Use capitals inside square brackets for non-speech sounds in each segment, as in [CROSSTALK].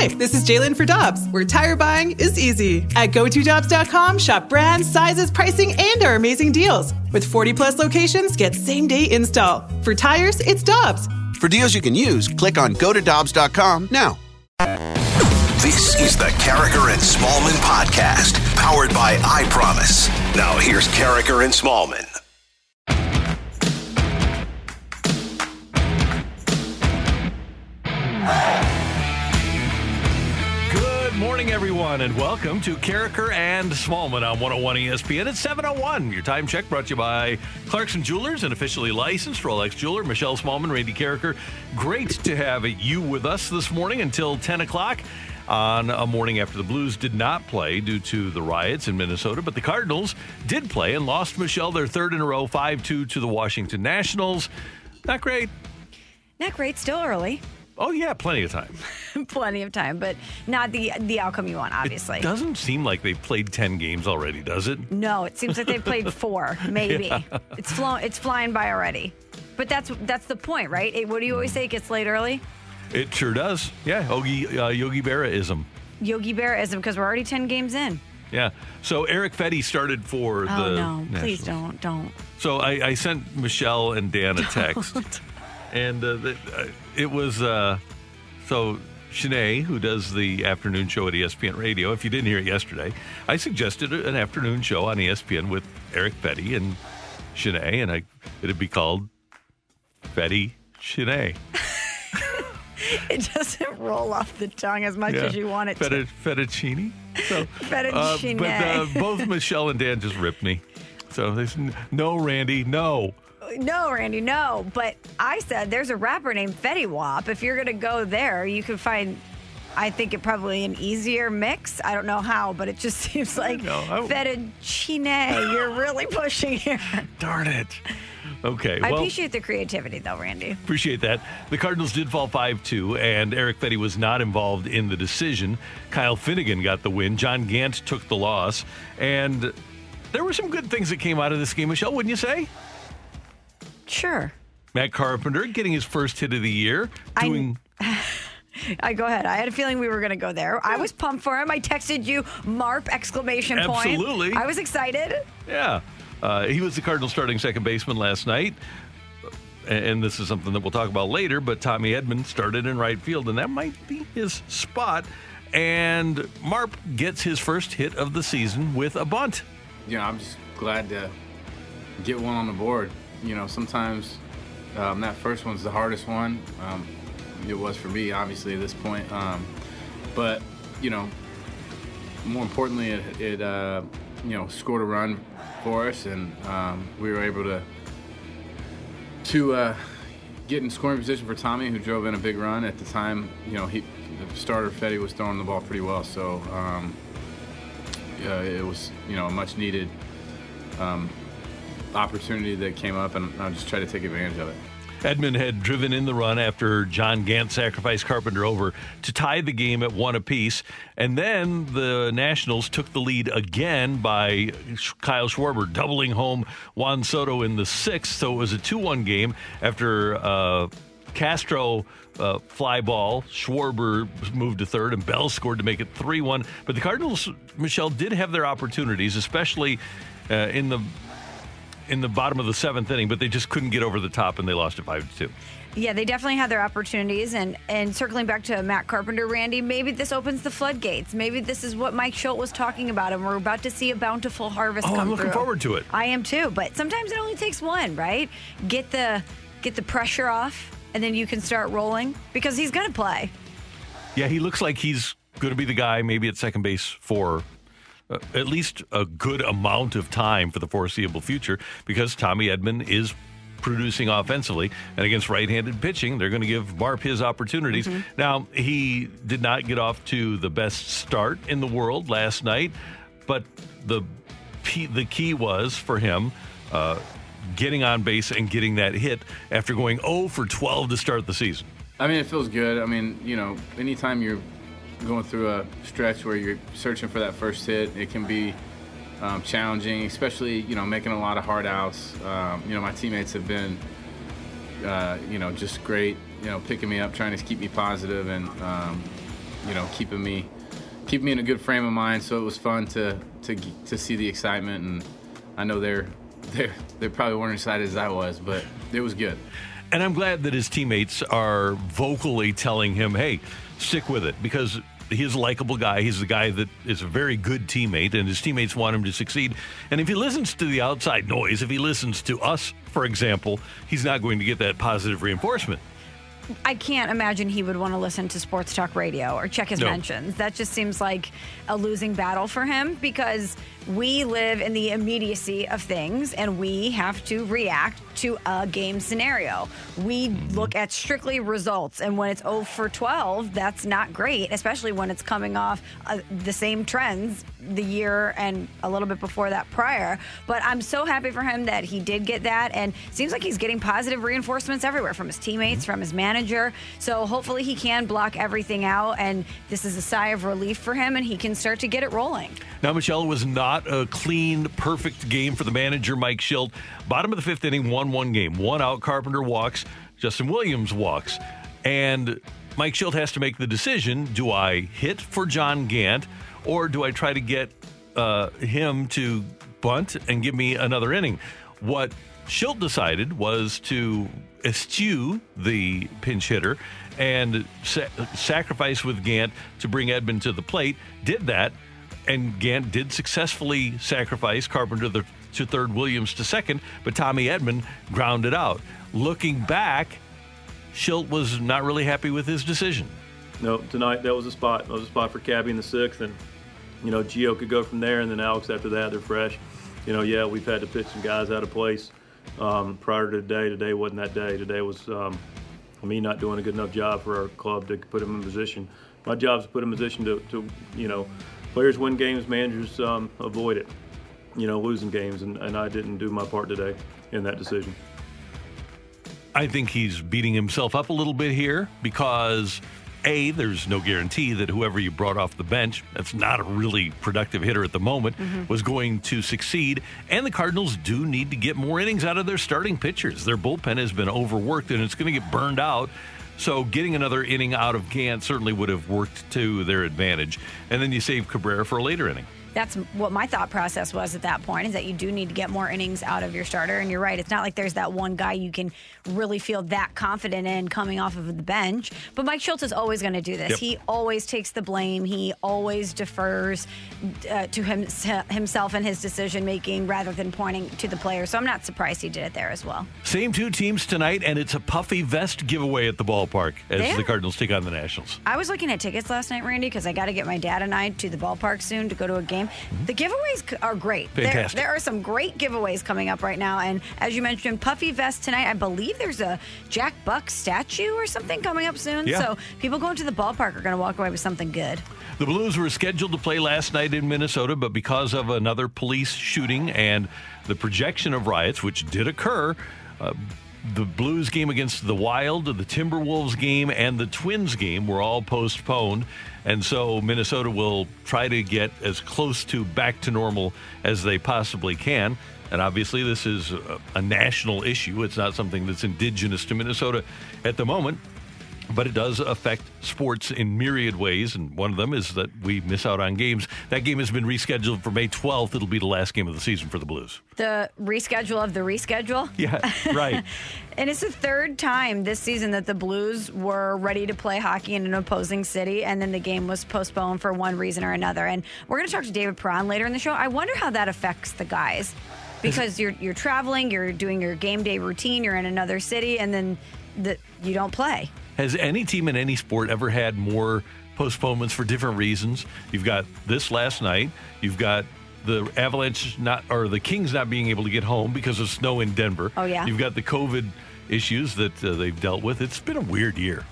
Hi, this is Jalen for Dobbs, where tire buying is easy. At GoToDobbs.com, shop brands, sizes, pricing, and our amazing deals. With 40 plus locations, get same day install. For tires, it's Dobbs. For deals you can use, click on GoToDobbs.com now. This is the Karraker and Smallman podcast, powered by I Promise. Now here's Karraker and Smallman. Everyone, and welcome to Karraker and Smallman on 101 ESPN at 701. Your time check brought to you by Clarkson Jewelers, an officially licensed Rolex jeweler. Michelle Smallman, Randy Karraker. Great to have you with us this morning until 10 o'clock on a morning after the Blues did not play due to the riots in Minnesota, but the Cardinals did play and lost Michelle their third in a row, 5 2 to the Washington Nationals. Not great. Not great, still early. Oh, yeah, plenty of time. [LAUGHS] Plenty of time, but not the the outcome you want, obviously. It doesn't seem like they've played 10 games already, does it? No, it seems like they've played [LAUGHS] four, maybe. It's flown it's flying by already. But that's that's the point, right? It, what do you always say? It gets late early? It sure does. Yeah, Yogi, uh, Yogi Berra-ism. Yogi Berraism, because we're already 10 games in. Yeah. So Erick Fedde started for the. Oh, no. Please don't. Don't. So I, I sent Michelle and Dan a [LAUGHS] text, and uh, the, uh, it was uh, so Shanae, who does the afternoon show at ESPN Radio. If you didn't hear it yesterday, I suggested an afternoon show on ESPN with Erick Fedde and Shanae, and I it'd be called Fetty Shanae. [LAUGHS] It doesn't roll off the tongue as much as you want it Feta, to. Fettuccine. So, [LAUGHS] Fettuccine. but uh, both Michelle and Dan just ripped me. So they said, no, Randy, no. No, Randy, no. But I said there's a rapper named Fetty Wap. If you're going to go there, you can find, I think, it probably an easier mix. I don't know how, but it just [LAUGHS] seems like know. I- fettuccine. You're really pushing here. [LAUGHS] Darn it. Okay. I well, appreciate the creativity, though, Randy. appreciate that. The Cardinals did fall 5 2, and Erick Fedde was not involved in the decision. Kyle Finnegan got the win. John Gant took the loss. And there were some good things that came out of this game, Michelle, wouldn't you say? Sure. Matt Carpenter getting his first hit of the year, I'm- doing. [LAUGHS] I go ahead. I had a feeling we were going to go there. I was pumped for him. I texted you MARP exclamation point. Absolutely. I was excited. Yeah. Uh, he was the Cardinal starting second baseman last night. And and this is something that we'll talk about later, but Tommy Edman started in right field, and that might be his spot. And Marp gets his first hit of the season with a bunt. Yeah, I'm just glad to get one on the board. You know, sometimes um, that first one's the hardest one. Um, it was for me, obviously, at this point. Um, but, you know, more importantly, it, it uh, you know, scored a run for us, and um, we were able to to uh, get in scoring position for Tommy, who drove in a big run at the time. You know, he the starter Fedde was throwing the ball pretty well, so um, uh, it was you know a much needed um, opportunity that came up, and I'll just try to take advantage of it. Edman had driven in the run after John Gant sacrificed Carpenter over to tie the game at one apiece. And then the Nationals took the lead again by Kyle Schwarber doubling home Juan Soto in the sixth. So it was a 2 1 game after uh, Castro. Uh, fly ball. Schwarber moved to third, and Bell scored to make it 3 1. But the Cardinals, Michelle, did have their opportunities, especially uh, in the in the bottom of the seventh inning, but they just couldn't get over the top and they lost it five to two. Yeah, they definitely had their opportunities. And, and circling back to Matt Carpenter, Randy, maybe this opens the floodgates. Maybe this is what Mike Shildt was talking about, and we're about to see a bountiful harvest Oh, come I'm looking through. forward to it. I am too, but sometimes it only takes one, right? Get the get the pressure off, and then you can start rolling because he's going to play. Yeah, he looks like he's going to be the guy maybe at second base for uh, at least a good amount of time for the foreseeable future because Tommy Edman is producing offensively and against right-handed pitching they're going to give Barp his opportunities. Now, he did not get off to the best start in the world last night, but the key, the key was for him uh, getting on base and getting that hit after going 0 for 12 to start the season. I mean, it feels good. I mean, you know, anytime you're going through a stretch where you're searching for that first hit, it can be um, challenging, especially, you know, making a lot of hard outs. Um, you know, my teammates have been, uh, you know, just great, you know, picking me up, trying to keep me positive, and, um, you know, keeping me keeping me in a good frame of mind. So it was fun to to to see the excitement, and I know they're [LAUGHS] they're they probably weren't as excited as I was, but it was good. And I'm glad that his teammates are vocally telling him, "Hey, stick with it," because he's a likable guy. He's a guy that is a very good teammate, and his teammates want him to succeed. And if he listens to the outside noise, if he listens to us, for example, he's not going to get that positive reinforcement. I can't imagine he would want to listen to sports talk radio or check his No. mentions. That just seems like a losing battle for him because we live in the immediacy of things and we have to react to a game scenario. We look at strictly results, and when it's 0 for 12, that's not great, especially when it's coming off uh, the same trends the year and a little bit before that prior. But I'm so happy for him that he did get that, and seems like he's getting positive reinforcements everywhere from his teammates, from his manager. So hopefully he can block everything out, and this is a sigh of relief for him, and he can start to get it rolling. Now, Michelle was not a clean, perfect game for the manager, Mike Shildt. Bottom of the fifth inning, 1 1 game. One out, Carpenter walks, Justin Williams walks. And Mike Shildt has to make the decision do I hit for John Gant or do I try to get uh, him to bunt and give me another inning? What Shildt decided was to eschew the pinch hitter and sa- sacrifice with Gant to bring Edman to the plate. Did that, and Gant did successfully sacrifice Carpenter the, to third, Williams to second, but Tommy Edman grounded out. Looking back, Shildt was not really happy with his decision. No, tonight that was a spot. That was a spot for Cabby in the sixth, and you know Gio could go from there, and then Alex after that. They're fresh. You know, yeah, we've had to pitch some guys out of place um, prior to today. Today wasn't that day. Today was um, me not doing a good enough job for our club to put him in position. My job is to put him in position to, to you know, players win games, managers um, avoid it. You know, losing games, and, and I didn't do my part today in that decision. I think he's beating himself up a little bit here because A, there's no guarantee that whoever you brought off the bench, that's not a really productive hitter at the moment, was going to succeed. And the Cardinals do need to get more innings out of their starting pitchers. Their bullpen has been overworked and it's going to get burned out. So getting another inning out of Gant certainly would have worked to their advantage. And then you save Cabrera for a later inning. That's what my thought process was at that point is that you do need to get more innings out of your starter. And you're right. It's not like there's that one guy you can really feel that confident in coming off of the bench. But Mike Shildt is always going to do this. Yep. He always takes the blame. He always defers uh, to him, himself and his decision making rather than pointing to the player. So I'm not surprised he did it there as well. Same two teams tonight, and it's a puffy vest giveaway at the ballpark as the Cardinals take on the Nationals. I was looking at tickets last night, Randy, because I got to get my dad and I to the ballpark soon to go to a game. The giveaways are great. There- There, are some great giveaways coming up right now. And as you mentioned, Puffy Vest tonight, I believe there's a Jack Buck statue or something coming up soon. Yeah. So people going to the ballpark are going to walk away with something good. The Blues were scheduled to play last night in Minnesota, but because of another police shooting and the projection of riots, which did occur, uh, the Blues game against the Wild, the Timberwolves game, and the Twins game were all postponed. And so Minnesota will try to get as close to back to normal as they possibly can. And obviously, this is a, national issue. It's not something that's indigenous to Minnesota at the moment but it does affect sports in myriad ways, and one of them is that we miss out on games. That game has been rescheduled for May 12th. It'll be the last game of the season for the Blues. The reschedule of the reschedule. [LAUGHS] Yeah, right. [LAUGHS] And it's the third time this season that the Blues were ready to play hockey in an opposing city, and then the game was postponed for one reason or another. And we're going to talk to David Perron later in the show. I wonder how that affects the guys because you're you're traveling, you're doing your game day routine, you're in another city, and then the, you don't play. Has any team in any sport ever had more postponements for different reasons? You've got this last night. You've got the Avalanche not or the Kings not being able to get home because of snow in Denver. Oh, yeah. You've got the COVID issues that uh, they've dealt with. It's been a weird year.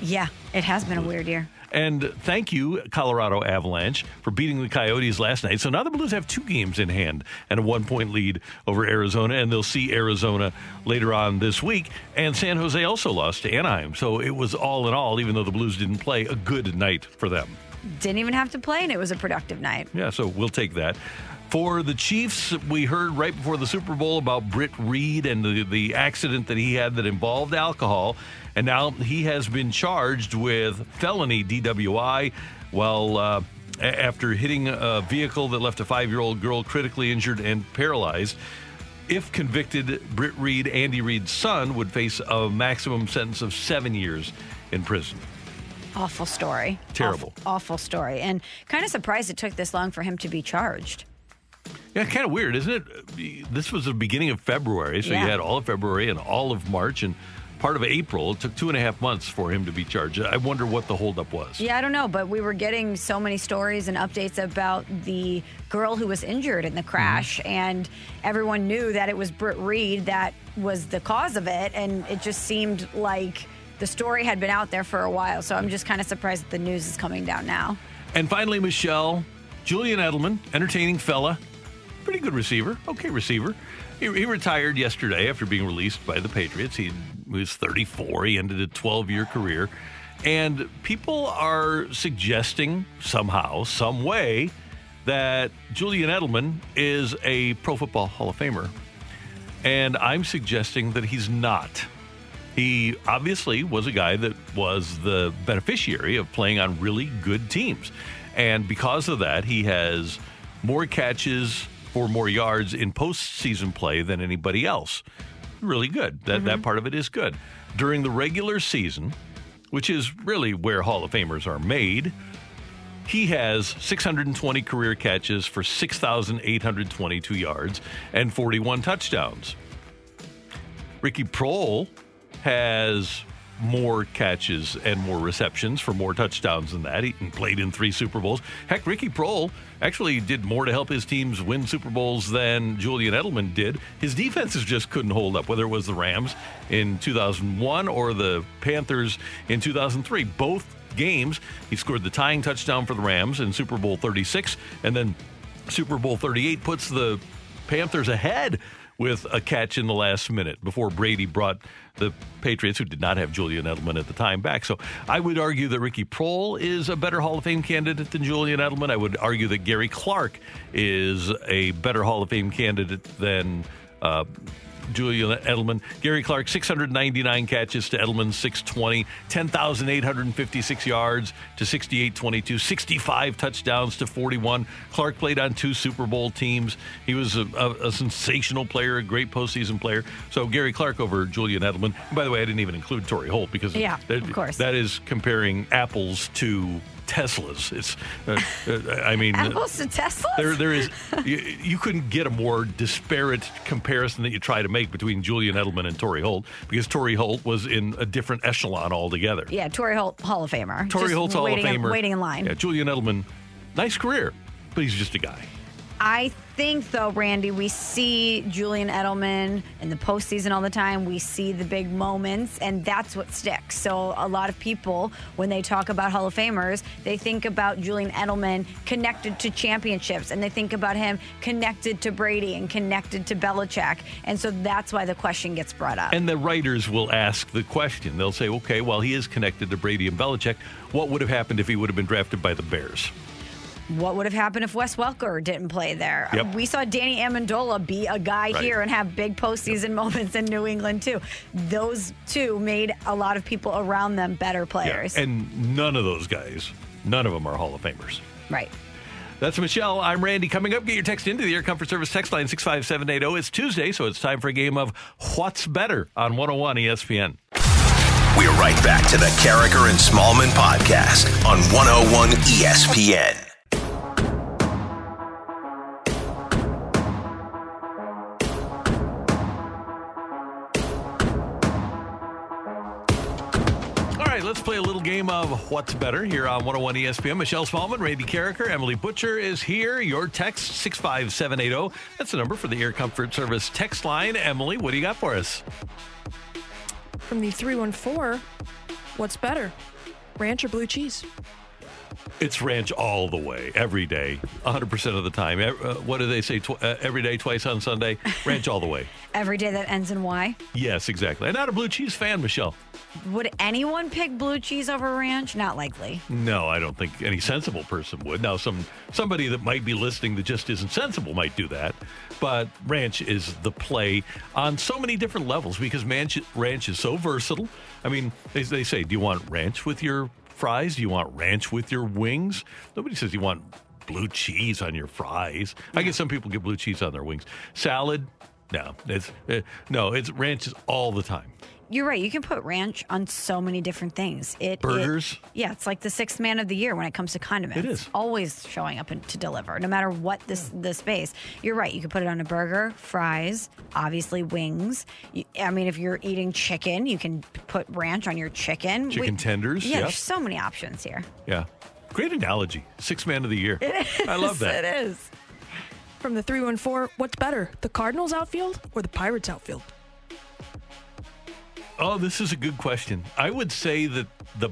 Yeah, it has been a weird year. And thank you, Colorado Avalanche, for beating the Coyotes last night. So now the Blues have two games in hand and a one point lead over Arizona, and they'll see Arizona later on this week. And San Jose also lost to Anaheim. So it was all in all, even though the Blues didn't play, a good night for them. Didn't even have to play, and it was a productive night. Yeah, so we'll take that. For the Chiefs, we heard right before the Super Bowl about Britt Reid and the, the accident that he had that involved alcohol. And now he has been charged with felony DWI. while uh, after hitting a vehicle that left a five year old girl critically injured and paralyzed. If convicted, Britt Reid, Andy Reid's son, would face a maximum sentence of seven years in prison. Awful story. Terrible. Awful, awful story. And kind of surprised it took this long for him to be charged. Yeah, kind of weird, isn't it? This was the beginning of February, so Yeah. you had all of February and all of March and part of April. It took two and a half months for him to be charged. I wonder what the holdup was. Yeah, I don't know, but we were getting so many stories and updates about the girl who was injured in the mm-hmm. crash, and everyone knew that it was Britt Reid that was the cause of it, and it just seemed like the story had been out there for a while. So I'm just kind of surprised that the news is coming down now. And finally, Michelle, Julian Edelman, entertaining fella, pretty good receiver, okay receiver. He, he retired yesterday after being released by the Patriots. He was 34. He ended a 12 year career. And people are suggesting somehow, some way, that Julian Edelman is a Pro Football Hall of Famer. And I'm suggesting that he's not. He obviously was a guy that was the beneficiary of playing on really good teams. And because of that, he has more catches for more yards in postseason play than anybody else. Really good. That, that mm-hmm. part of it is good. During the regular season, which is really where Hall of Famers are made, he has 620 career catches for 6,822 yards and 41 touchdowns. Ricky Proehl has more catches and more receptions for more touchdowns than that. He played in three Super Bowls. Heck, Ricky Proehl actually did more to help his teams win Super Bowls than Julian Edelman did. His defenses just couldn't hold up, whether it was the Rams in 2001 or the Panthers in 2003. Both games, he scored the tying touchdown for the Rams in Super Bowl 36, and then Super Bowl 38 puts the Panthers ahead with a catch in the last minute before Brady brought the Patriots, who did not have Julian Edelman at the time, back. So I would argue that Ricky Proehl is a better Hall of Fame candidate than Julian Edelman. I would argue that Gary Clark is a better Hall of Fame candidate than. Uh, Julian Edelman. Gary Clark, 699 catches to Edelman, 620, 10,856 yards to 6822, 65 touchdowns to 41. Clark played on two Super Bowl teams. He was a, a, a sensational player, a great postseason player. So Gary Clark over Julian Edelman. And by the way, I didn't even include Torry Holt because Yeah, that, of course. that is comparing apples to Teslas. It's, uh, uh, I mean, Apples to Tesla? there, there is. You, you couldn't get a more disparate comparison that you try to make between Julian Edelman and Torry Holt because Torry Holt was in a different echelon altogether. Yeah, Torry Holt, Hall of Famer. Just Holt's Hall of Famer. waiting in line. Yeah, Julian Edelman, nice career, but he's just a guy. I think, though, Randy, we see Julian Edelman in the postseason all the time. We see the big moments, and that's what sticks. So, a lot of people, when they talk about Hall of Famers, they think about Julian Edelman connected to championships, and they think about him connected to Brady and connected to Belichick. And so that's why the question gets brought up. And the writers will ask the question. They'll say, okay, well, he is connected to Brady and Belichick. What would have happened if he would have been drafted by the Bears? What would have happened if Wes Welker didn't play there? Yep. We saw Danny Amendola be a guy Right. here and have big postseason moments in New England too. Those two made a lot of people around them better players. And none of those guys, none of them are Hall of Famers. right. That's Michelle. I'm Randy. Coming up, get your text into the Air Comfort Service text line 65780. It's Tuesday, so it's time for a game of What's Better on 101 ESPN. We're right back to the Karraker and Smallman podcast on 101 ESPN. Play a little game of What's Better here on 101 ESPN. Michelle Smallman, Randy Karraker, Emily Butcher is here. Your text 65780. That's the number for the Air Comfort Service text line. Emily, what do you got for us? From the 314, what's better, ranch or blue cheese? It's ranch all the way, every day, 100% of the time. Uh, what do they say? Tw- uh, every day, twice on Sunday? Ranch all the way. [LAUGHS] Every day that ends in Y. Yes, exactly. I'm not a blue cheese fan, Michelle. Would anyone pick blue cheese over ranch? Not likely. No, I don't think any sensible person would. Now, some somebody that might be listening that just isn't sensible might do that, but ranch is the play on so many different levels because ranch, ranch is so versatile. I mean, they, they say, do you want ranch with your fries? Do you want ranch with your wings? Nobody says you want blue cheese on your fries. I guess some people get blue cheese on their wings. Salad, no, it's uh, no, it's ranch all the time. You're right. You can put ranch on so many different things. It it- Burgers? yeah, it's like the sixth man of the year when it comes to condiments. It is. always showing up and to deliver, no matter what this the space. You're right. You can put it on a burger, fries, obviously wings. You, I mean, if you're eating chicken, you can put ranch on your chicken. Chicken tenders, Yeah, yep. there's so many options here. Yeah, great analogy. Sixth man of the year. [LAUGHS] It is. I love that. It is. From the 314, what's better, the Cardinals outfield or the Pirates outfield? Oh, this is a good question. I would say that the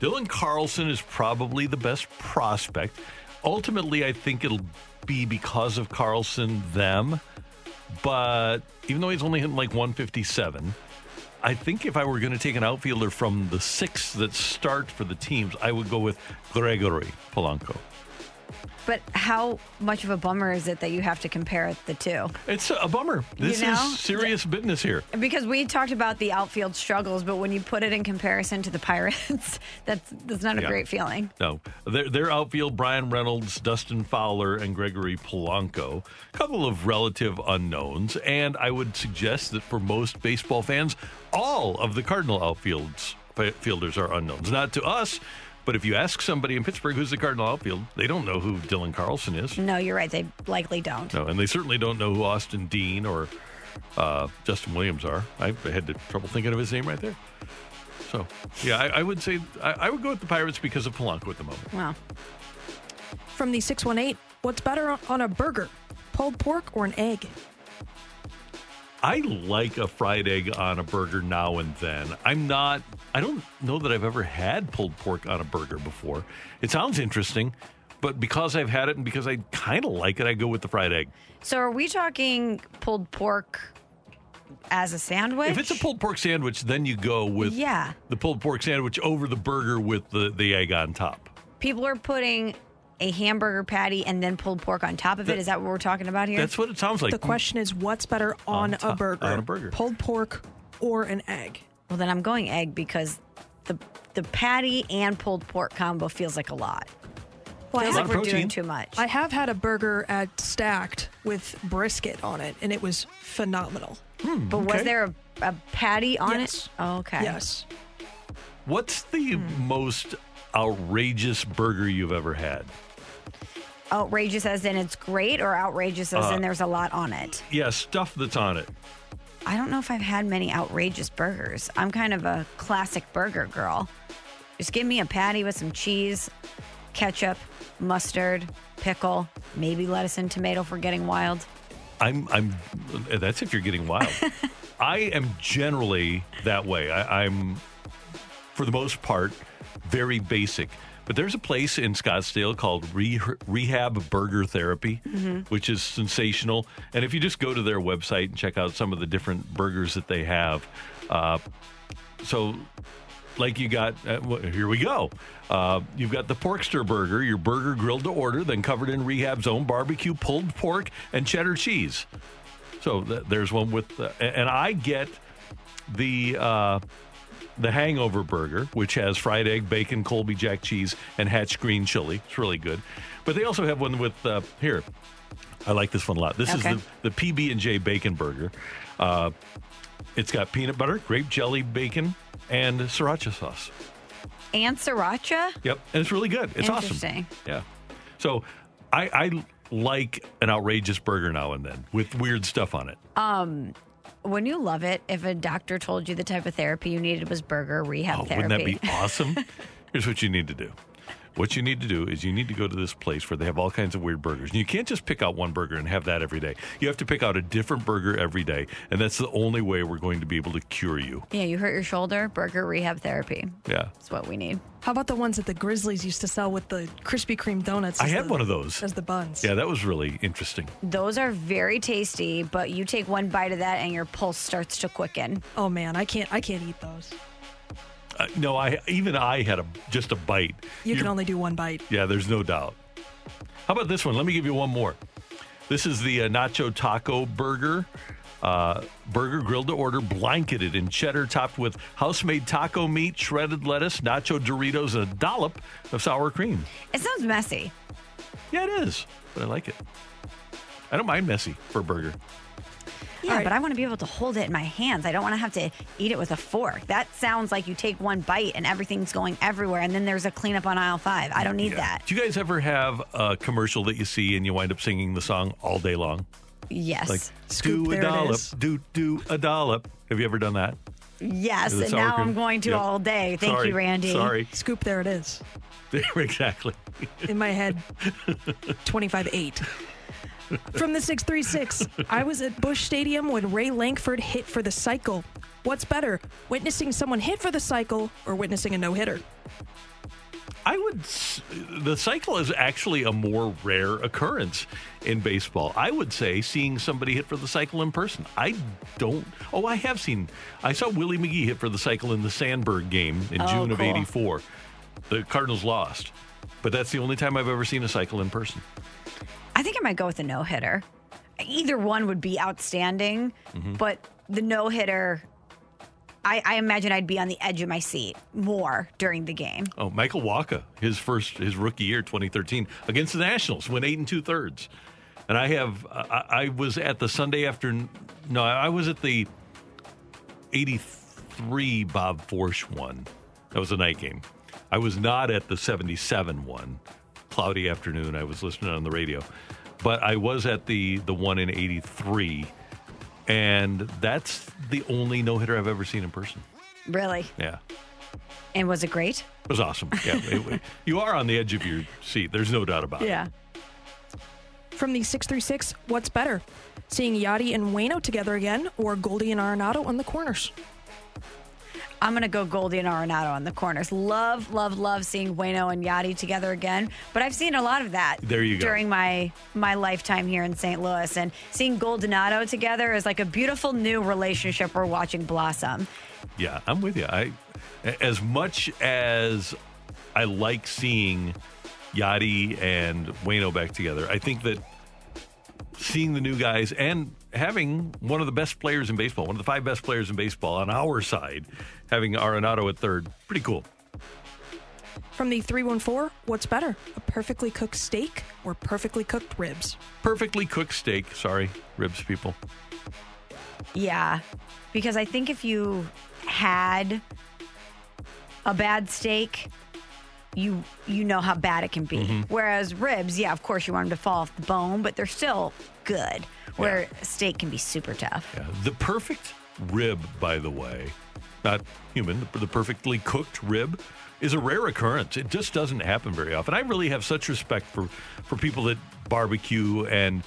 Dylan Carlson is probably the best prospect. Ultimately, I think it'll be because of Carlson them. But even though he's only hitting like 157, I think if I were going to take an outfielder from the six that start for the teams, I would go with Gregory Polanco. But how much of a bummer is it that you have to compare the two? It's a bummer. This know? is serious business here. Because we talked about the outfield struggles, but when you put it in comparison to the Pirates, [LAUGHS] that's that's not a Yeah. great feeling. No, their, their outfield: Bryan Reynolds, Dustin Fowler, and Gregory Polanco. A couple of relative unknowns, and I would suggest that for most baseball fans, all of the Cardinal outfields fielders are unknowns. Not to us, but if you ask somebody in Pittsburgh who's the Cardinal outfield, they don't know who Dylan Carlson is. No, you're right. They likely don't. No, and they certainly don't know who Austin Dean or uh, Justin Williams are. I had the trouble thinking of his name right there. So, yeah, I, I would say I, I would go with the Pirates because of Polanco at the moment. Wow. From the 618, what's better on- on a burger, pulled pork or an egg? I like a fried egg on a burger now and then. I'm not, I don't know that I've ever had pulled pork on a burger before. It sounds interesting, but because I've had it and because I kind of like it, I go with the fried egg. So are we talking pulled pork as a sandwich? If it's a pulled pork sandwich, then you go with Yeah. the pulled pork sandwich over the burger with the, the egg on top. people are putting a hamburger patty and then pulled pork on top of it. That- Is that what we're talking about here? That's what it sounds like. The question is, what's better on, On a burger? on a burger. Pulled pork or an egg? well, then I'm going egg because the the patty and pulled pork combo feels like a lot. Well, I Feels have, like we're protein. doing too much. I have had a burger at Stacked with brisket on it, and it was phenomenal. Hmm, but was there a, a patty on Yes. it? Oh, okay. Yes. What's the hmm. most outrageous burger you've ever had? Outrageous as in it's great, or outrageous as Uh, in there's a lot on it. Yeah, stuff that's on it. I don't know if I've had many outrageous burgers. I'm kind of a classic burger girl. Just give me a patty with some cheese, ketchup, mustard, pickle, maybe lettuce and tomato for getting wild. I'm I'm that's if you're getting wild. [LAUGHS] I am generally that way. I, I'm for the most part very basic. But there's a place in Scottsdale called Re- Rehab Burger Therapy, which is sensational. And if you just go to their website and check out some of the different burgers that they have, uh, so like you got uh, wh- here we go. Uh, you've got the porkster burger your burger grilled to order then covered in rehab's own barbecue pulled pork and cheddar cheese. So th- there's one with uh, and i get the uh, the hangover burger which has fried egg bacon colby jack cheese and hatch green chili it's really good but they also have one with uh, here i like this one a lot this Okay. is the, the pb&j bacon burger uh, it's got peanut butter grape jelly bacon and sriracha sauce And sriracha? Yep, and it's really good. It's awesome. Interesting. Yeah. So I, I like an outrageous burger now and then with weird stuff on it. Wouldn't you love it if a doctor told you the type of therapy you needed was burger rehab oh, therapy? wouldn't that be [LAUGHS] awesome? Here's what you need to do. What you need to do is you need to go to this place where they have all kinds of weird burgers. And you can't just pick out one burger and have that every day. You have to pick out a different burger every day, and that's the only way we're going to be able to cure you. Yeah, you hurt your shoulder, burger rehab therapy. Yeah. That's what we need. How about the ones that the Grizzlies used to sell with the Krispy Kreme donuts? I had the- one of those. as the buns. Yeah, that was really interesting. Those are very tasty, but you take one bite of that and your pulse starts to quicken. Oh man, I can't. I can't eat those. Uh, no, I even I had a just a bite. You can You're- only do one bite. Yeah, there's no doubt. How about this one? Let me give you one more. This is the uh, Nacho Taco Burger. Uh, burger grilled to order, blanketed in cheddar, topped with house made taco meat, shredded lettuce, nacho Doritos, and a dollop of sour cream. It sounds messy. Yeah, it is, but I like it. I don't mind messy for a burger. Yeah, right. but I want to be able to hold it in my hands. I don't want to have to eat it with a fork. That sounds like you take one bite and everything's going everywhere, and then there's a cleanup on aisle five. I don't need that. Do you guys ever have a commercial that you see and you wind up singing the song all day long? Yes. Like, Scoop, do a dollop, do, do a dollop. Have you ever done that? yes. And now cream? I'm going to Yep. all day. Thank Sorry, you, Randy. Sorry. Scoop, there it is. [LAUGHS] exactly. In my head, [LAUGHS] 25 8. From the 636, I was at Busch Stadium when Ray Lankford hit for the cycle. What's better, witnessing someone hit for the cycle or witnessing a no hitter? I would. The cycle is actually a more rare occurrence in baseball. I would say seeing somebody hit for the cycle in person. I don't. Oh, I have seen. I saw Willie McGee hit for the cycle in the Sandberg game in Oh, June of '84. The Cardinals lost, but that's the only time I've ever seen a cycle in person. I think I might go with a no hitter. Either one would be outstanding, Mm-hmm. but the no hitter, I, I imagine I'd be on the edge of my seat more during the game. Oh, Michael Wacha, his first, his rookie year, 2013, against the Nationals, went eight and two thirds. And I have, I, I was at the Sunday afternoon. no, I was at the 83 Bob Forsch one. That was a night game. I was not at the 77 one, cloudy afternoon. I was listening on the radio. But I was at the, the one in 83. And that's the only no hitter I've ever seen in person. Really? Yeah. And was it great? It was awesome. Yeah, it- [LAUGHS] you are on the edge of your seat. There's no doubt about it. Yeah. From the 636, what's better, seeing Yadi and Waino together again or Goldie and Arenado on the corners? I'm going to go Goldie and Arenado on the corners. Love, love, love seeing Bueno and Yadi together again. But I've seen a lot of that There you go. during my my lifetime here in St. Louis. And seeing Goldonado together is like a beautiful new relationship we're watching blossom. Yeah, I'm with you. I, as much as I like seeing Yadi and Waino back together, I think that seeing the new guys and having one of the best players in baseball, one of the five best players in baseball on our side, having Arenado at third, pretty cool. From the 314, what's better, a perfectly cooked steak or perfectly cooked ribs? Perfectly cooked steak. Sorry, ribs people. Yeah. Because I think if you had a bad steak, you you know how bad it can be. Mm-hmm. Whereas ribs, yeah, of course you want them to fall off the bone, but they're still good. Where steak can be super tough. Yeah. The perfect rib, by the way, not human, the, the perfectly cooked rib is a rare occurrence. It just doesn't happen very often. I really have such respect for, for people that barbecue and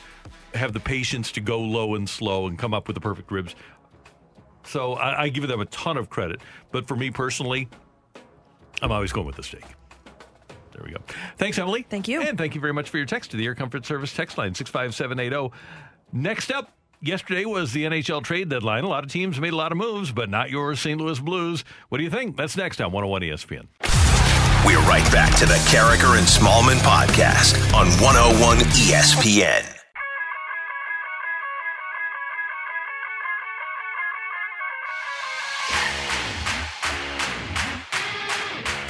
have the patience to go low and slow and come up with the perfect ribs. So I, I give them a ton of credit. But for me personally, I'm always going with the steak. There we go. Thanks, Emily. Thank you. And thank you very much for your text to the Air Comfort Service text line 65780. Next up, yesterday was the NHL trade deadline. A lot of teams made a lot of moves, but not your St. Louis Blues. What do you think? That's next on 101 ESPN. We're right back to the Karraker and Smallman podcast on 101 ESPN.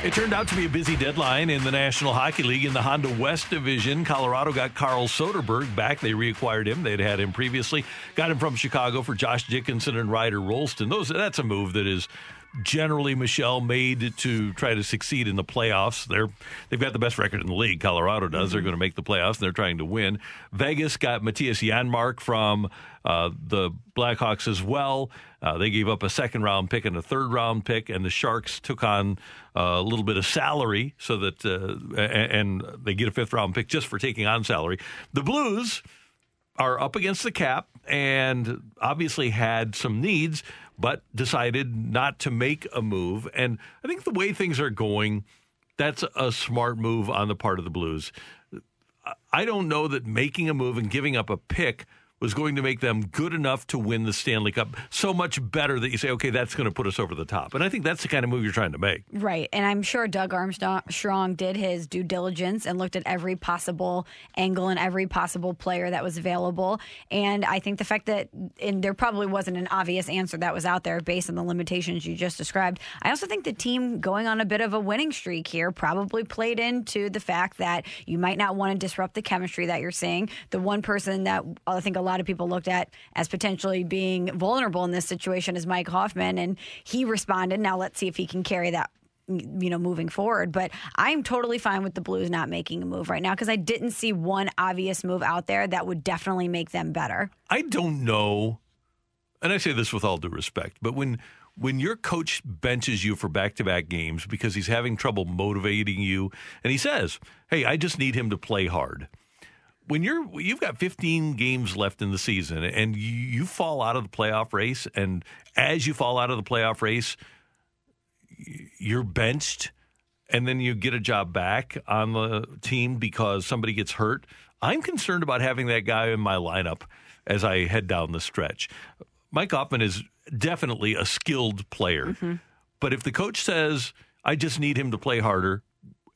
It turned out to be a busy deadline in the National Hockey League in the Honda West Division. Colorado got Carl Soderberg back. They reacquired him. They'd had him previously. Got him from Chicago for Josh Dickinson and Ryder Rolston. Those that's a move that is generally, Michelle, made to try to succeed in the playoffs. They're they've got the best record in the league. Colorado does. They're going to make the playoffs. and They're trying to win. Vegas got Mattias Janmark from uh, the Blackhawks as well. Uh, they gave up a second round pick and a third round pick, and the Sharks took on uh, a little bit of salary so that uh, and they get a fifth round pick just for taking on salary. The Blues are up against the cap and obviously had some needs, but decided not to make a move. And I think the way things are going, that's a smart move on the part of the Blues. I don't know that making a move and giving up a pick was going to make them good enough to win the Stanley Cup. So much better that you say, okay, that's going to put us over the top. And I think that's the kind of move you're trying to make. Right. And I'm sure Doug Armstrong did his due diligence and looked at every possible angle and every possible player that was available. And I think the fact that and there probably wasn't an obvious answer that was out there based on the limitations you just described. I also think the team going on a bit of a winning streak here probably played into the fact that you might not want to disrupt the chemistry that you're seeing. The one person that I think a lot lot of people looked at as potentially being vulnerable in this situation is Mike Hoffman, and he responded. Now let's see if he can carry that you know, moving forward. But I'm totally fine with the Blues not making a move right now because I didn't see one obvious move out there that would definitely make them better. I don't know, and I say this with all due respect, but when when your coach benches you for back to back games because he's having trouble motivating you, and he says, "Hey, I just need him to play hard." When you're you've got 15 games left in the season and you, you, fall out of the playoff race and as you fall out of the playoff race you're benched and then you get a job back on the team because somebody gets hurt. I'm concerned about having that guy in my lineup as i head down the stretch. Mike hoffman is definitely a skilled player mm-hmm. but if the coach says i just need him to play harder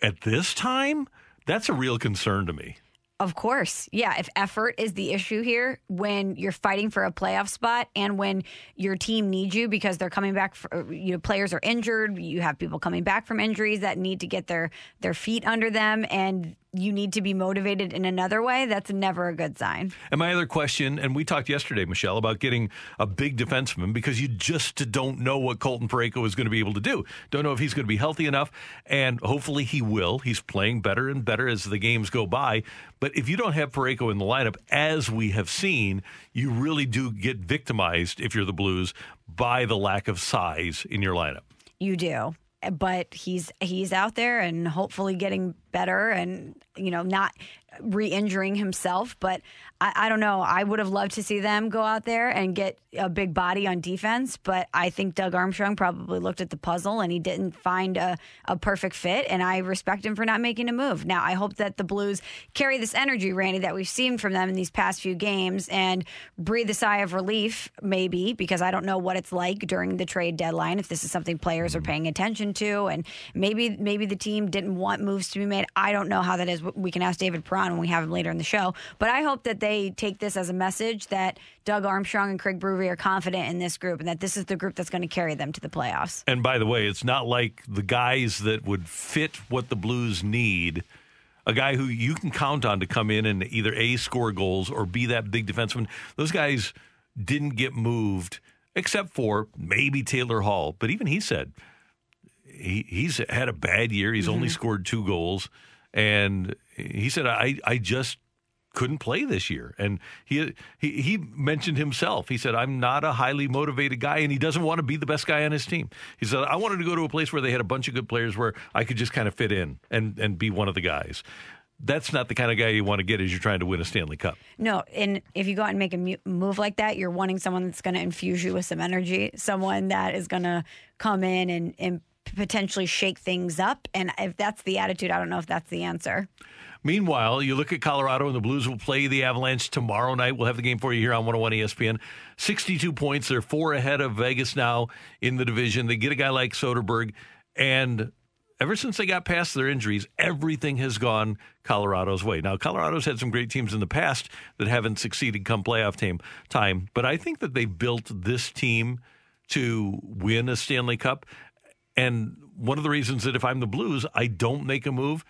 at this time that's a real concern to me of course. Yeah. If effort is the issue here, when you're fighting for a playoff spot and when your team needs you because they're coming back, for, uh, you know, players are injured, you have people coming back from injuries that need to get their, their feet under them. And you need to be motivated in another way, that's never a good sign. And my other question, and we talked yesterday, Michelle, about getting a big defenseman because you just don't know what Colton Parayko is going to be able to do. Don't know if he's going to be healthy enough, and hopefully he will. He's playing better and better as the games go by. But if you don't have Parayko in the lineup, as we have seen, you really do get victimized if you're the Blues by the lack of size in your lineup. You do but he's he's out there and hopefully getting better and you know not re-injuring himself but I, I, don't know. I would have loved to see them go out there and get a big body on defense but i think doug armstrong probably looked at the puzzle and he didn't find a, a perfect fit and i respect him for not making a move. Now i hope that the blues carry this energy randy that we've seen from them in these past few games and breathe a sigh of relief maybe because i don't know what it's like during the trade deadline if this is something players are mm-hmm. paying attention to and maybe maybe the team didn't want moves to be made. I don't know how that is. We can ask David Perron when we have him later in the show. But I hope that they take this as a message that Doug Armstrong and Craig Berube are confident in this group and that this is the group that's going to carry them to the playoffs. And by the way, it's not like the guys that would fit what the Blues need a guy who you can count on to come in and either A, score goals or be that big defenseman. Those guys didn't get moved except for maybe Taylor Hall. But even he said he, he's had a bad year. He's mm-hmm. only scored two goals. And he said, I, I just couldn't play this year. And he, he he mentioned himself. He said, "I'm not a highly motivated guy, and he doesn't want to be the best guy on his team." He said, "I wanted to go to a place where they had a bunch of good players where I could just kind of fit in and and be one of the guys." That's not the kind of guy you want to get as you're trying to win a Stanley Cup. No, and if you go out and make a move like that, you're wanting someone that's going to infuse you with some energy, someone that is going to come in and, and potentially shake things up. And if that's the attitude, I don't know if that's the answer. Meanwhile, you look at Colorado and the Blues will play the Avalanche tomorrow night. We'll have the game for you here on 101 ESPN. 62 points. They're four ahead of Vegas now in the division. They get a guy like Soderberg. And ever since they got past their injuries, everything has gone Colorado's way. Now, Colorado's had some great teams in the past that haven't succeeded come playoff team time, but I think that they built this team to win a Stanley Cup. And one of the reasons that if I'm the Blues, I don't make a move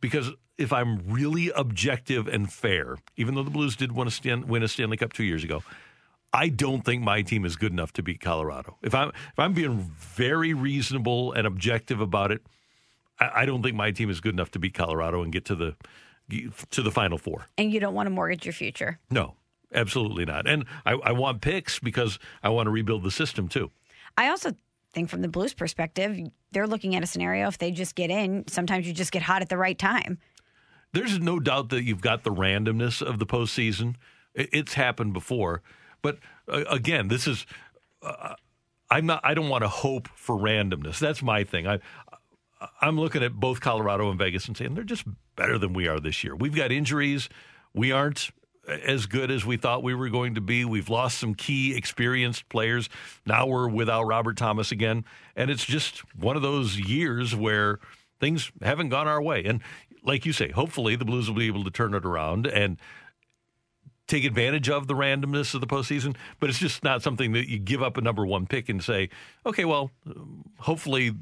because if I'm really objective and fair, even though the Blues did win a, Stan- win a Stanley Cup two years ago, I don't think my team is good enough to beat Colorado. If I'm if I'm being very reasonable and objective about it, I, I don't think my team is good enough to beat Colorado and get to the to the final four. And you don't want to mortgage your future. No, absolutely not. And I, I want picks because I want to rebuild the system too. I also think from the Blues perspective, they're looking at a scenario if they just get in, sometimes you just get hot at the right time. There's no doubt that you've got the randomness of the postseason. It's happened before, but uh, again, this is. Uh, I'm not. I don't want to hope for randomness. That's my thing. I, I'm looking at both Colorado and Vegas and saying they're just better than we are this year. We've got injuries. We aren't as good as we thought we were going to be. We've lost some key experienced players. Now we're without Robert Thomas again. And it's just one of those years where things haven't gone our way. And like you say, hopefully the Blues will be able to turn it around and take advantage of the randomness of the postseason. But it's just not something that you give up a number one pick and say, okay, well, hopefully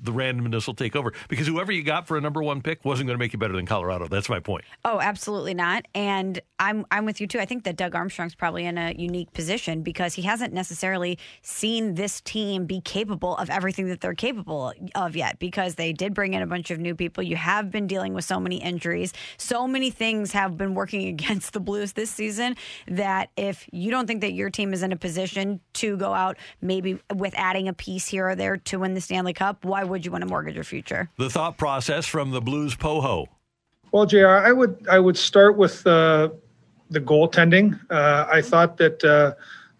the randomness will take over because whoever you got for a number one pick wasn't going to make you better than Colorado. That's my point. Oh, absolutely not. And I'm I'm with you too. I think that Doug Armstrong's probably in a unique position because he hasn't necessarily seen this team be capable of everything that they're capable of yet. Because they did bring in a bunch of new people. You have been dealing with so many injuries. So many things have been working [LAUGHS] against the Blues this season that if you don't think that your team is in a position to go out maybe with adding a piece here or there to win the Stanley Cup, why would you want to mortgage your future? The thought process from the Blues Poho. Well, Jr., I would I would start with uh, the goaltending. Uh, I thought that uh,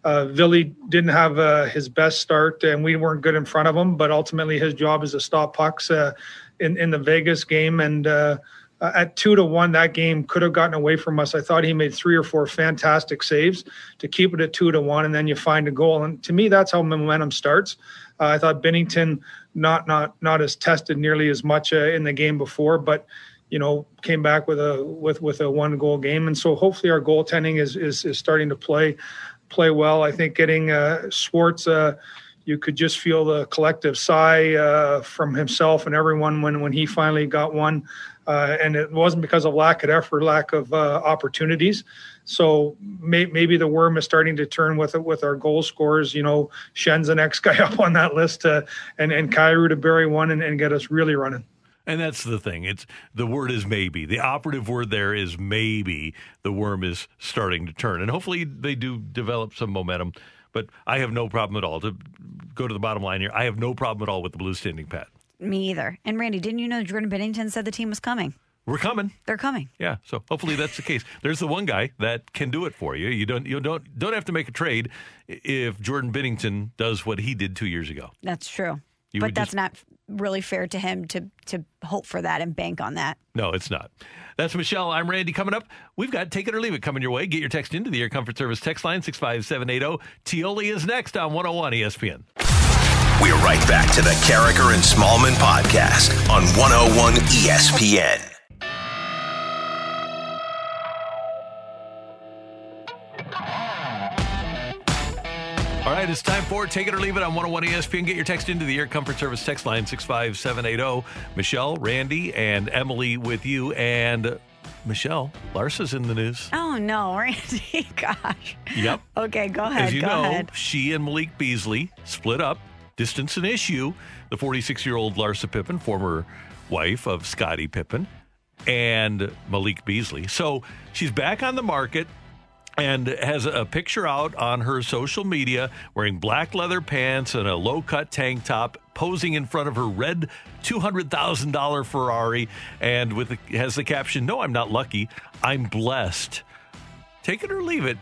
uh, Ville didn't have uh, his best start, and we weren't good in front of him. But ultimately, his job is to stop pucks uh, in in the Vegas game, and uh, at two to one, that game could have gotten away from us. I thought he made three or four fantastic saves to keep it at two to one, and then you find a goal. And to me, that's how momentum starts. Uh, I thought Binnington not not not as tested nearly as much uh, in the game before, but you know came back with a with with a one goal game, and so hopefully our goaltending is is, is starting to play play well. I think getting uh, Schwartz. Uh, you could just feel the collective sigh uh, from himself and everyone when, when he finally got one. Uh, and it wasn't because of lack of effort, lack of uh, opportunities. So may, maybe the worm is starting to turn with it with our goal scorers. You know, Schenn's the next [LAUGHS] guy up on that list, uh, and and Kyrou to bury one and, and get us really running. And that's the thing. It's the word is maybe. The operative word there is maybe. The worm is starting to turn, and hopefully they do develop some momentum. But I have no problem at all to go to the bottom line here. I have no problem at all with the blue standing pat. Me either. And Randy, didn't you know Jordan Binnington said the team was coming? We're coming. They're coming. Yeah. So hopefully that's the case. [LAUGHS] There's the one guy that can do it for you. You don't you don't don't have to make a trade if Jordan Binnington does what he did two years ago. That's true. You but that's just, not really fair to him to to hope for that and bank on that. No, it's not. That's Michelle. I'm Randy. Coming up, we've got Take It or Leave It coming your way. Get your text into the Air Comfort Service text line 65780. Tioli is next on 101 ESPN. We're right back to the Karraker and Smallman podcast on 101 ESPN. All right, it's time for Take It or Leave It on 101 ESPN. Get your text into the Air Comfort Service text line 65780. Michelle, Randy, and Emily with you. And Michelle, Larsa's in the news. Oh, no, [LAUGHS] Randy. Gosh. Yep. Okay, go ahead. As you go know, ahead. she and Malik Beasley split up distance an issue. The 46 year old Larsa Pippen, former wife of Scottie Pippen, and Malik Beasley. So she's back on the market and has a picture out on her social media wearing black leather pants and a low cut tank top posing in front of her red $200,000 Ferrari and with the, has the caption no I'm not lucky I'm blessed take it or leave it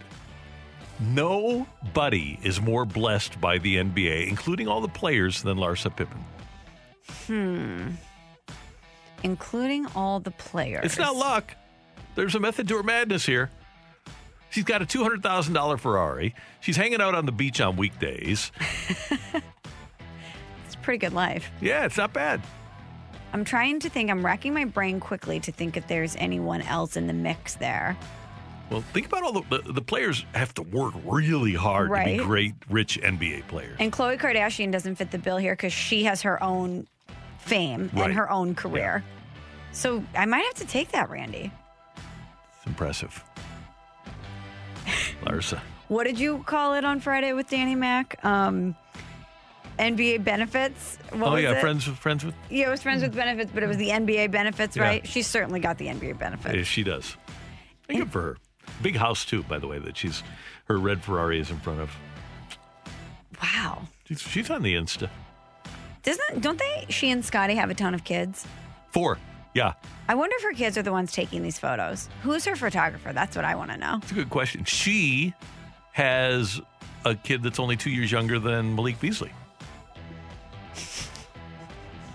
Nobody is more blessed by the NBA, including all the players, than Larsa Pippen. Hmm. Including all the players. It's not luck. There's a method to her madness here. She's got a $200,000 Ferrari. She's hanging out on the beach on weekdays. [LAUGHS] it's a pretty good life. Yeah, it's not bad. I'm trying to think, I'm racking my brain quickly to think if there's anyone else in the mix there. Well, think about all the, the, the players have to work really hard right. to be great, rich NBA players. And Khloe Kardashian doesn't fit the bill here because she has her own fame right. and her own career. Yeah. So I might have to take that, Randy. It's impressive. Larsa. what did you call it on Friday with Danny Mac? Um, NBA benefits. What oh yeah, it? friends with friends with Yeah, it was friends with benefits, but it was the NBA benefits, Yeah. right? She's certainly got the NBA benefits. Yeah, she does. And good for her. Big house too, by the way. That she's her red Ferrari is in front of. Wow. She's, she's on the Insta. Doesn't don't they? She and Scottie have a ton of kids. Four. Yeah, I wonder if her kids are the ones taking these photos. Who's her photographer? That's what I want to know. it's a good question. She has a kid that's only two years younger than Malik Beasley.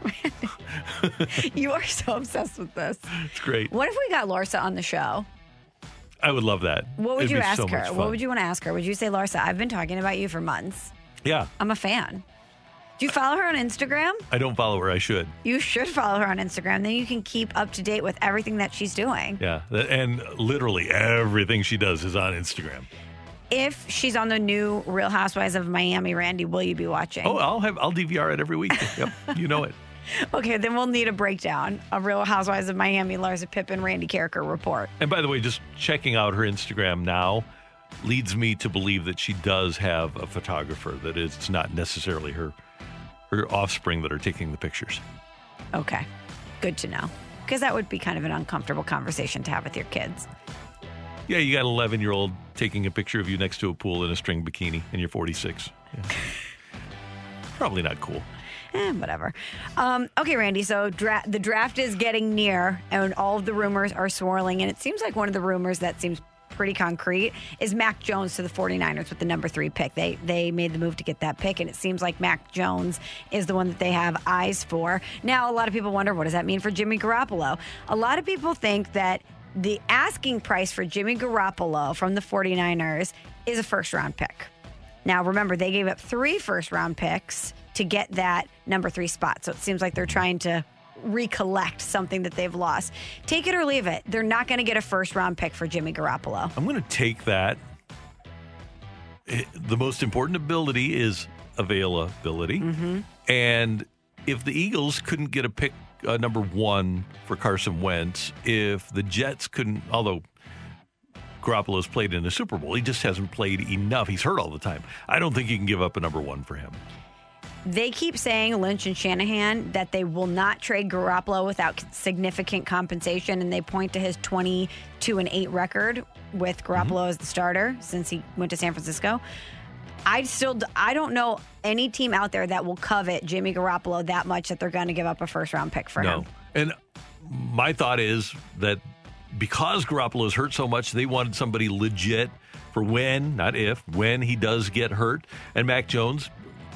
[LAUGHS] you are so obsessed with this. It's great. What if we got Larsa on the show? I would love that. What would It'd you ask so her? What would you want to ask her? Would you say, Larsa, I've been talking about you for months. Yeah, I'm a fan. Do you follow her on Instagram? I don't follow her. I should. You should follow her on Instagram. Then you can keep up to date with everything that she's doing. Yeah, and literally everything she does is on Instagram. If she's on the new Real Housewives of Miami, Randy, will you be watching? Oh, I'll have I'll DVR it every week. [LAUGHS] Yep, you know it. [LAUGHS] Okay, then we'll need a breakdown of Real Housewives of Miami, Larsa Pippen, Randy Karraker report. And by the way, just checking out her Instagram now leads me to believe that she does have a photographer. That it's not necessarily her her offspring that are taking the pictures. Okay, good to know. Because that would be kind of an uncomfortable conversation to have with your kids. Yeah, you got an 11 year old taking a picture of you next to a pool in a string bikini, and you're 46. Yeah. [LAUGHS] Probably not cool. Eh, whatever. Um, okay, Randy. So dra- the draft is getting near, and all of the rumors are swirling. And it seems like one of the rumors that seems pretty concrete is Mac Jones to the 49ers with the number three pick. They they made the move to get that pick, and it seems like Mac Jones is the one that they have eyes for. Now, a lot of people wonder what does that mean for Jimmy Garoppolo? A lot of people think that the asking price for Jimmy Garoppolo from the 49ers is a first round pick. Now, remember, they gave up three first round picks to get that number three spot. So it seems like they're trying to recollect something that they've lost. Take it or leave it. They're not going to get a first round pick for Jimmy Garoppolo. I'm going to take that. Eh, The most important ability is availability. And if the Eagles couldn't get a pick uh, number one for Carson Wentz, if the Jets couldn't, although Garoppolo's played in the Super Bowl, he just hasn't played enough. He's hurt all the time. I don't think you can give up a number one for him. They keep saying, Lynch and Shanahan, that they will not trade Garoppolo without significant compensation. And they point to his 22 and 8 record with mm-hmm. Garoppolo as the starter since he went to San Francisco. I still, I don't know any team out there that will covet Jimmy Garoppolo that much that they're going to give up a first round pick for him. No. him. And my thought is that because Garoppolo's hurt so much, they wanted somebody legit for when, not if, when he does get hurt. And Mac Jones,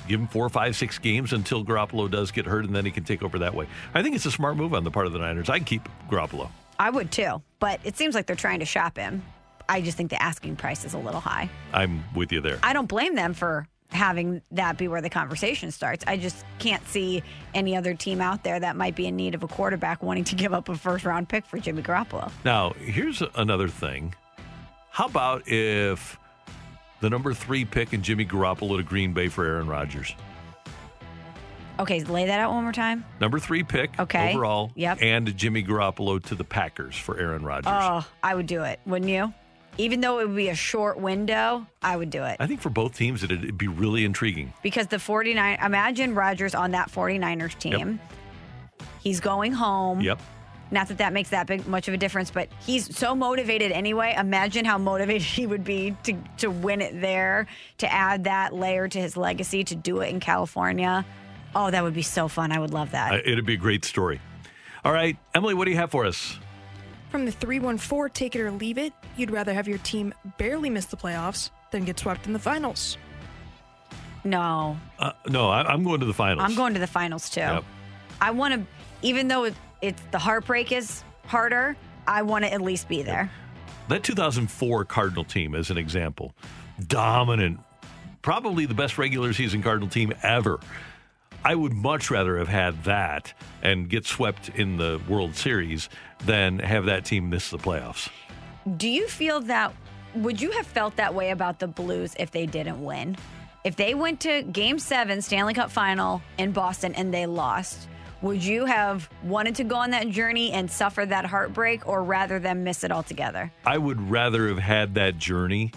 give him four, five, six games until Garoppolo does get hurt, and then he can take over that way. I think it's a smart move on the part of the Niners. I'd keep Garoppolo. I would too, but it seems like they're trying to shop him. I just think the asking price is a little high. I'm with you there. I don't blame them for having that be where the conversation starts. I just can't see any other team out there that might be in need of a quarterback wanting to [LAUGHS] give up a first round pick for Jimmy Garoppolo. Now, here's another thing. How about if the number three pick and Jimmy Garoppolo to Green Bay for Aaron Rodgers? Okay, lay that out one more time. Number three pick Okay. overall. Yep. And Jimmy Garoppolo to the Packers for Aaron Rodgers. Oh, I would do it, wouldn't you? Even though it would be a short window, I would do it. I think for both teams, it'd, it'd be really intriguing. Because the 49 imagine Rodgers on that 49ers team. He's going home. Yep. Not that that makes that big much of a difference, but he's so motivated anyway. Imagine how motivated [LAUGHS] he would be to to win it there, to add that layer to his legacy, to do it in California. Oh, that would be so fun. I would love that. Uh, it'd be a great story. All right, Emily, what do you have for us? From the 314, take it or leave it, you'd rather have your team barely miss the playoffs than get swept in the finals. no, Uh, no, I, I'm going to the finals. I'm going to the finals too. Yep. I want to, even though it, it's the heartbreak is harder. I want to at least be there. That 2004 Cardinal team, as an example, dominant, probably the best regular season Cardinal team ever. I would much rather have had that and get swept in the World Series than have that team miss the playoffs. Do you feel that? Would you have felt that way about the Blues if they didn't win? If they went to Game Seven, Stanley Cup Final in Boston, and they lost, would you have wanted to go on that journey and suffer that heartbreak, or rather than miss it altogether? I would rather have had that journey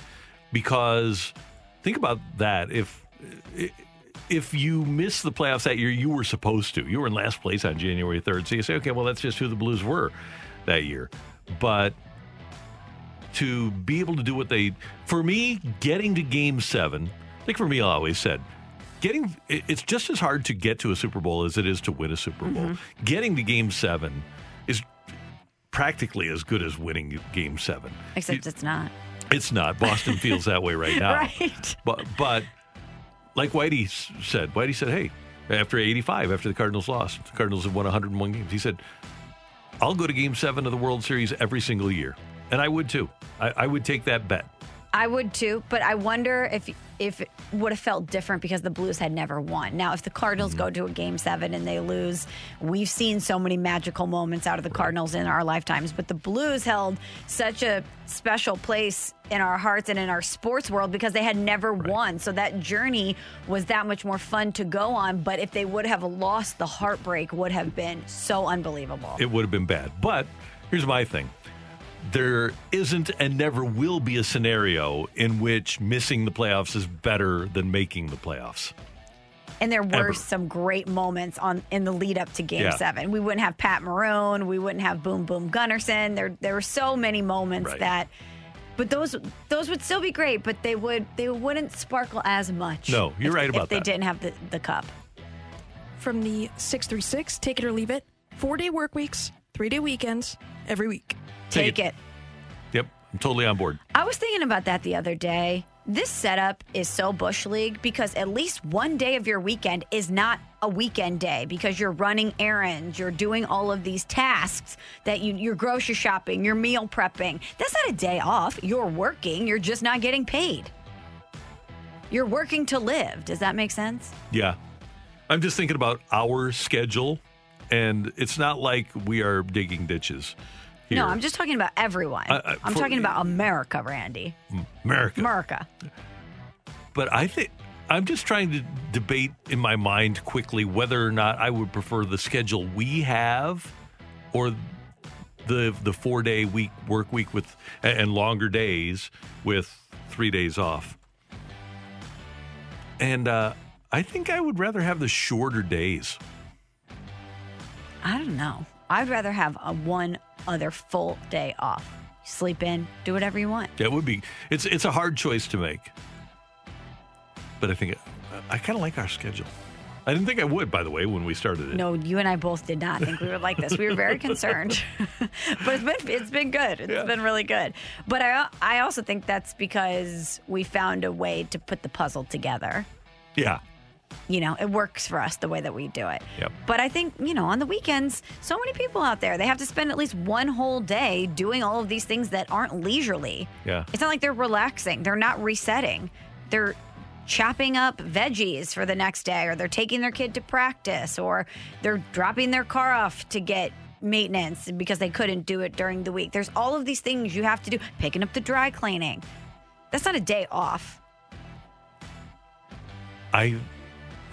because think about that. If if you miss the playoffs that year, you were supposed to. You were in last place on January 3rd. So you say, okay, well, that's just who the Blues were that year. But to be able to do what they, for me, getting to game seven, like for me, I always said, getting, it's just as hard to get to a Super Bowl as it is to win a Super Bowl. Mm-hmm. Getting to game seven is practically as good as winning game seven. Except it's not. It's not. Boston feels that way right now. [LAUGHS] Right. But but like Whitey said, Whitey said, "Hey, after 85, after the Cardinals lost, the Cardinals have won 101 games." He said, "I'll go to Game Seven of the World Series every single year," and I would too. I, I would take that bet. I would too, but I wonder if if it would have felt different because the Blues had never won. Now, if the Cardinals Mm-hmm. go to a game seven and they lose, we've seen so many magical moments out of the Cardinals in our lifetimes, but the Blues held such a special place in our hearts and in our sports world because they had never won. So that journey was that much more fun to go on. But if they would have lost, the heartbreak would have been so unbelievable. It would have been bad. But here's my thing. There isn't and never will be a scenario in which missing the playoffs is better than making the playoffs. And there were Ever. some great moments on in the lead up to Game Yeah. Seven. We wouldn't have Pat Maroon. We wouldn't have Boom Boom Gunnarsson. There, there were so many moments Right. that, but those those would still be great. But they would they wouldn't sparkle as much. No, you're if- right about if about they didn't have the, the cup. From the 636, take it or leave it. Four day work weeks, three day weekends, every week. Take Take it. it. Yep, I'm totally on board. I was thinking about that the other day. This setup is so Bush League because at least one day of your weekend is not a weekend day because you're running errands, you're doing all of these tasks that you, you're grocery shopping, you're meal prepping. That's not a day off. You're working, you're just not getting paid. You're working to live. Does that make sense? Yeah. I'm just thinking about our schedule, and it's not like we are digging ditches. Here. No, I'm just talking about everyone. I- I- I'm for- talking about America, Randy. America. America. But I think I'm just trying to debate in my mind quickly whether or not I would prefer the schedule we have or the the four day week work week with and longer days with three days off. And uh, I think I would rather have the shorter days. I don't know. I'd rather have a one other full day off. Sleep in, do whatever you want. That would be it's it's a hard choice to make. But I think I kind of like our schedule. I didn't think I would, by the way, when we started it. No, you and I both did not think we would like this. We were very concerned, [LAUGHS] [LAUGHS] but it's been it's been good. It's Yeah. been really good. But I I also think that's because we found a way to put the puzzle together. Yeah. You know, it works for us the way that we do it. Yep. But I think, you know, on the weekends, so many people out there, they have to spend at least one whole day doing all of these things that aren't leisurely. Yeah. It's not like they're relaxing, they're not resetting. They're chopping up veggies for the next day, or they're taking their kid to practice, or they're dropping their car off to get maintenance because they couldn't do it during the week. There's all of these things you have to do, picking up the dry cleaning. That's not a day off. I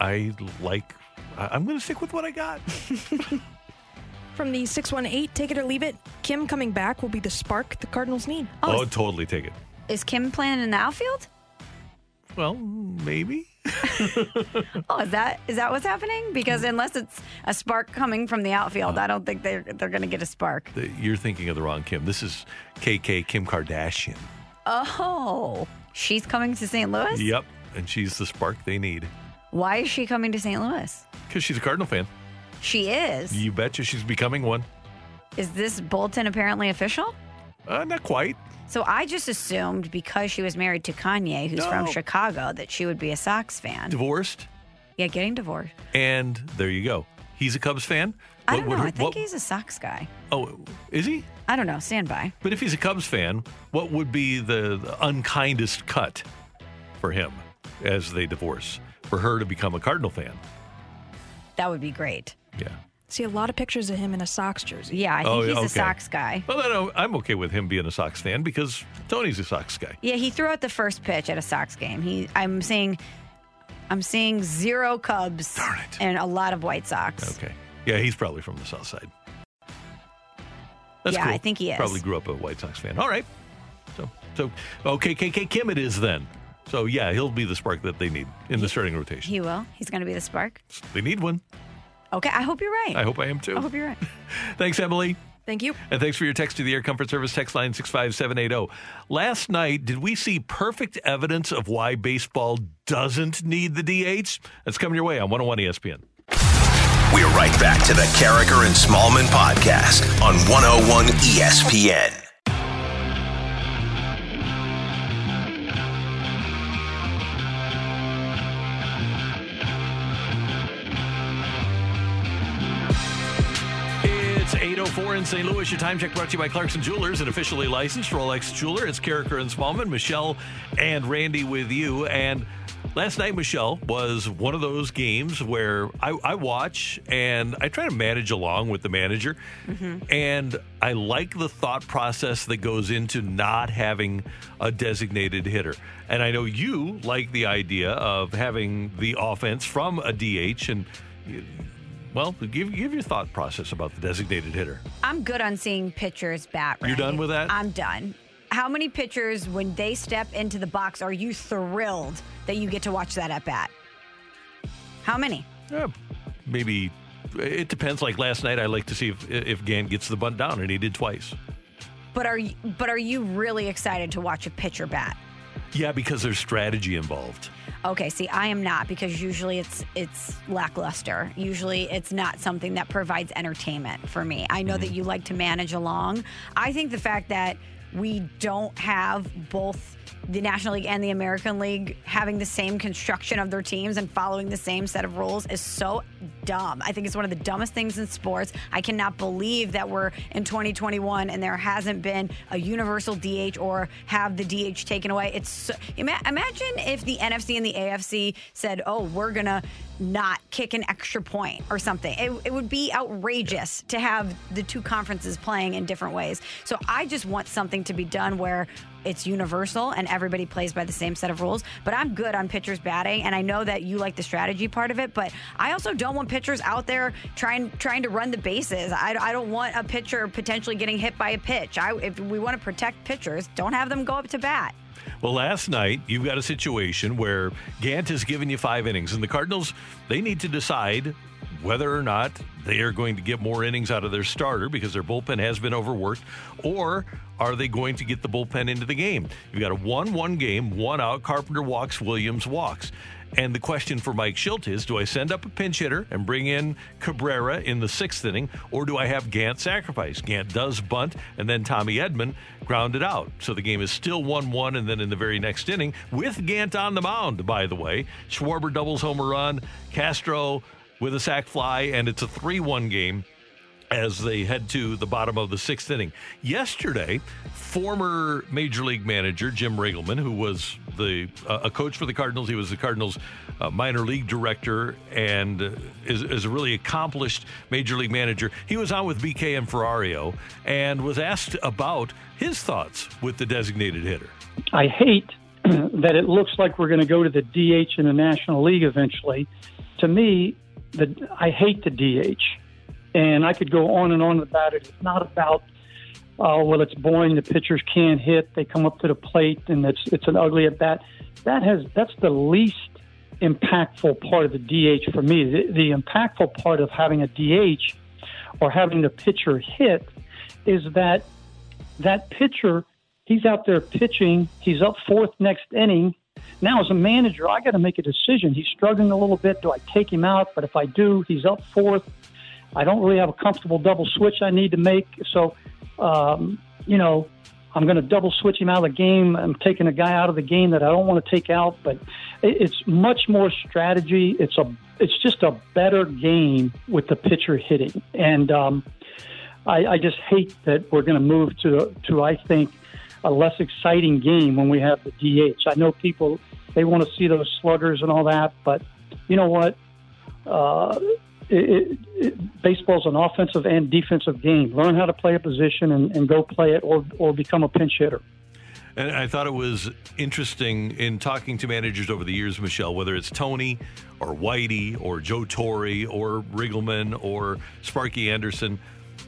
I like I- I'm going to stick with what I got. [LAUGHS] From the 618, take it or leave it. Kim coming back will be the spark the Cardinals need. Oh, Oh, is- totally take it. Is Kim playing in the outfield? Well, maybe. [LAUGHS] Oh, is that is that what's happening? Because unless it's a spark coming from the outfield, uh-huh. I don't think they're they're going to get a spark. The- You're thinking of the wrong Kim. This is KK Kim Kardashian. Oh, she's coming to St. Louis. Yep, and she's the spark they need Why is she coming to St. Louis? because she's a Cardinal fan. She is. You betcha she's becoming one. Is this bulletin apparently official? Uh, not quite. So I just assumed because she was married to Kanye, who's from Chicago, that she would be a Sox fan. Divorced, yeah, getting divorced. and there you go. He's a Cubs fan. I What don't would know. her- I think what- he's a Sox guy. Oh, is he? I don't know. Stand by. But if he's a Cubs fan, what would be the, the unkindest cut for him as they divorce? For her to become a Cardinal fan. That would be great. Yeah. See a lot of pictures of him in a Sox jersey. Yeah, I think Oh, he's yeah, a okay. Sox guy. Well, then I'm okay with him being a Sox fan because Tony's a Sox guy. Yeah, he threw out the first pitch at a Sox game. He, I'm seeing, I'm seeing zero Cubs Darn it. and a lot of White Sox. Okay. Yeah, he's probably from the South Side. That's Yeah, cool. I think he is. Probably grew up a White Sox fan. All right. So So, okay, KK Kim it is then. So, yeah, he'll be the spark that they need in the starting rotation. He will. He's going to be the spark. They need one. Okay, I hope you're right. I hope I am too. I hope you're right. [LAUGHS] Thanks, Emily. Thank you. And thanks for your text to the Air Comfort Service text line 65780. Last night, did we see perfect evidence of why baseball doesn't need the DH? That's coming your way on 101 ESPN. We're right back to the Karraker and Smallman podcast on 101 ESPN. 804 in St. Louis. Your time check brought to you by Clarkson Jewelers, an officially licensed Rolex jeweler. It's Karraker and Smallman, Michelle and Randy with you. And last night, Michelle, was one of those games where I, I watch and I try to manage along with the manager. Mm-hmm. And I like the thought process that goes into not having a designated hitter. And I know you like the idea of having the offense from a DH and. Well, give give your thought process about the designated hitter. I'm good on seeing pitchers bat. You Randy. done with that? I'm done. How many pitchers, when they step into the box, are you thrilled that you get to watch that at bat? How many? Yeah, maybe it depends. Like last night, I like to see if if Gant gets the bunt down, and he did twice. But are you, but are you really excited to watch a pitcher bat? Yeah, because there's strategy involved. Okay, see, I am not because usually it's it's lackluster. Usually it's not something that provides entertainment for me. I know that mm-hmm. you like to manage along. I think the fact that we don't have both the National League and the American League having the same construction of their teams and following the same set of rules is so dumb. I think it's one of the dumbest things in sports. I cannot believe that we're in 2021 and there hasn't been a universal DH or have the DH taken away. It's so, imagine if the NFC and the AFC said, "Oh, we're going to not kick an extra point or something." It, it would be outrageous to have the two conferences playing in different ways. So I just want something to be done where it's universal and everybody plays by the same set of rules. But I'm good on pitchers batting, and I know that you like the strategy part of it. But I also don't want pitchers out there trying trying to run the bases. I, I don't want a pitcher potentially getting hit by a pitch. I, if we want to protect pitchers, don't have them go up to bat. Well, last night you've got a situation where Gant has given you five innings, and the Cardinals they need to decide whether or not they are going to get more innings out of their starter because their bullpen has been overworked, or are they going to get the bullpen into the game? You've got a one-one game, one out. Carpenter walks, Williams walks. And the question for Mike Shildt is do I send up a pinch hitter and bring in Cabrera in the sixth inning, or do I have Gant sacrifice? Gant does bunt, and then Tommy Edman grounded out. So the game is still 1 1, and then in the very next inning, with Gant on the mound, by the way, Schwarber doubles homer run, Castro with a sac fly, and it's a 3 1 game as they head to the bottom of the sixth inning. Yesterday, former Major League manager Jim Riggleman, who was the uh, a coach for the Cardinals, he was the Cardinals' uh, minor league director and uh, is, is a really accomplished Major League manager. He was on with BK and Ferrario and was asked about his thoughts with the designated hitter. I hate [CLEARS THROAT] that it looks like we're going to go to the DH in the National League eventually. To me, the I hate the DH, and I could go on and on about it. It's not about oh well, it's boring. The pitchers can't hit. They come up to the plate, and it's it's an ugly at bat. That has that's the least impactful part of the DH for me. The, the impactful part of having a DH or having the pitcher hit is that that pitcher he's out there pitching. He's up fourth next inning. Now, as a manager, I got to make a decision. He's struggling a little bit. Do I take him out? But if I do, he's up fourth. I don't really have a comfortable double switch I need to make. So, um, you know, I'm going to double switch him out of the game. I'm taking a guy out of the game that I don't want to take out. But it's much more strategy. It's a it's just a better game with the pitcher hitting. And um, I, I just hate that we're going to move to to I think a less exciting game when we have the DH. I know people they want to see those sluggers and all that, but you know what? Uh, it, it, baseball's an offensive and defensive game. Learn how to play a position and, and go play it, or or become a pinch hitter. And I thought it was interesting in talking to managers over the years, Michelle, whether it's Tony or Whitey or Joe Torre or Riggleman or Sparky Anderson,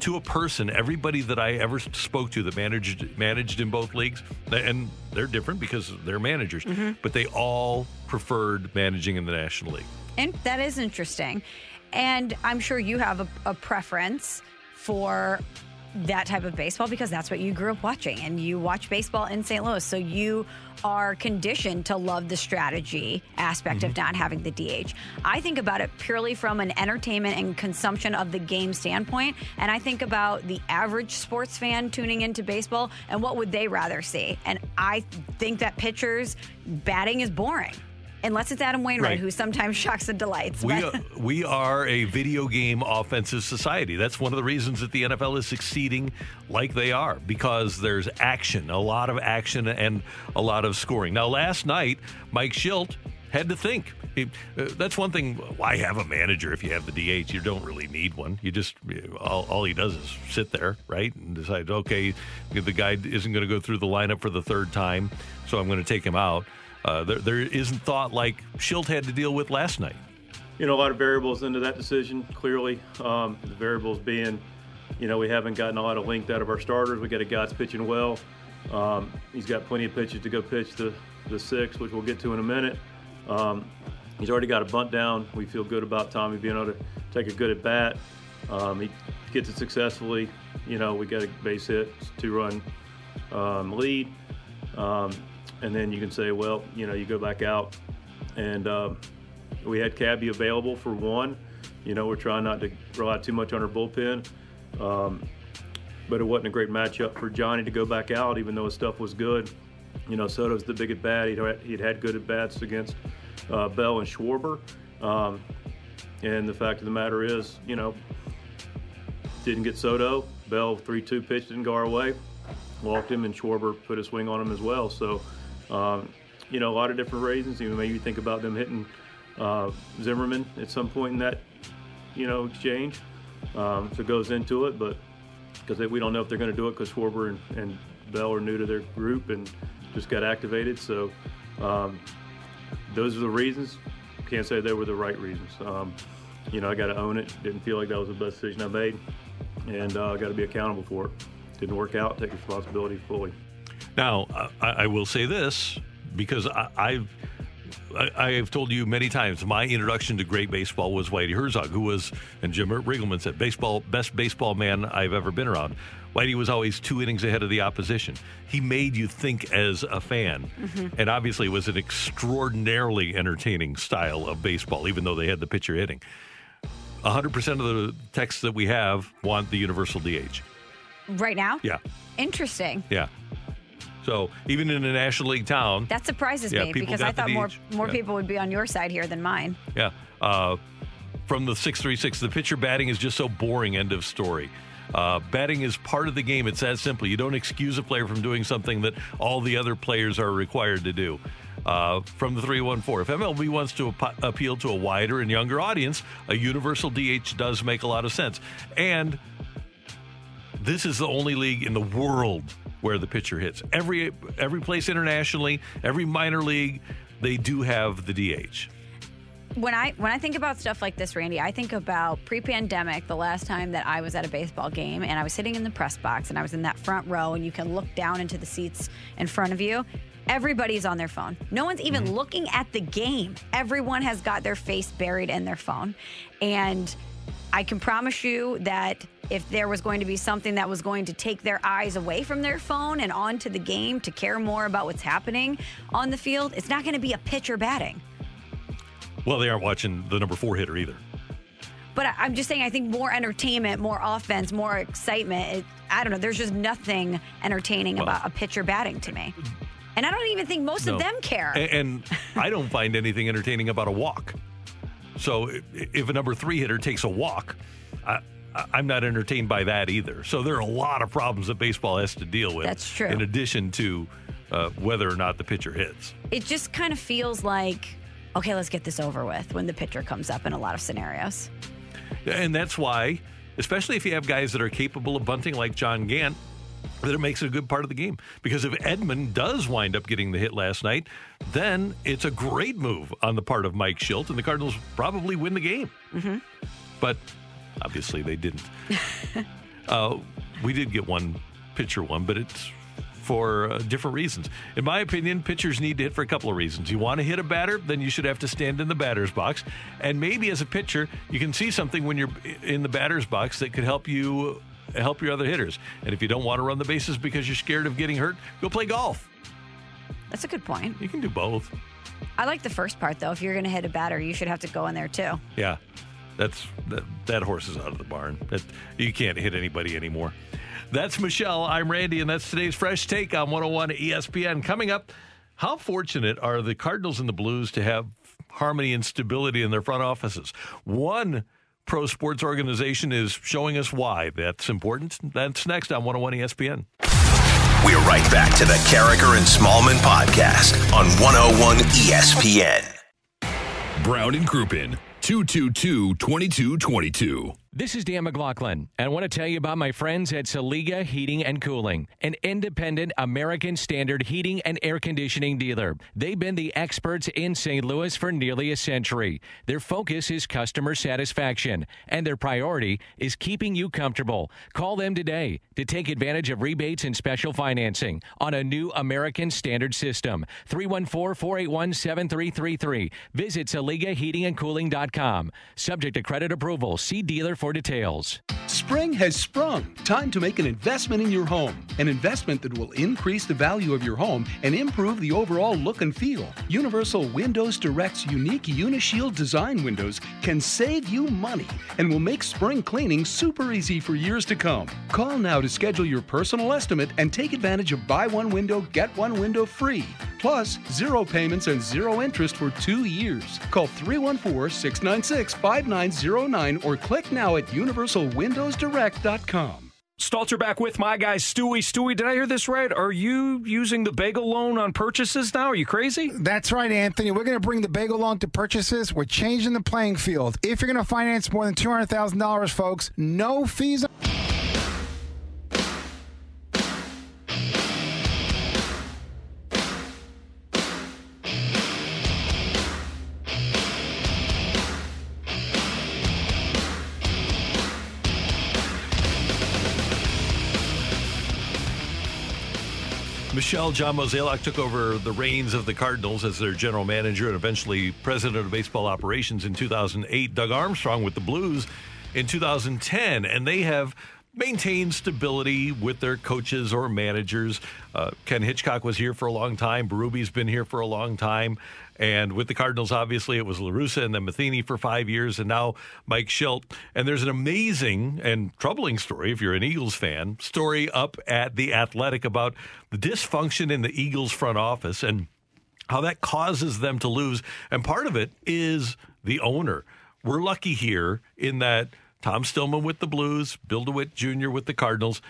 to a person, everybody that I ever spoke to that managed managed in both leagues, and they're different because they're managers, mm-hmm. but they all preferred managing in the National League. And that is interesting. And I'm sure you have a, a preference for that type of baseball because that's what you grew up watching and you watch baseball in St. Louis. So you are conditioned to love the strategy aspect of mm-hmm. not having the DH. I think about it purely from an entertainment and consumption of the game standpoint. And I think about the average sports fan tuning into baseball and what would they rather see. And I think that pitchers batting is boring. Unless it's Adam Wainwright, Right. who sometimes [LAUGHS] shocks and delights. We are, we are a video game offensive society. That's one of the reasons that the NFL is succeeding like they are because there's action, a lot of action, and a lot of scoring. Now, last night, Mike Shildt had to think. He, uh, that's one thing. Why have a manager if you have the DH? You don't really need one. You just all, all he does is sit there, right, and decide. Okay, the guy isn't going to go through the lineup for the third time, so I'm going to take him out. Uh, there, there isn't thought like Shildt had to deal with last night. you know, a lot of variables into that decision. Clearly, um, the variables being, you know, we haven't gotten a lot of length out of our starters. We got a guy that's pitching well. Um, he's got plenty of pitches to go pitch the the six, which we'll get to in a minute. Um, he's already got a bunt down. We feel good about Tommy being able to take a good at bat. Um, he gets it successfully. You know, we got a base hit, two run um, lead. And then you can say, well, you know, you go back out and um, we had Cabby available for one. You know, we're trying not to rely too much on our bullpen. Um, but it wasn't a great matchup for Johnny to go back out, even though his stuff was good. You know, Soto's the big at bat. He'd, he'd had good at bats against uh, Bell and Schwarber. Um, and the fact of the matter is, you know, didn't get Soto. Bell 3 2 pitch didn't go our way. Walked him, and Schwarber put a swing on him as well. So, um, you know, a lot of different reasons. Even maybe think about them hitting uh, Zimmerman at some point in that, you know, exchange. Um, so it goes into it, but because we don't know if they're going to do it because Schwarber and, and Bell are new to their group and just got activated. So um, those are the reasons. Can't say they were the right reasons. Um, you know, I got to own it. Didn't feel like that was the best decision I made, and uh, I got to be accountable for it. Didn't work out. Take responsibility fully. Now, I, I will say this because I, I've I, have told you many times my introduction to great baseball was Whitey Herzog, who was, and Jim Riggleman said, baseball best baseball man I've ever been around. Whitey was always two innings ahead of the opposition. He made you think as a fan, mm-hmm. and obviously it was an extraordinarily entertaining style of baseball, even though they had the pitcher hitting. 100% of the texts that we have want the universal DH. right now? Yeah, Interesting. yeah. So even in a National League town, That surprises Yeah, me because I thought more more Yeah. people would be on your side here than mine. Yeah. Uh, from the 636, the pitcher batting is just so boring, end of story. Uh, batting is part of the game. It's that simple. You don't excuse a player from doing something that all the other players are required to do. Uh, from the 314, if MLB wants to ap- appeal to a wider and younger audience, a universal DH does make a lot of sense. And this is the only league in the world where the pitcher hits. Every every place internationally, every minor league, they do have the DH. When I when I think about stuff like this, Randy, I think about pre-pandemic, the last time that I was at a baseball game and I was sitting in the press box and I was in that front row and you can look down into the seats in front of you. Everybody's on their phone. No one's even mm-hmm. looking at the game. Everyone has got their face buried in their phone. And I can promise you that if there was going to be something that was going to take their eyes away from their phone and onto the game to care more about what's happening on the field, it's not going to be a pitcher batting. Well, they aren't watching the number four hitter either. But I'm just saying, I think more entertainment, more offense, more excitement. It, I don't know. There's just nothing entertaining Well- about a pitcher batting to me. And I don't even think most No. of them care. A- And, I don't find anything entertaining about a walk. So if a number three hitter takes a walk, I, I'm not entertained by that either. So there are a lot of problems that baseball has to deal with. That's true. In addition to uh, whether or not the pitcher hits. it just kind of feels like, okay, let's get this over with when the pitcher comes up in a lot of scenarios. And that's why, especially if you have guys that are capable of bunting like John Gant, that it makes it a good part of the game. Because if Edman does wind up getting the hit last night, then it's a great move on the part of Mike Shildt, and the Cardinals probably win the game. But obviously they didn't. [LAUGHS] Uh, we did get one pitcher one, but it's for uh, different reasons. In my opinion, pitchers need to hit for a couple of reasons. You want to hit a batter, then you should have to stand in the batter's box. And maybe as a pitcher, you can see something when you're in the batter's box that could help you help your other hitters. And if you don't want to run the bases because you're scared of getting hurt, go play golf. That's a good point. You can do both. I like the first part though. If you're going to hit a batter, you should have to go in there too. Yeah. That's that, that horse is out of the barn. That you can't hit anybody anymore. That's Michelle. I'm Randy, and that's today's fresh take on 101 ESPN. Coming up, how fortunate are the Cardinals and the Blues to have harmony and stability in their front offices? One pro sports organization is showing us why that's important. That's next on 101 ESPN. We're right back to the Karraker and Smallman podcast on 101 ESPN. Brown and Crouppen, 222 2222. This is Dan McLaughlin, and I want to tell you about my friends at Saliga Heating and Cooling, an independent American standard heating and air conditioning dealer. They've been the experts in St. Louis for nearly a century. Their focus is customer satisfaction, and their priority is keeping you comfortable. Call them today to take advantage of rebates and special financing on a new American standard system. 314 481 7333. Visit SaligaHeatingandCooling.com. Subject to credit approval. See dealer for details. Spring has sprung. Time to make an investment in your home. An investment that will increase the value of your home and improve the overall look and feel. Universal Windows Direct's unique Unishield design windows can save you money and will make spring cleaning super easy for years to come. Call now to schedule your personal estimate and take advantage of buy one window, get one window free. Plus, zero payments and zero interest for two years. Call 314 696 5909 or click now at universalwindowsdirect.com. Stalter back with my guy Stewie. Stewie, did I hear this right? Are you using the bagel loan on purchases now? Are you crazy? That's right, Anthony. We're going to bring the bagel loan to purchases. We're changing the playing field. If you're going to finance more than $200,000, folks, no fees. Michelle John Mozeliak took over the reins of the Cardinals as their general manager and eventually president of baseball operations in 2008. Doug Armstrong with the Blues in 2010, and they have maintained stability with their coaches or managers. Uh, Ken Hitchcock was here for a long time. Berube's been here for a long time. And with the Cardinals, obviously, it was LaRussa and then Matheny for five years, and now Mike Shildt. And there's an amazing and troubling story, if you're an Eagles fan, story up at The Athletic about the dysfunction in the Eagles front office and how that causes them to lose. And part of it is the owner. We're lucky here in that Tom Stillman with the Blues, Bill DeWitt Jr. with the Cardinals,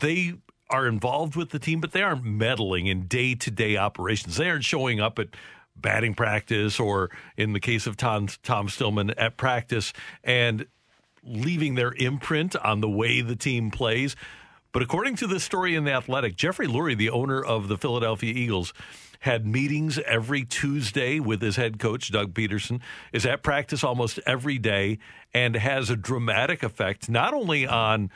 they are involved with the team, but they aren't meddling in day to day operations. They aren't showing up at batting practice or, in the case of Tom, Tom Stillman, at practice and leaving their imprint on the way the team plays. But according to this story in The Athletic, Jeffrey Lurie, the owner of the Philadelphia Eagles, had meetings every Tuesday with his head coach, Doug Pederson, is at practice almost every day, and has a dramatic effect not only on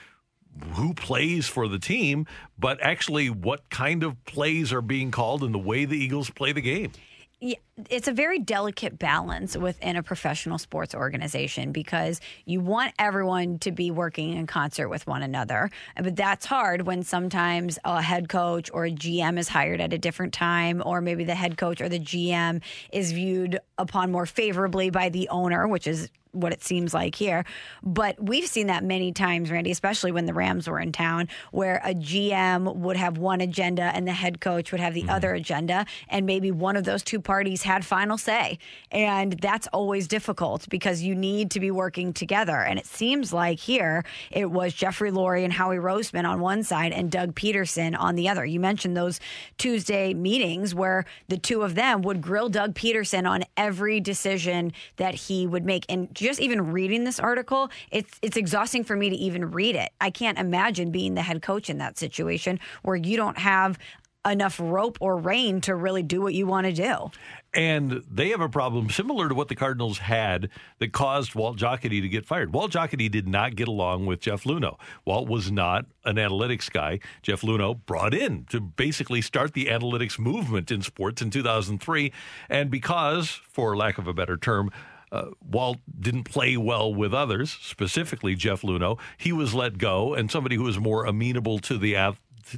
who plays for the team, but actually what kind of plays are being called and the way the Eagles play the game. Yeah, it's a very delicate balance within a professional sports organization because you want everyone to be working in concert with one another. But that's hard when sometimes a head coach or a GM is hired at a different time, or maybe the head coach or the GM is viewed upon more favorably by the owner, which is what it seems like here. But we've seen that many times, Randy, especially when the Rams were in town, where a GM would have one agenda and the head coach would have the mm-hmm. other agenda. And maybe one of those two parties had final say. And that's always difficult because you need to be working together. And it seems like here it was Jeffrey Lurie and Howie Roseman on one side and Doug Pederson on the other. You mentioned those Tuesday meetings where the two of them would grill Doug Pederson on every decision that he would make. And just even reading this article, it's it's exhausting for me to even read it. I can't imagine being the head coach in that situation where you don't have enough rope or rein to really do what you want to do. And they have a problem similar to what the Cardinals had that caused Walt Jocketty to get fired. Walt Jocketty did not get along with Jeff Luhnow. Walt was not an analytics guy. Jeff Luhnow brought in to basically start the analytics movement in sports in 2003. And because, for lack of a better term, uh, Walt didn't play well with others, specifically Jeff Luhnow. He was let go, and somebody who was more amenable to the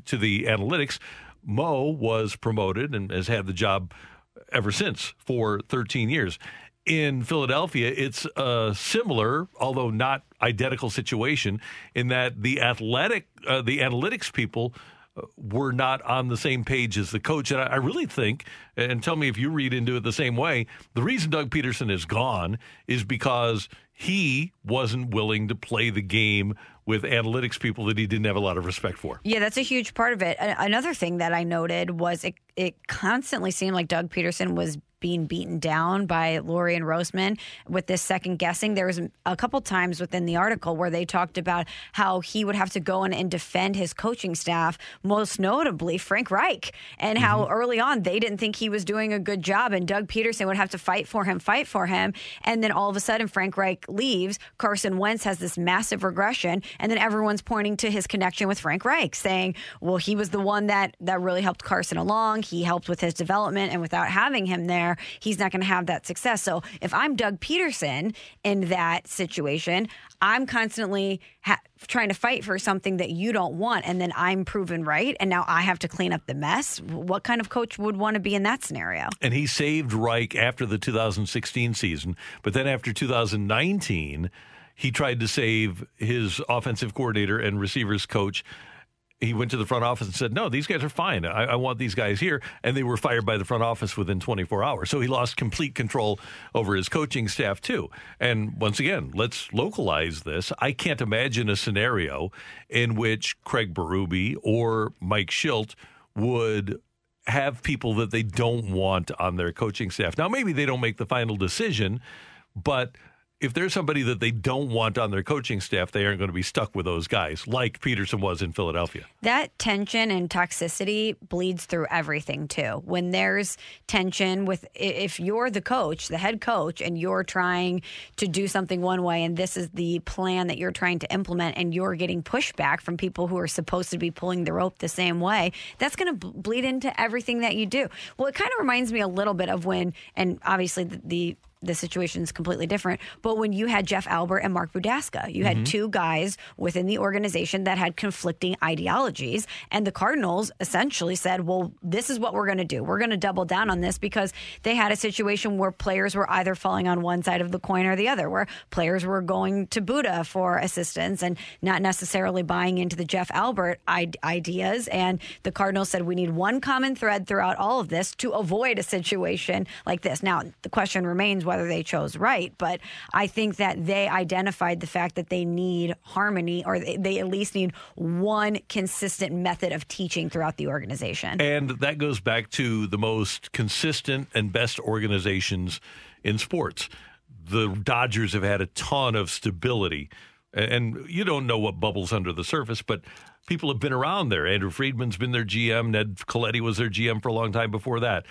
to the analytics, Mo was promoted and has had the job ever since for 13 years. In Philadelphia, it's a similar, although not identical, situation in that the athletic, uh, the analytics people uh, were not on the same page as the coach. And I, I really think, and tell me if you read into it the same way, the reason Doug Pederson is gone is because he wasn't willing to play the game with analytics people that he didn't have a lot of respect for. Yeah, that's a huge part of it. Another thing that I noted was it, it constantly seemed like Doug Pederson was being beaten down by Lurie and Roseman with this second guessing. There was a couple times within the article where they talked about how he would have to go in and defend his coaching staff, most notably Frank Reich, and mm-hmm. how early on they didn't think he was doing a good job, and Doug Pederson would have to fight for him, fight for him, and then all of a sudden Frank Reich leaves. Carson Wentz has this massive regression, and then everyone's pointing to his connection with Frank Reich, saying, "Well, he was the one that that really helped Carson along. He helped with his development, and without having him there." There, he's not going to have that success. So if I'm Doug Pederson in that situation, I'm constantly ha- trying to fight for something that you don't want, and then I'm proven right, and now I have to clean up the mess. What kind of coach would want to be in that scenario? And he saved Reich after the 2016 season, but then after 2019 he tried to save his offensive coordinator and receivers coach he went to the front office and said, "No, these guys are fine. I, I, want these guys here." And they were fired by the front office within 24 hours. So he lost complete control over his coaching staff too. And once again, let's localize this. I can't imagine a scenario in which Craig Berube or Mike Shildt would have people that they don't want on their coaching staff. Now, maybe they don't make the final decision, but if there's somebody that they don't want on their coaching staff, they aren't going to be stuck with those guys, like Pederson was in Philadelphia. That tension and toxicity bleeds through everything too. When there's tension with, if you're the coach, the head coach, and you're trying to do something one way, and this is the plan that you're trying to implement, and you're getting pushback from people who are supposed to be pulling the rope the same way, that's going to bleed into everything that you do. Well, it kind of reminds me a little bit of when, and obviously the, the the situation is completely different. But when you had Jeff Albert and Mark Budaska, you had mm-hmm. two guys within the organization that had conflicting ideologies. And the Cardinals essentially said, well, this is what we're going to do. We're going to double down on this because they had a situation where players were either falling on one side of the coin or the other, where players were going to Buddha for assistance and not necessarily buying into the Jeff Albert ideas. And the Cardinals said, we need one common thread throughout all of this to avoid a situation like this. Now, the question remains whether they chose right, but I think that they identified the fact that they need harmony or they at least need one consistent method of teaching throughout the organization. And that goes back to the most consistent and best organizations in sports. The Dodgers have had a ton of stability and you don't know what bubbles under the surface, but people have been around there. Andrew Friedman's been their GM. Ned Colletti was their GM for a long time before that.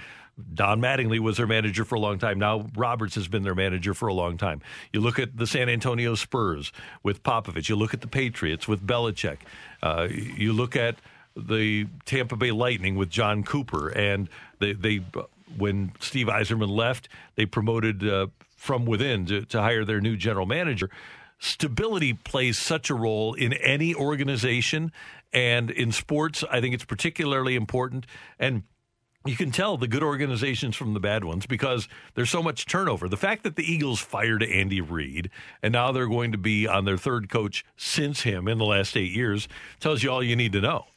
Don Mattingly was their manager for a long time. Now Roberts has been their manager for a long time. You look at the San Antonio Spurs with Popovich. You look at the Patriots with Belichick. Uh, you look at the Tampa Bay Lightning with Jon Cooper, and they, they when Steve Yzerman left, they promoted uh, from within to, to hire their new general manager. Stability plays such a role in any organization, and in sports, I think it's particularly important. And you can tell the good organizations from the bad ones because there's so much turnover. The fact that the Eagles fired Andy Reid and now they're going to be on their third coach since him in the last eight years tells you all you need to know.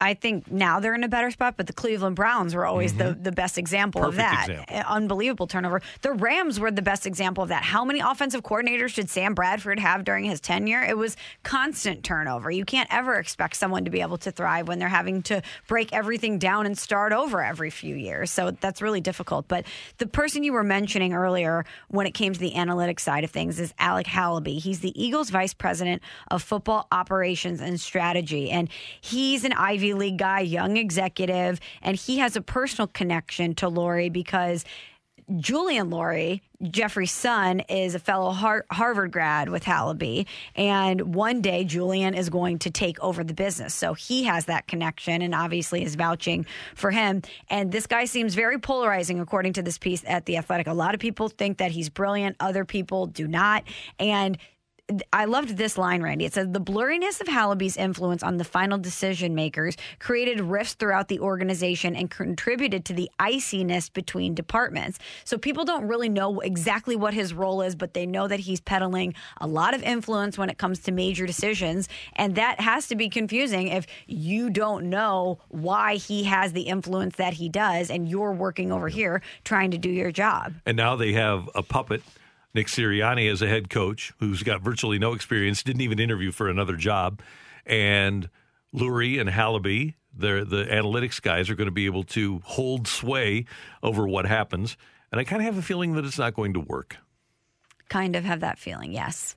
I think now they're in a better spot, but the Cleveland Browns were always mm-hmm. the, the best example Perfect of that. Example. Unbelievable turnover. The Rams were the best example of that. How many offensive coordinators did Sam Bradford have during his tenure? It was constant turnover. You can't ever expect someone to be able to thrive when they're having to break everything down and start over every few years. So that's really difficult. But the person you were mentioning earlier when it came to the analytics side of things is Alec Halaby. He's the Eagles vice president of football operations and strategy. And he's an Ivy Ivy League guy, young executive, and he has a personal connection to Lurie because Julian Lurie, Jeffrey's son, is a fellow Har- Harvard grad with Halaby. And one day, Julian is going to take over the business. So he has that connection and obviously is vouching for him. And this guy seems very polarizing, according to this piece at The Athletic. A lot of people think that he's brilliant, other people do not. And I loved this line, Randy. It says the blurriness of Halaby's influence on the final decision makers created rifts throughout the organization and contributed to the iciness between departments. So people don't really know exactly what his role is, but they know that he's peddling a lot of influence when it comes to major decisions. And that has to be confusing if you don't know why he has the influence that he does and you're working over here trying to do your job. And now they have a puppet, Nick Sirianni, as a head coach who's got virtually no experience, didn't even interview for another job. And Lurie and Halaby, the the analytics guys, are going to be able to hold sway over what happens. And I kind of have a feeling that it's not going to work. kind of have that feeling yes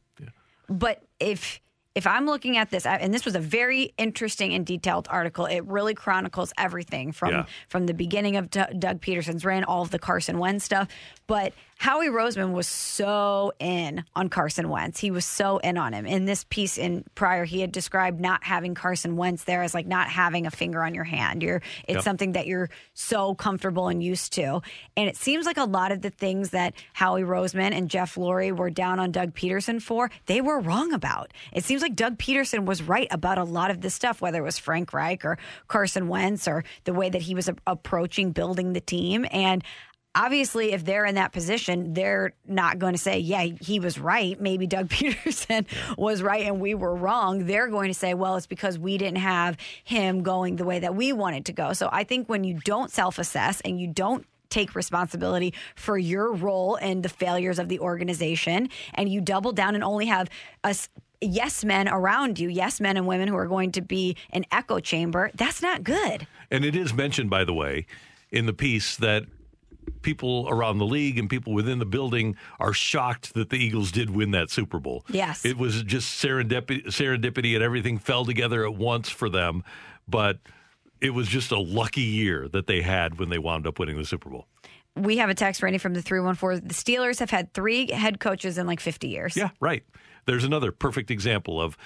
but if if i'm looking at this and this was a very interesting and detailed article it really chronicles everything from Yeah. from the beginning of D- doug pederson's reign all of the carson wentz stuff but howie roseman was so in on carson wentz he was so in on him in this piece in prior he had described not having carson wentz there as like not having a finger on your hand you're it's Yep. something that you're so comfortable and used to. And it seems like a lot of the things that Howie Roseman and Jeff Lurie were down on Doug Pederson for, they were wrong about. It seems like Doug Pederson was right about a lot of this stuff, whether it was Frank Reich or Carson Wentz or the way that he was a- approaching building the team. And obviously if they're in that position they're not going to say yeah he was right. Maybe doug [LAUGHS] pederson was right and we were wrong. They're going to say well it's because we didn't have him going the way that we wanted to go. So i think when you don't self-assess and you don't take responsibility for your role in the failures of the organization and you double down and only have us yes men around you yes men and women who are going to be an echo chamber that's not good. And it is mentioned, by the way, in the piece that people around the league and people within the building are shocked that the Eagles did win that Super Bowl. Yes. It was just serendipity, serendipity and everything fell together at once for them. But it was just a lucky year that they had when they wound up winning the Super Bowl. we have a text Randy from the 314 the steelers have had three head coaches in like 50 years Yeah, right. There's another perfect example of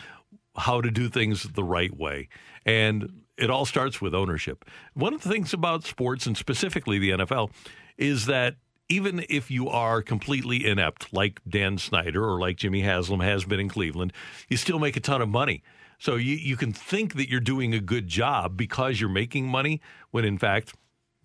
how to do things the right way. And it all starts with ownership. One of the things about sports, and specifically the NFL, is that even if you are completely inept, like Dan Snyder or like Jimmy Haslam has been in Cleveland, you still make a ton of money. So you, you can think that you're doing a good job because you're making money, when in fact,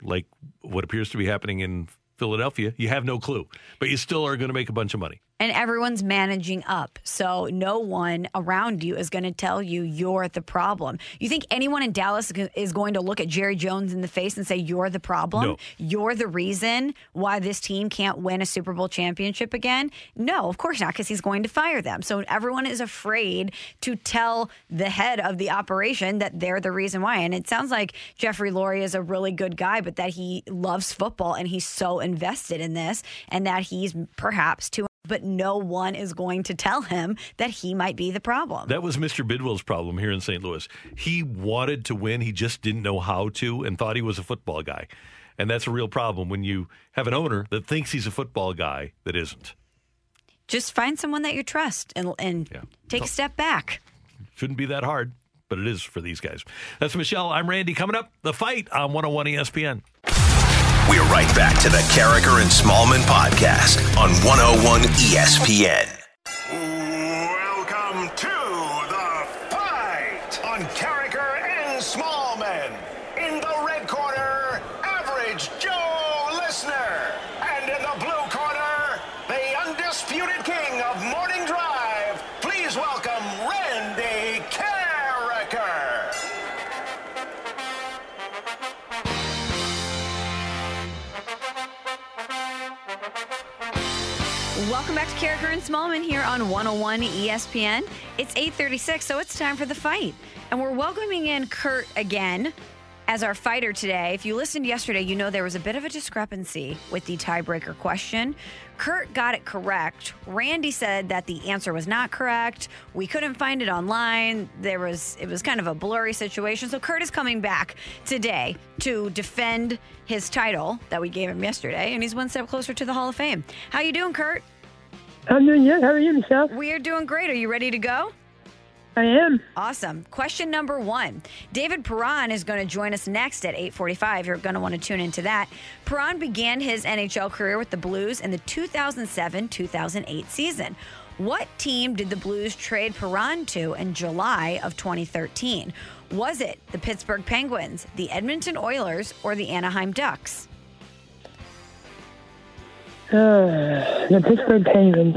like what appears to be happening in Philadelphia, you have no clue, but you still are going to make a bunch of money. And everyone's managing up. So no one around you is going to tell you you're the problem. You think anyone in Dallas is going to look at Jerry Jones in the face and say you're the problem? No. You're the reason why this team can't win a Super Bowl championship again? No, of course not, because he's going to fire them. So everyone is afraid to tell the head of the operation that they're the reason why. And it sounds like Jeffrey Lurie is a really good guy, but that he loves football and he's so invested in this and that he's perhaps too but no one is going to tell him that he might be the problem. That was Mr. Bidwell's problem here in St. Louis. He wanted to win, he just didn't know how to and thought he was a football guy. And that's a real problem when you have an owner that thinks he's a football guy that isn't. Just find someone that you trust and, and take a step back. Shouldn't be that hard, but it is for these guys. That's Michelle. I'm Randy. Coming up, the fight on 101 ESPN. We're right back to the Karraker and Smallman podcast on 101 ESPN. Welcome to the fight on Karraker Back and Smallman here on 101 ESPN. It's 8:36, so it's time for the fight, and we're welcoming in Kurt again as our fighter today. If you listened yesterday, you know there was a bit of a discrepancy with the tiebreaker question. Kurt got it correct. Randy said that the answer was not correct. We couldn't find it online. There was it was kind of a blurry situation. So Kurt is coming back today to defend his title that we gave him yesterday, and he's one step closer to the Hall of Fame. How you doing, Kurt? I'm doing good. How are you, Michelle? We are doing great. Are you ready to go? I am. Awesome. Question number one. David Perron is going to join us next at 845. You're going to want to tune into that. Perron began his NHL career with the Blues in the 2007-2008 season. What team did the Blues trade Perron to in July of 2013? Was it the Pittsburgh Penguins, the Edmonton Oilers, or the Anaheim Ducks? Uh, the Pittsburgh Penguins.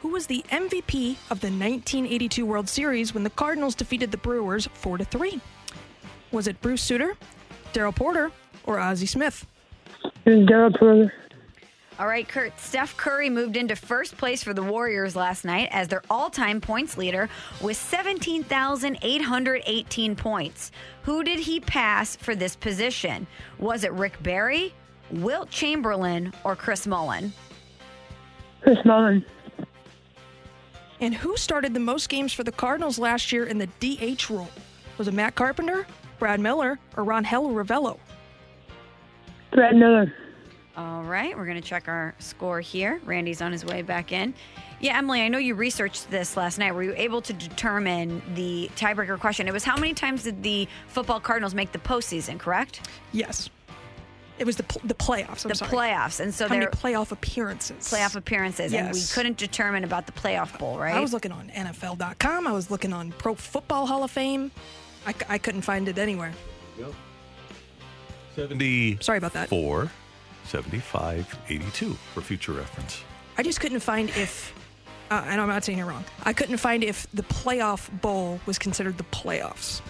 Who was the MVP of the 1982 World Series when the Cardinals defeated the Brewers 4 to 3? Was it Bruce Sutter, Darrell Porter, or Ozzie Smith? It Darrell Porter. All right, Kurt. Steph Curry moved into first place for the Warriors last night as their all time points leader with 17,818 points. Who did he pass for this position? Was it Rick Barry, Wilt Chamberlain, or Chris Mullin? Chris Mullin. And who started the most games for the Cardinals last year in the DH role? Was it Matt Carpenter, Brad Miller, or Rangel Ravelo? Brad Miller. All right, we're going to check our score here. Randy's on his way back in. Yeah, Emily, I know you researched this last night. Were you able to determine the tiebreaker question? It was how many times did the football Cardinals make the postseason, correct? Yes. It was the the playoffs. I'm the sorry. playoffs, and so How many playoff appearances? playoff appearances, and we couldn't determine about the playoff bowl, right? I was looking on NFL.com. I was looking on Pro Football Hall of Fame. I couldn't find it anywhere. 70. Sorry about that. 4, 75, 82 for future reference. I just couldn't find if, uh, and I'm not saying you're wrong. I couldn't find if the playoff bowl was considered the playoffs.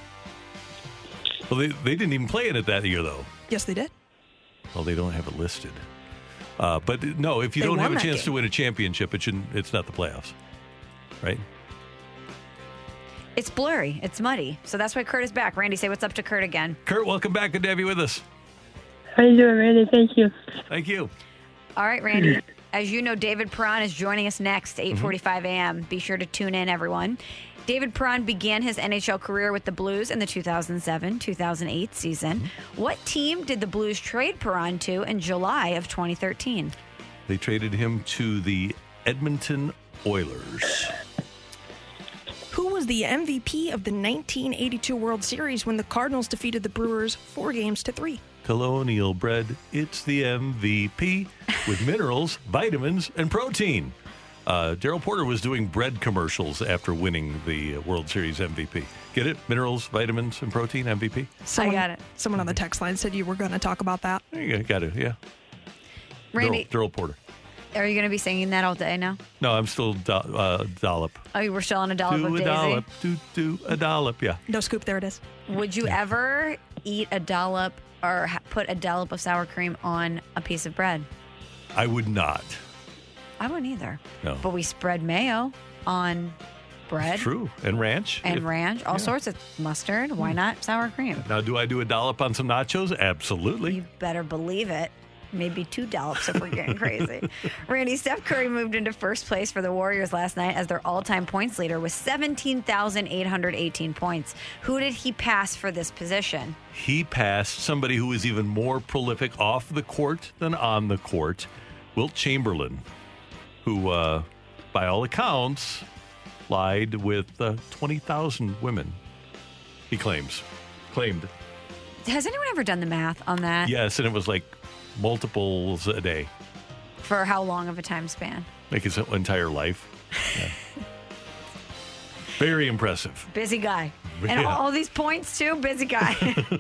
Well, they, they didn't even play in it that year, though. Yes, they did. Well, they don't have it listed. Uh, but no, if you They don't have a chance game. to win a championship, it shouldn't. It's not the playoffs, right? It's blurry. It's muddy. So that's why Kurt is back. Randy, say what's up to Kurt again. Kurt, welcome back. Good to have you with us. How you doing, Randy? Thank you. Thank you. All right, Randy. As you know, David Perron is joining us next, Mm-hmm. 8:45 a.m. Be sure to tune in, everyone. David Perron began his NHL career with the Blues in the 2007-2008 season. Mm-hmm. What team did the Blues trade Perron to in July of 2013? They traded him to the Edmonton Oilers. Who was the MVP of the 1982 World Series when the Cardinals defeated the Brewers four games to three? Colonial bread, it's the MVP with minerals, vitamins, and protein. Uh, Darrell Porter was doing bread commercials after winning the World Series MVP. Get it? Minerals, vitamins, and protein MVP? Someone, got it. Someone on the text line said you were going to talk about that. You got it, yeah. Randy, Darrell, Darrell Porter. are you going to be singing that all day now? No, I'm still do- uh, dollop. Oh, you were still on a dollop do of a Daisy. dollop, do do a dollop, yeah. No scoop, there it is. Would you ever eat a dollop or ha- put a dollop of sour cream on a piece of bread? I would not. I wouldn't either. No. But we spread mayo on bread True. And ranch. and If- ranch, all yeah. sorts of mustard. Why hmm. not sour cream? Now, do I do a dollop on some nachos? Absolutely. You better believe it. Maybe two dollops if we're getting crazy. [LAUGHS] Randy, Steph Curry moved into first place for the Warriors last night as their all time points leader with 17,818 points. Who did he pass for this position? He passed somebody who was even more prolific off the court than on the court, Wilt Chamberlain, who, uh, by all accounts, lied with uh, 20,000 women. He claims. Claimed. Has anyone ever done the math on that? Yes, and it was like multiples a day, For how long of a time span? like his entire life. Yeah. Very impressive. Busy guy. And Yeah. all these points, too? Busy guy. [LAUGHS]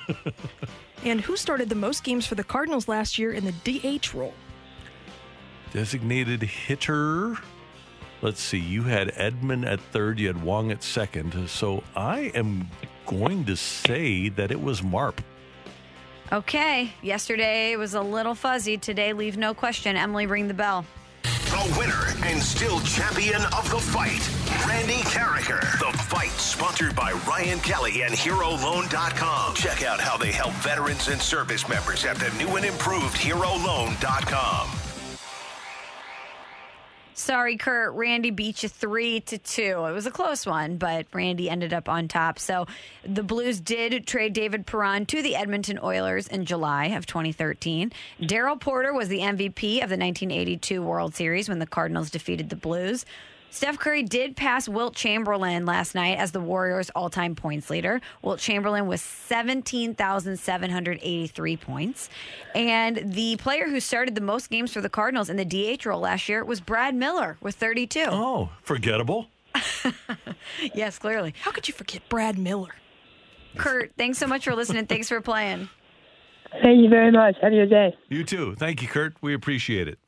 And who started the most games for the Cardinals last year in the DH role? Designated hitter. Let's see. You had Edman at third. You had Wong at second. So I am going to say that it was Marp. okay. Yesterday was a little fuzzy. Today, leave no question. Emily, ring the bell. The winner and still champion of the fight, Randy Karraker. The fight sponsored by Ryan Kelly and HeroLoan.com. Check out how they help veterans and service members at the new and improved HeroLoan.com. Sorry, Kurt. Randy beat you three to two. It was a close one, but Randy ended up on top. So the Blues did trade David Perron to the Edmonton Oilers in July of 2013. Darrell Porter was the MVP of the 1982 World Series when the Cardinals defeated the Blues. Steph Curry did pass Wilt Chamberlain last night as the Warriors' all time points leader. Wilt Chamberlain was 17,783 points. And the player who started the most games for the Cardinals in the DH role last year was Brad Miller with 32. Oh, forgettable. [LAUGHS] yes, clearly. How could you forget Brad Miller? Kurt, thanks so much for listening. Thanks for playing. Thank you very much. Have a good day. You too. Thank you, Kurt. We appreciate it.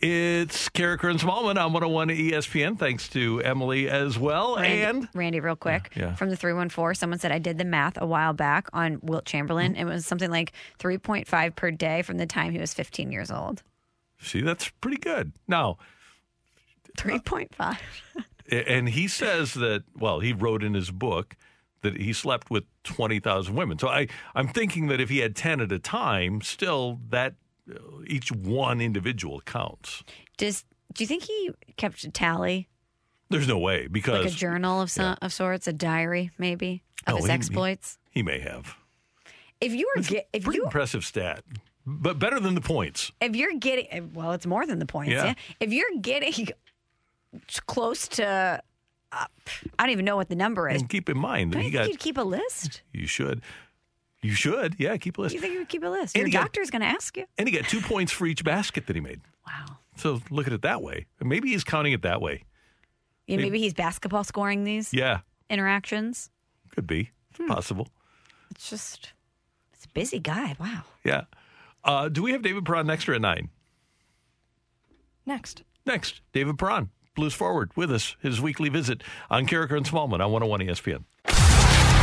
It's and Smallman on 101 ESPN. Thanks to Emily as well. Randy, and Randy, real quick, Yeah. from the 314, someone said I did the math a while back on Wilt Chamberlain. It was something like 3.5 per day from the time he was 15 years old. see, that's pretty good. Now, 3.5. and he says that, well, he wrote in his book that he slept with 20,000 women. So I, I'm thinking that if he had 10 at a time, still that uh, each one individual counts. Does do you think he kept a tally, There's no way because like a journal of some, of sorts, a diary maybe of Oh, his he- exploits? he may have. if you were get, if Pretty you impressive stat, but better than the points. if you're getting well, it's more than the points. Yeah. Yeah. If you're getting [LAUGHS] close to, uh, I don't even know what the number is. And keep in mind that he you got. you'd keep a list? You should. You should. Yeah, keep a list. You think you would keep a list? And Your he got- doctor's going to ask you. And he got two points for each basket that he made. Wow. So look at it that way. Maybe he's counting it that way. Yeah, Maybe- maybe he's basketball scoring these Yeah, interactions. could be. It's Hmm. possible. It's just, it's a busy guy. Wow. Yeah. Uh, do we have David Perron next or at nine? Next. Next, David Perron, Blues Forward, with us, his weekly visit on Karraker and Smallman on 101 ESPN.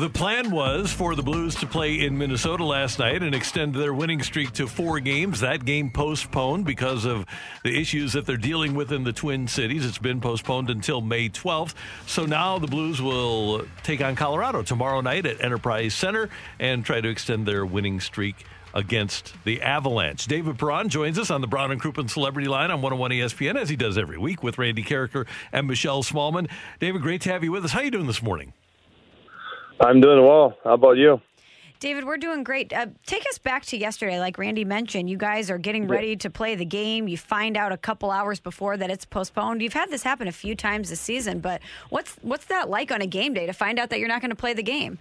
The plan was for the Blues to play in Minnesota last night and extend their winning streak to four games. That game postponed because of the issues that they're dealing with in the Twin Cities. It's been postponed until May 12th. So now the Blues will take on Colorado tomorrow night at Enterprise Center and try to extend their winning streak against the Avalanche. David Perron joins us on the Brown and Crouppen Celebrity Line on 101 ESPN as he does every week with Randy Karraker and Michelle Smallman. David, great to have you with us. How are you doing this morning? I'm doing well. How about you? David, we're doing great. Uh, take us back to yesterday. Like Randy mentioned, you guys are getting ready to play the game. You find out a couple hours before that it's postponed. You've had this happen a few times this season, but what's what's that like on a game day to find out that you're not going to play the game?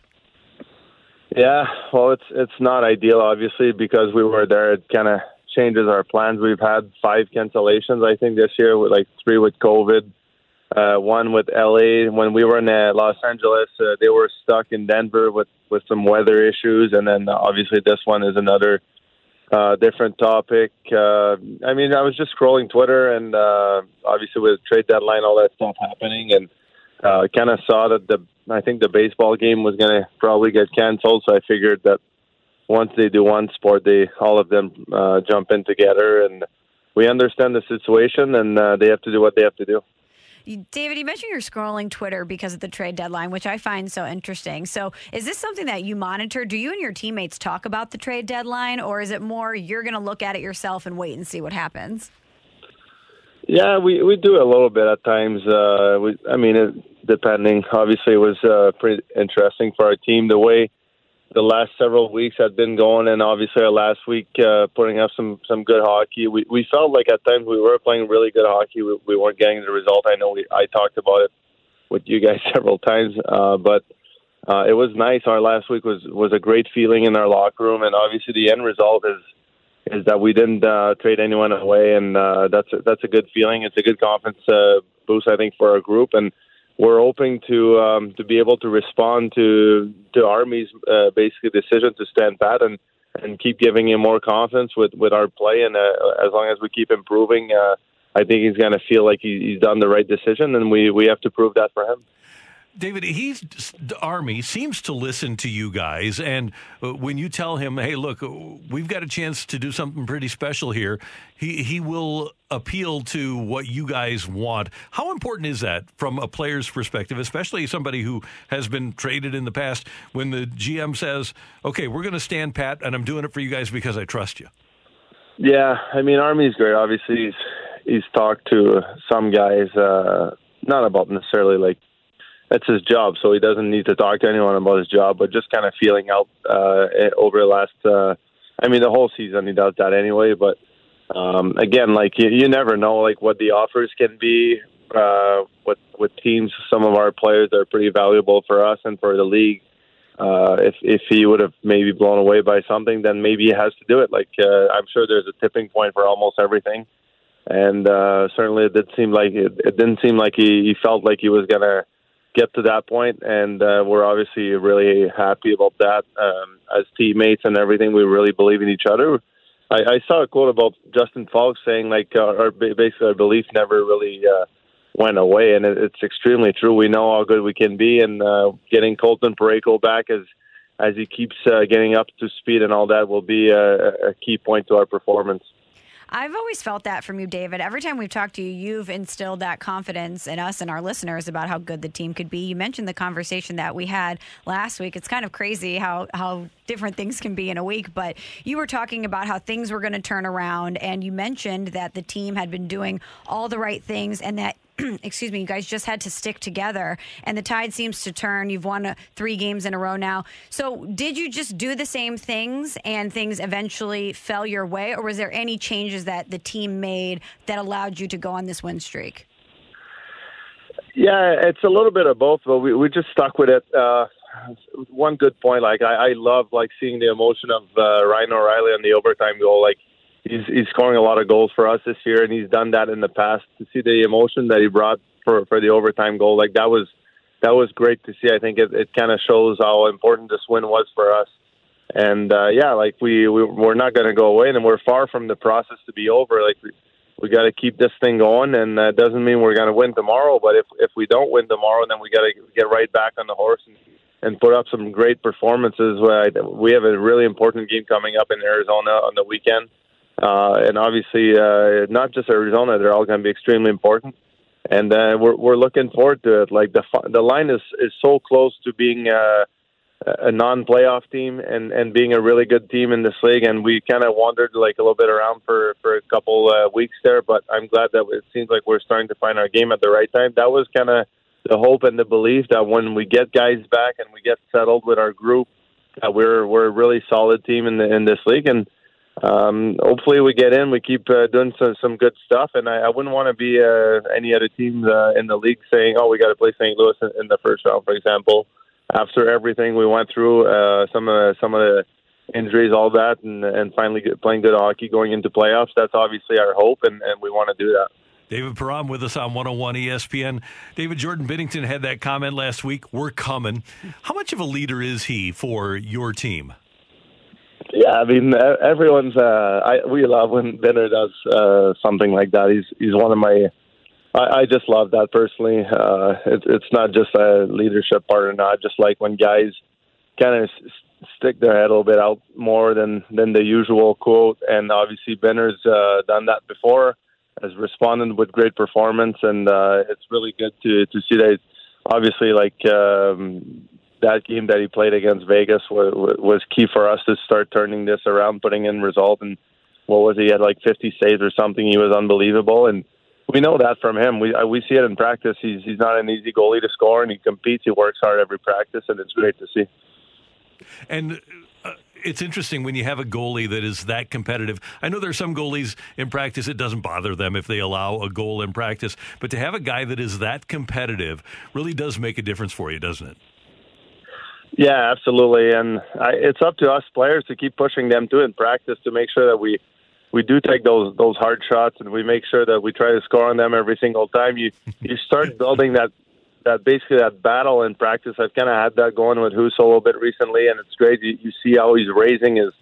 Yeah, well, it's it's not ideal, obviously, because we were there. It kind of changes our plans. We've had five cancellations, I think, this year, with like three with COVID, uh, one with LA. When we were in uh, Los Angeles, uh, they were stuck in Denver with with some weather issues, and then uh, obviously this one is another uh, different topic. Uh, I mean, I was just scrolling Twitter, and uh, obviously with trade deadline, all that stuff happening, and uh, kind of saw that the I think the baseball game was going to probably get canceled. So I figured that once they do one sport, they all of them uh, jump in together, and we understand the situation, and uh, they have to do what they have to do. David, you mentioned you're scrolling Twitter because of the trade deadline, which I find so interesting. So, is this something that you monitor? Do you and your teammates talk about the trade deadline, or is it more you're going to look at it yourself and wait and see what happens? Yeah, we we do a little bit at times. Uh, we, I mean, it, depending. Obviously, it was uh, pretty interesting for our team the way the last several weeks had been going, and obviously our last week uh, putting up some some good hockey. We we felt like at times we were playing really good hockey. We, we weren't getting the result. I know we, I talked about it with you guys [LAUGHS] several times, uh, but uh, it was nice. Our last week was was a great feeling in our locker room, and obviously the end result is is that we didn't uh, trade anyone away, and uh, that's a, that's a good feeling. It's a good confidence uh, boost, I think, for our group, and we're hoping to um, to be able to respond to to Army's uh, basically decision to stand pat and and keep giving him more confidence with with our play. And uh, as long as we keep improving, uh, I think he's going to feel like he, he's done the right decision, and we we have to prove that for him. David, he's the Army seems to listen to you guys, and uh, when you tell him, "Hey, look, we've got a chance to do something pretty special here," he he will appeal to what you guys want. How important is that from a player's perspective, especially somebody who has been traded in the past? When the GM says, "Okay, we're going to stand pat, and I'm doing it for you guys because I trust you." Yeah, I mean, Army's great. Obviously, he's he's talked to some guys, uh, not about necessarily like that's his job, so he doesn't need to talk to anyone about his job, but just kind of feeling out uh, over the last. Uh, I mean, the whole season he does that anyway, but um, again, like you, you never know, like what the offers can be. Uh, with with teams, some of our players are pretty valuable for us and for the league. Uh, if if he would have maybe blown away by something, then maybe he has to do it. Like uh, I'm sure there's a tipping point for almost everything, and uh, certainly it did seem like it, it didn't seem like he, he felt like he was gonna get to that point, and uh, we're obviously really happy about that. Um, as teammates and everything, we really believe in each other. I, I saw a quote about Justin Faulk saying like uh, our basically our belief never really uh, went away, and it, it's extremely true. We know how good we can be, and uh, getting Colton Parayko back as as he keeps uh, getting up to speed and all that will be a, a key point to our performance. I've always felt that from you, David. Every time we've talked to you, you've instilled that confidence in us and our listeners about how good the team could be. You mentioned the conversation that we had last week. It's kind of crazy how how different things can be in a week, but you were talking about how things were going to turn around and you mentioned that the team had been doing all the right things and that [CLEARS THROAT] excuse me, you guys just had to stick together, and the tide seems to turn. You've won uh, three games in a row now. So, did you just do the same things, and things eventually fell your way, or was there any changes that the team made that allowed you to go on this win streak? Yeah, it's a little bit of both, but we we just stuck with it. Uh, one good point, like I, I love like seeing the emotion of uh, Ryan O'Reilly on the overtime goal. Like he's he's scoring a lot of goals for us this year, and he's done that in the past. To see the emotion that he brought for for the overtime goal, like that was that was great to see. I think it, it kind of shows how important this win was for us. And uh, yeah, like we, we we're not going to go away, and we're far from the process to be over. Like we we got to keep this thing going, and that doesn't mean we're going to win tomorrow. But if if we don't win tomorrow, then we got to get right back on the horse and and put up some great performances. We have a really important game coming up in Arizona on the weekend uh, and obviously, uh, not just Arizona, they're all going to be extremely important. And uh, we're we're looking forward to it. Like the the line is is so close to being a, a non-playoff team and and being a really good team in this league. And we kind of wandered like a little bit around for for a couple uh, weeks there, but I'm glad that it seems like we're starting to find our game at the right time. That was kind of the hope and the belief that when we get guys back and we get settled with our group, that we're we're a really solid team in the in this league and um, hopefully we get in. We keep uh, doing some, some good stuff, and I, I wouldn't want to be uh, any other team uh, in the league saying, "Oh, we got to play St. Louis in, in the first round," for example. After everything we went through, uh, some of the, some of the injuries, all that, and, and finally playing good hockey going into playoffs. That's obviously our hope, and, and we want to do that. David Perron with us on 101 ESPN. David Jordan Binnington had that comment last week. We're coming. How much of a leader is he for your team? Yeah, I mean, everyone's. Uh, I we love when Binner does uh, something like that. He's he's one of my. I, I just love that personally. Uh, it, it's not just a leadership part or not. Just like when guys kind of s- stick their head a little bit out more than than the usual quote. And obviously, Binner's uh, done that before. Has responded with great performance, and uh, it's really good to to see that. Obviously, like um, that game that he played against Vegas was, was key for us to start turning this around, putting in result. And what was he? he had like 50 saves or something. He was unbelievable, and we know that from him. We uh, we see it in practice. He's he's not an easy goalie to score, and he competes. He works hard every practice, and it's great to see. And uh, it's interesting when you have a goalie that is that competitive. I know there are some goalies in practice it doesn't bother them if they allow a goal in practice, but to have a guy that is that competitive really does make a difference for you, doesn't it? Yeah, absolutely, and I, it's up to us players to keep pushing them to in practice to make sure that we we do take those those hard shots and we make sure that we try to score on them every single time. You [LAUGHS] you start building that that basically that battle in practice. I've kind of had that going with Husso a little bit recently, and it's great. You, you see how he's raising his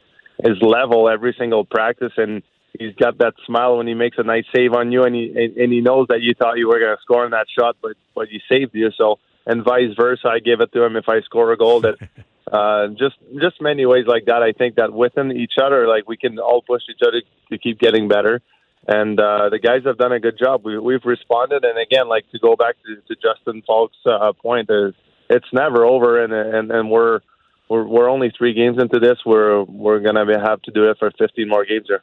his level every single practice, and he's got that smile when he makes a nice save on you, and he and, and he knows that you thought you were going to score on that shot, but but you saved you. So and vice versa, I give it to him if I score a goal. That [LAUGHS] uh, just just many ways like that. I think that within each other, like we can all push each other to keep getting better. And uh, the guys have done a good job. We, we've responded, and again, like to go back to, to Justin Faulk's uh, point, is it's never over, and and and we're we're we're only three games into this. We're we're gonna have to do it for 15 more games here.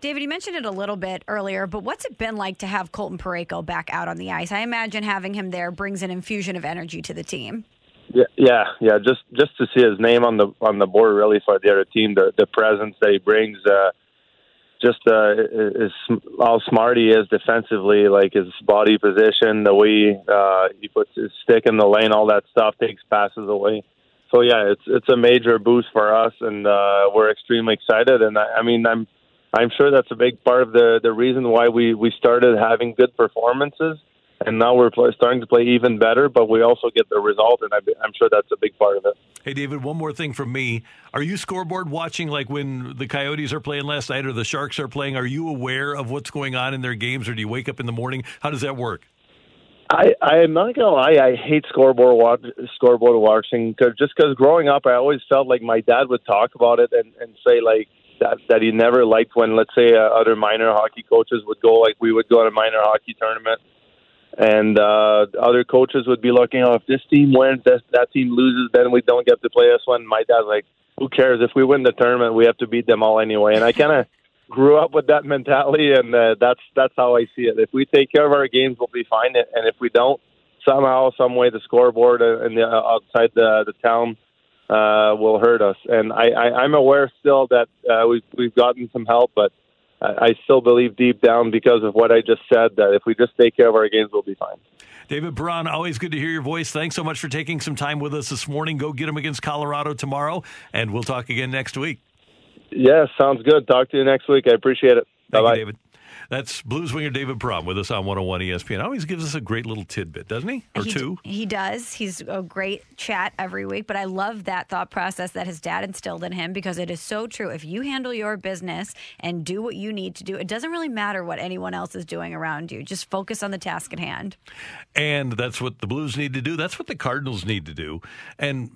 David, you mentioned it a little bit earlier, but what's it been like to have Colton Parayko back out on the ice? I imagine having him there brings an infusion of energy to the team. Yeah, yeah, yeah. Just just to see his name on the on the board, really for the other team, the the presence that he brings. Uh, just uh, is how smart he is defensively, like his body position, the way uh, he puts his stick in the lane, all that stuff takes passes away. So yeah, it's it's a major boost for us, and uh, we're extremely excited. And I, I mean, I'm I'm sure that's a big part of the the reason why we we started having good performances and now we're play, starting to play even better, but we also get the result, and I, I'm sure that's a big part of it. Hey, David, one more thing from me. Are you scoreboard watching like when the Coyotes are playing last night or the Sharks are playing? Are you aware of what's going on in their games, or do you wake up in the morning? How does that work? I I'm not gonna lie. I hate scoreboard watch, scoreboard watching cause, just because growing up, I always felt like my dad would talk about it and and say like that that he never liked when let's say uh, other minor hockey coaches would go like we would go to a minor hockey tournament and uh, other coaches would be looking, oh, if this team wins, that, that team loses, then we don't get to play this one. My dad's like, who cares? If we win the tournament, we have to beat them all anyway. And I kind of [LAUGHS] grew up with that mentality, and uh, that's that's how I see it. If we take care of our games, we'll be fine. And if we don't, somehow, some way, the scoreboard and the uh, outside the the town uh, will hurt us. And I, I, I'm aware still that uh, we've we've gotten some help, but I still believe deep down because of what I just said that if we just take care of our games, we'll be fine. David Perron, always good to hear your voice. Thanks so much for taking some time with us this morning. Go get them against Colorado tomorrow, and we'll talk again next week. Yeah, sounds good. Talk to you next week. I appreciate it. Bye bye, David. That's Blues winger David Perron with us on 101 ESPN. Always gives us a great little tidbit, doesn't he? Or he, two? He does. He's a great chat every week, but I love that thought process that his dad instilled in him because it is so true. If you handle your business and do what you need to do, it doesn't really matter what anyone else is doing around you. Just focus on the task at hand. And that's what the Blues need to do. That's what the Cardinals need to do. And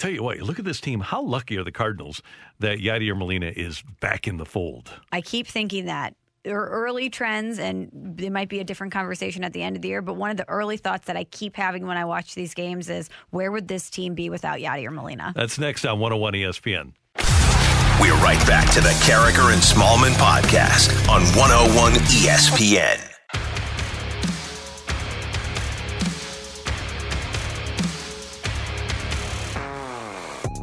tell you what, look at this team. How lucky are the Cardinals that Yadier Molina is back in the fold? I keep thinking that early trends, and it might be a different conversation at the end of the year, but one of the early thoughts that I keep having when I watch these games is where would this team be without Yadier Molina? That's next on 101 ESPN. We're right back to the Karraker and Smallman podcast on 101 ESPN.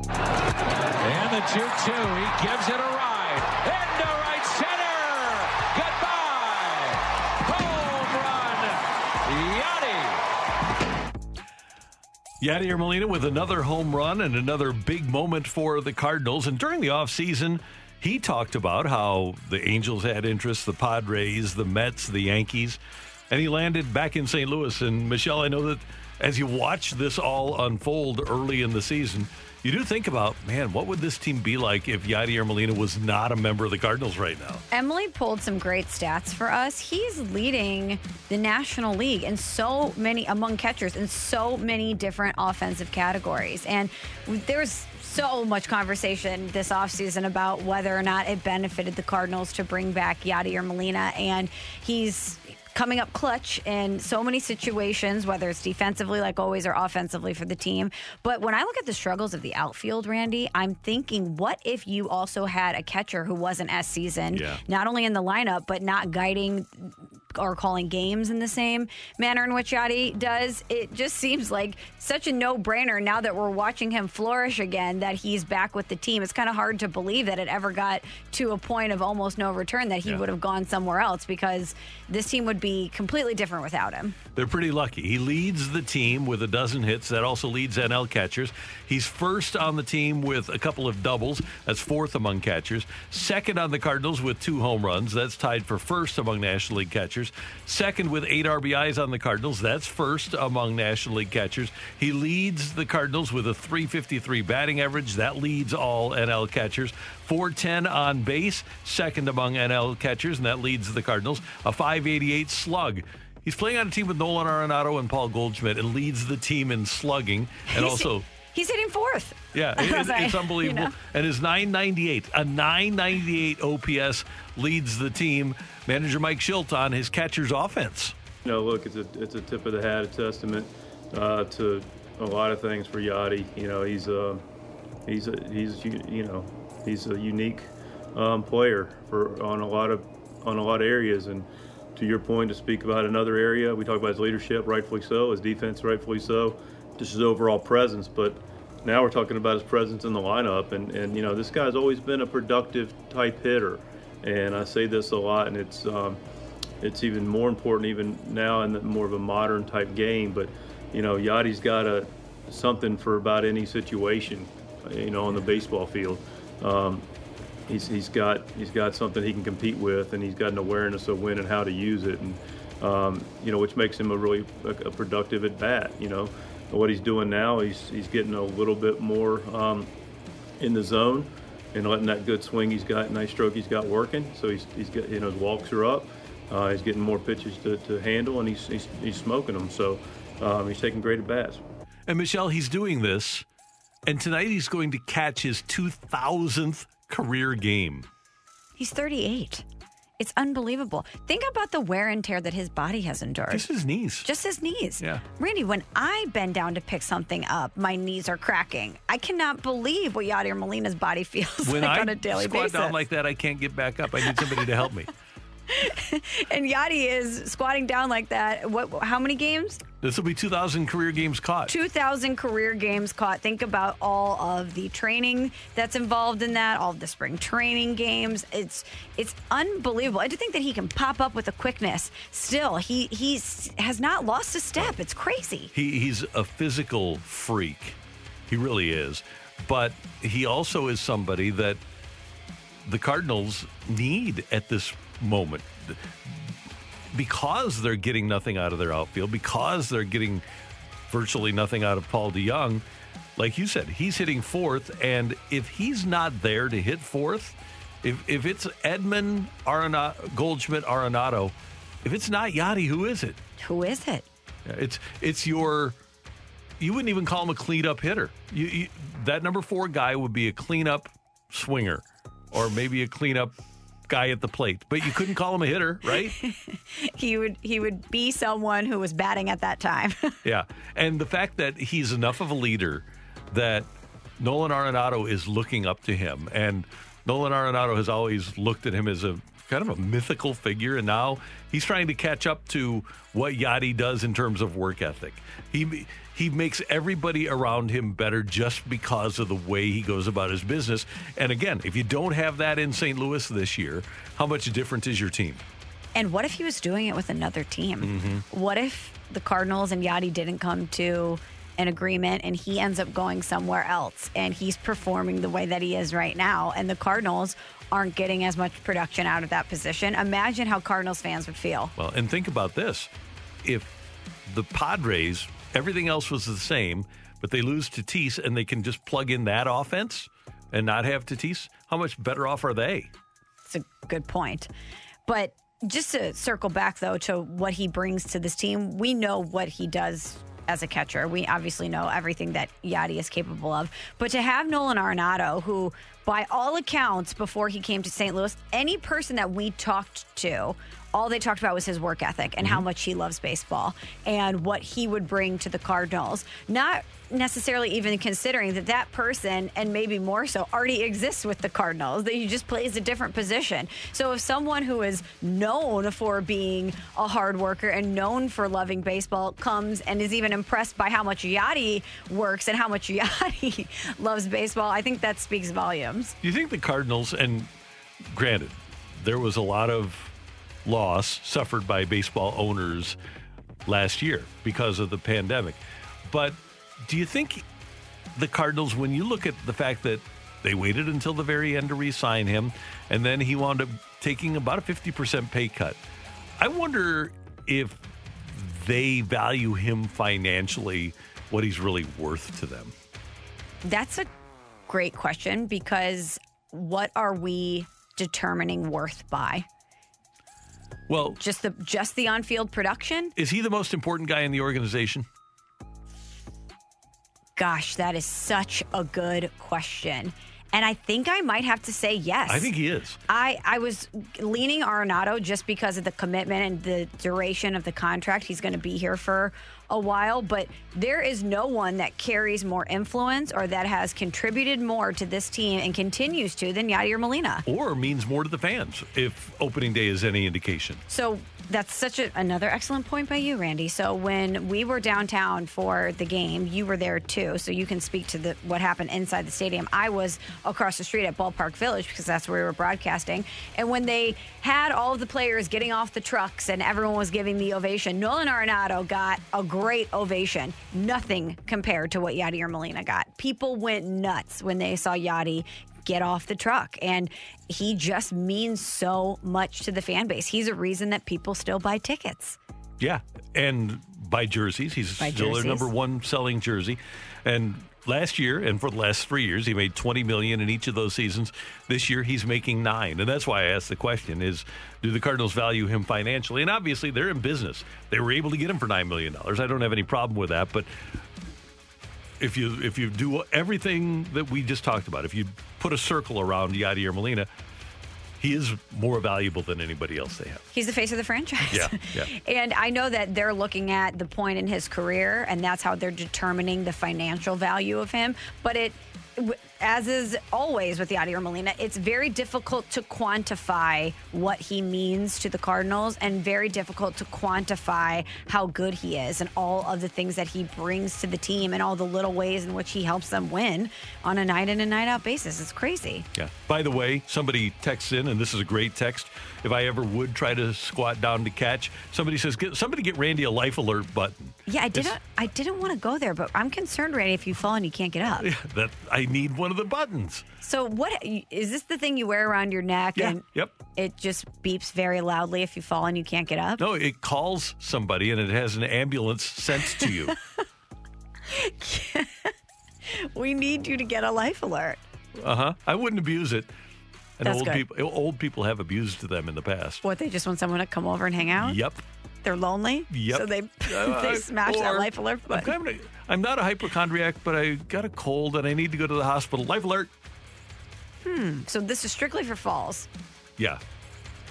And the 2 2. He gives it a ride. Yadier Molina with another home run and another big moment for the Cardinals. And during the offseason, he talked about how the Angels had interest, the Padres, the Mets, the Yankees, and he landed back in St. Louis. And Michelle, I know that as you watch this all unfold early in the season, you do think about, man, what would this team be like if Yadier Molina was not a member of the Cardinals right now? Emily pulled some great stats for us. He's leading the National League in so many among catchers in so many different offensive categories. And there's so much conversation this offseason about whether or not it benefited the Cardinals to bring back Yadier Molina. And he's coming up clutch in so many situations, whether it's defensively, like always, or offensively for the team. But when I look at the struggles of the outfield, Randy, I'm thinking, what if you also had a catcher who wasn't as seasoned, Yeah. not only in the lineup, but not guiding or calling games in the same manner in which Yadi does? It just seems like such a no brainer now that we're watching him flourish again that he's back with the team. It's kind of hard to believe that it ever got to a point of almost no return that he Yeah. would have gone somewhere else because this team would be completely different without him. They're pretty lucky. He leads the team with a dozen hits. That also leads NL catchers. He's first on the team with a couple of doubles. That's fourth among catchers. Second on the Cardinals with two home runs. That's tied for first among National League catchers. Second with eight RBIs on the Cardinals. That's first among National League catchers. He leads the Cardinals with a 353 batting average. That leads all NL catchers. 410 on base, second among NL catchers, and that leads the Cardinals. A 588 slug. He's playing on a team with Nolan Arenado and Paul Goldschmidt and leads the team in slugging and He's- also He's hitting fourth. yeah, [LAUGHS] it- it's, it's unbelievable. you know. And his 998, a 998 OPS leads the team. Manager Mike Shildt on his catcher's offense. You know, look, it's a it's a tip of the hat, a testament uh, to a lot of things for Yadi. You know, he's a he's a he's you you know he's a unique um, player for on a lot of on a lot of areas. And to your point, to speak about another area, we talk about his leadership, rightfully so, his defense, rightfully so, just his overall presence. But now we're talking about his presence in the lineup, and and you know this guy's always been a productive type hitter. And I say this a lot, and it's um, it's even more important even now in the more of a modern type game. But you know, Yadi's got a something for about any situation, you know, on the baseball field. Um, he's he's got he's got something he can compete with, and he's got an awareness of when and how to use it, and um, you know, which makes him a really a, a productive at bat. You know, what he's doing now, he's he's getting a little bit more um, in the zone and letting that good swing he's got, nice stroke he's got working. So he's he's got you know his walks are up. Uh, he's getting more pitches to, to handle, and he's, he's he's smoking them. So um, he's taking great at bats. And Michelle, he's doing this, and tonight he's going to catch his 2000th career game. He's 38. It's unbelievable. Think about the wear and tear that his body has endured. Just his knees. Just his knees. Yeah. Randy, when I bend down to pick something up, my knees are cracking. I cannot believe what Yadier Molina's body [LAUGHS] feels When like I on a daily squat basis. down like that, I can't get back up. I need somebody to help me. [LAUGHS] and Yadi is squatting down like that. What? How many games? This will be 2,000 career games caught. 2,000 career games caught. Think about all of the training that's involved in that, all of the spring training games. It's it's unbelievable. And to think that he can pop up with a quickness. Still, he he's has not lost a step. It's crazy. He, he's a physical freak. He really is. But he also is somebody that the Cardinals need at this moment because they're getting nothing out of their outfield, because they're getting virtually nothing out of Paul DeJong. Like you said, he's hitting fourth, and if he's not there to hit fourth, if if it's Edman Arenado, Goldschmidt Arenado, if it's not Yadi, who is it? Who is it? It's it's your. You wouldn't even call him a cleanup hitter. You, you, that number four guy would be a cleanup swinger, or maybe a cleanup guy at the plate. But you couldn't call him a hitter, right? [LAUGHS] he would he would be someone who was batting at that time. [LAUGHS] yeah. And the fact that he's enough of a leader that Nolan Arenado is looking up to him, and Nolan Arenado has always looked at him as a kind of a mythical figure, and now he's trying to catch up to what Yadi does in terms of work ethic. He he makes everybody around him better just because of the way he goes about his business. And again, if you don't have that in St. Louis this year, how much different is your team? and what if he was doing it with another team? Mm-hmm. What if the Cardinals and Yadi didn't come to an agreement and he ends up going somewhere else and he's performing the way that he is right now and the Cardinals aren't getting as much production out of that position? Imagine how Cardinals fans would feel. Well, and think about this. If the Padres, everything else was the same, but they lose Tatis and they can just plug in that offense and not have Tatis, how much better off are they? It's a good point. But just to circle back, though, to what he brings to this team, we know what he does as a catcher. We obviously know everything that Yadi is capable of. But to have Nolan Arenado, who, by all accounts, before he came to St. Louis, any person that we talked to, all they talked about was his work ethic and how mm-hmm. much he loves baseball and what he would bring to the Cardinals. Not necessarily even considering that that person, and maybe more so, already exists with the Cardinals, that he just plays a different position. So if someone who is known for being a hard worker and known for loving baseball comes and is even impressed by how much Yadi works and how much [LAUGHS] Yadi loves baseball, I think that speaks volumes. Do you think the Cardinals, and granted, there was a lot of loss suffered by baseball owners last year because of the pandemic, but do you think the Cardinals, when you look at the fact that they waited until the very end to re sign him, and then he wound up taking about a 50% pay cut, I wonder if they value him financially, what he's really worth to them. That's a great question because what are we determining worth by? Well, Just the just the on-field production? is he the most important guy in the organization? Gosh, that is such a good question. And I think I might have to say yes. I think he is. I, I was leaning Arenado just because of the commitment and the duration of the contract. He's going to be here for a while, but there is no one that carries more influence or that has contributed more to this team and continues to than Yadier Molina. Or means more to the fans if opening day is any indication. So that's such a, another excellent point by you, Randy. So when we were downtown for the game, you were there too, so you can speak to the what happened inside the stadium. I was across the street at Ballpark Village because that's where we were broadcasting. And when they had all of the players getting off the trucks and everyone was giving the ovation, Nolan Arenado got a great ovation. Nothing compared to what Yadier Molina got. People went nuts when they saw Yadi get off the truck. And he just means so much to the fan base. He's a reason that people still buy tickets. Yeah, and by jerseys, he's By still jerseys. their number one selling jersey. And last year, and for the last three years, he made twenty million in each of those seasons. This year, he's making nine, and that's why I asked the question: Is do the Cardinals value him financially? And obviously, they're in business. They were able to get him for nine million dollars. I don't have any problem with that, but. If you if you do everything that we just talked about, if you put a circle around Yadier Molina, he is more valuable than anybody else they have. He's the face of the franchise. Yeah, yeah. [LAUGHS] And I know that they're looking at the point in his career, and that's how they're determining the financial value of him. But it, as is always with the Yadier Molina, it's very difficult to quantify what he means to the Cardinals, and very difficult to quantify how good he is and all of the things that he brings to the team, and all the little ways in which he helps them win on a night in and night out basis. It's crazy. Yeah. By the way, somebody texts in, and this is a great text. If I ever would try to squat down to catch, somebody says, get, somebody get Randy a life alert button. Yeah, I didn't. I didn't want to go there, but I'm concerned, Randy, if you fall and you can't get up. [LAUGHS] Yeah, That I need one of the buttons. So, what is this? The thing you wear around your neck, Yeah, and yep. it just beeps very loudly if you fall and you can't get up. No, it calls somebody, and it has an ambulance sent to you. [LAUGHS] We need you to get a life alert. uh huh. I wouldn't abuse it. And That's old good. people, old people have abused them in the past. What they just want someone to come over and hang out. Yep. They're lonely. Yep. So they [LAUGHS] Uh, they smash that life alert button. I'm not a hypochondriac, but I got a cold and I need to go to the hospital. Life alert. Hmm. So this is strictly for falls. Yeah.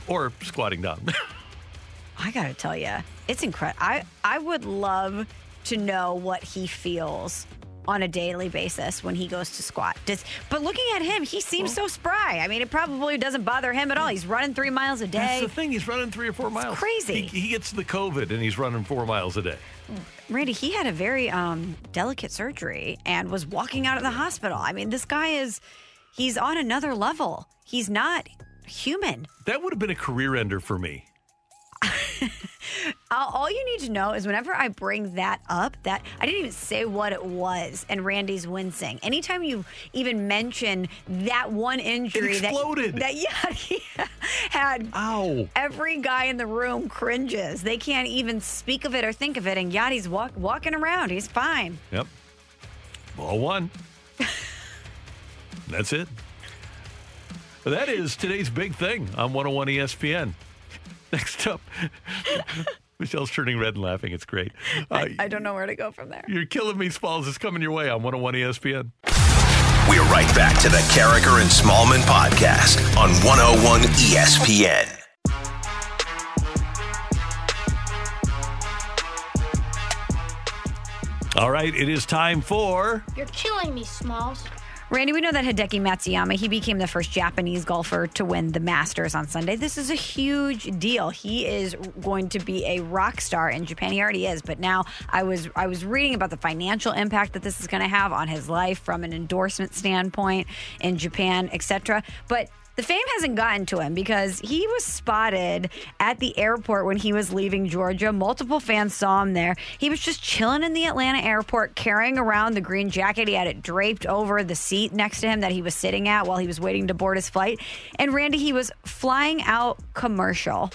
Or squatting down. [LAUGHS] I gotta tell you, it's incredible. I I would love to know what he feels on a daily basis when he goes to squat. Does, but looking at him, he seems so spry. I mean, it probably doesn't bother him at all. He's running three miles a day. That's the thing. He's running three or four miles. crazy. He, he gets the COVID and he's running four miles a day. Randy, he had a very um, delicate surgery and was walking out of the hospital. I mean, this guy is, he's on another level. He's not human. That would have been a career ender for me. [LAUGHS] All, all you need to know is whenever I bring that up, that I didn't even say what it was, and Randy's wincing. Anytime you even mention that one injury exploded. that, that [LAUGHS] yeah, he had, Ow. every guy in the room cringes. They can't even speak of it or think of it, and Yadi's walk, walking around. He's fine. Yep. Ball one. That's it. That is today's big thing on 101 ESPN. [LAUGHS] Next up, [LAUGHS] Michelle's turning red and laughing. It's great. Uh, I don't know where to go from there. you're killing me, Smalls. It's coming your way on 101 ESPN. We're right back to the Karraker and Smallman podcast on 101 ESPN. All right, it is time for. You're killing me, Smalls. Randy, we know that Hideki Matsuyama, he became the first Japanese golfer to win the Masters on Sunday. This is a huge deal. He is going to be a rock star in Japan. He already is, but now I was I was reading about the financial impact that this is going to have on his life from an endorsement standpoint in Japan, etc. But the fame hasn't gotten to him because he was spotted at the airport when he was leaving Georgia. Multiple fans saw him there. He was just chilling in the Atlanta airport, carrying around the green jacket. He had it draped over the seat next to him that he was sitting at while he was waiting to board his flight. And Randy, he was flying out commercial.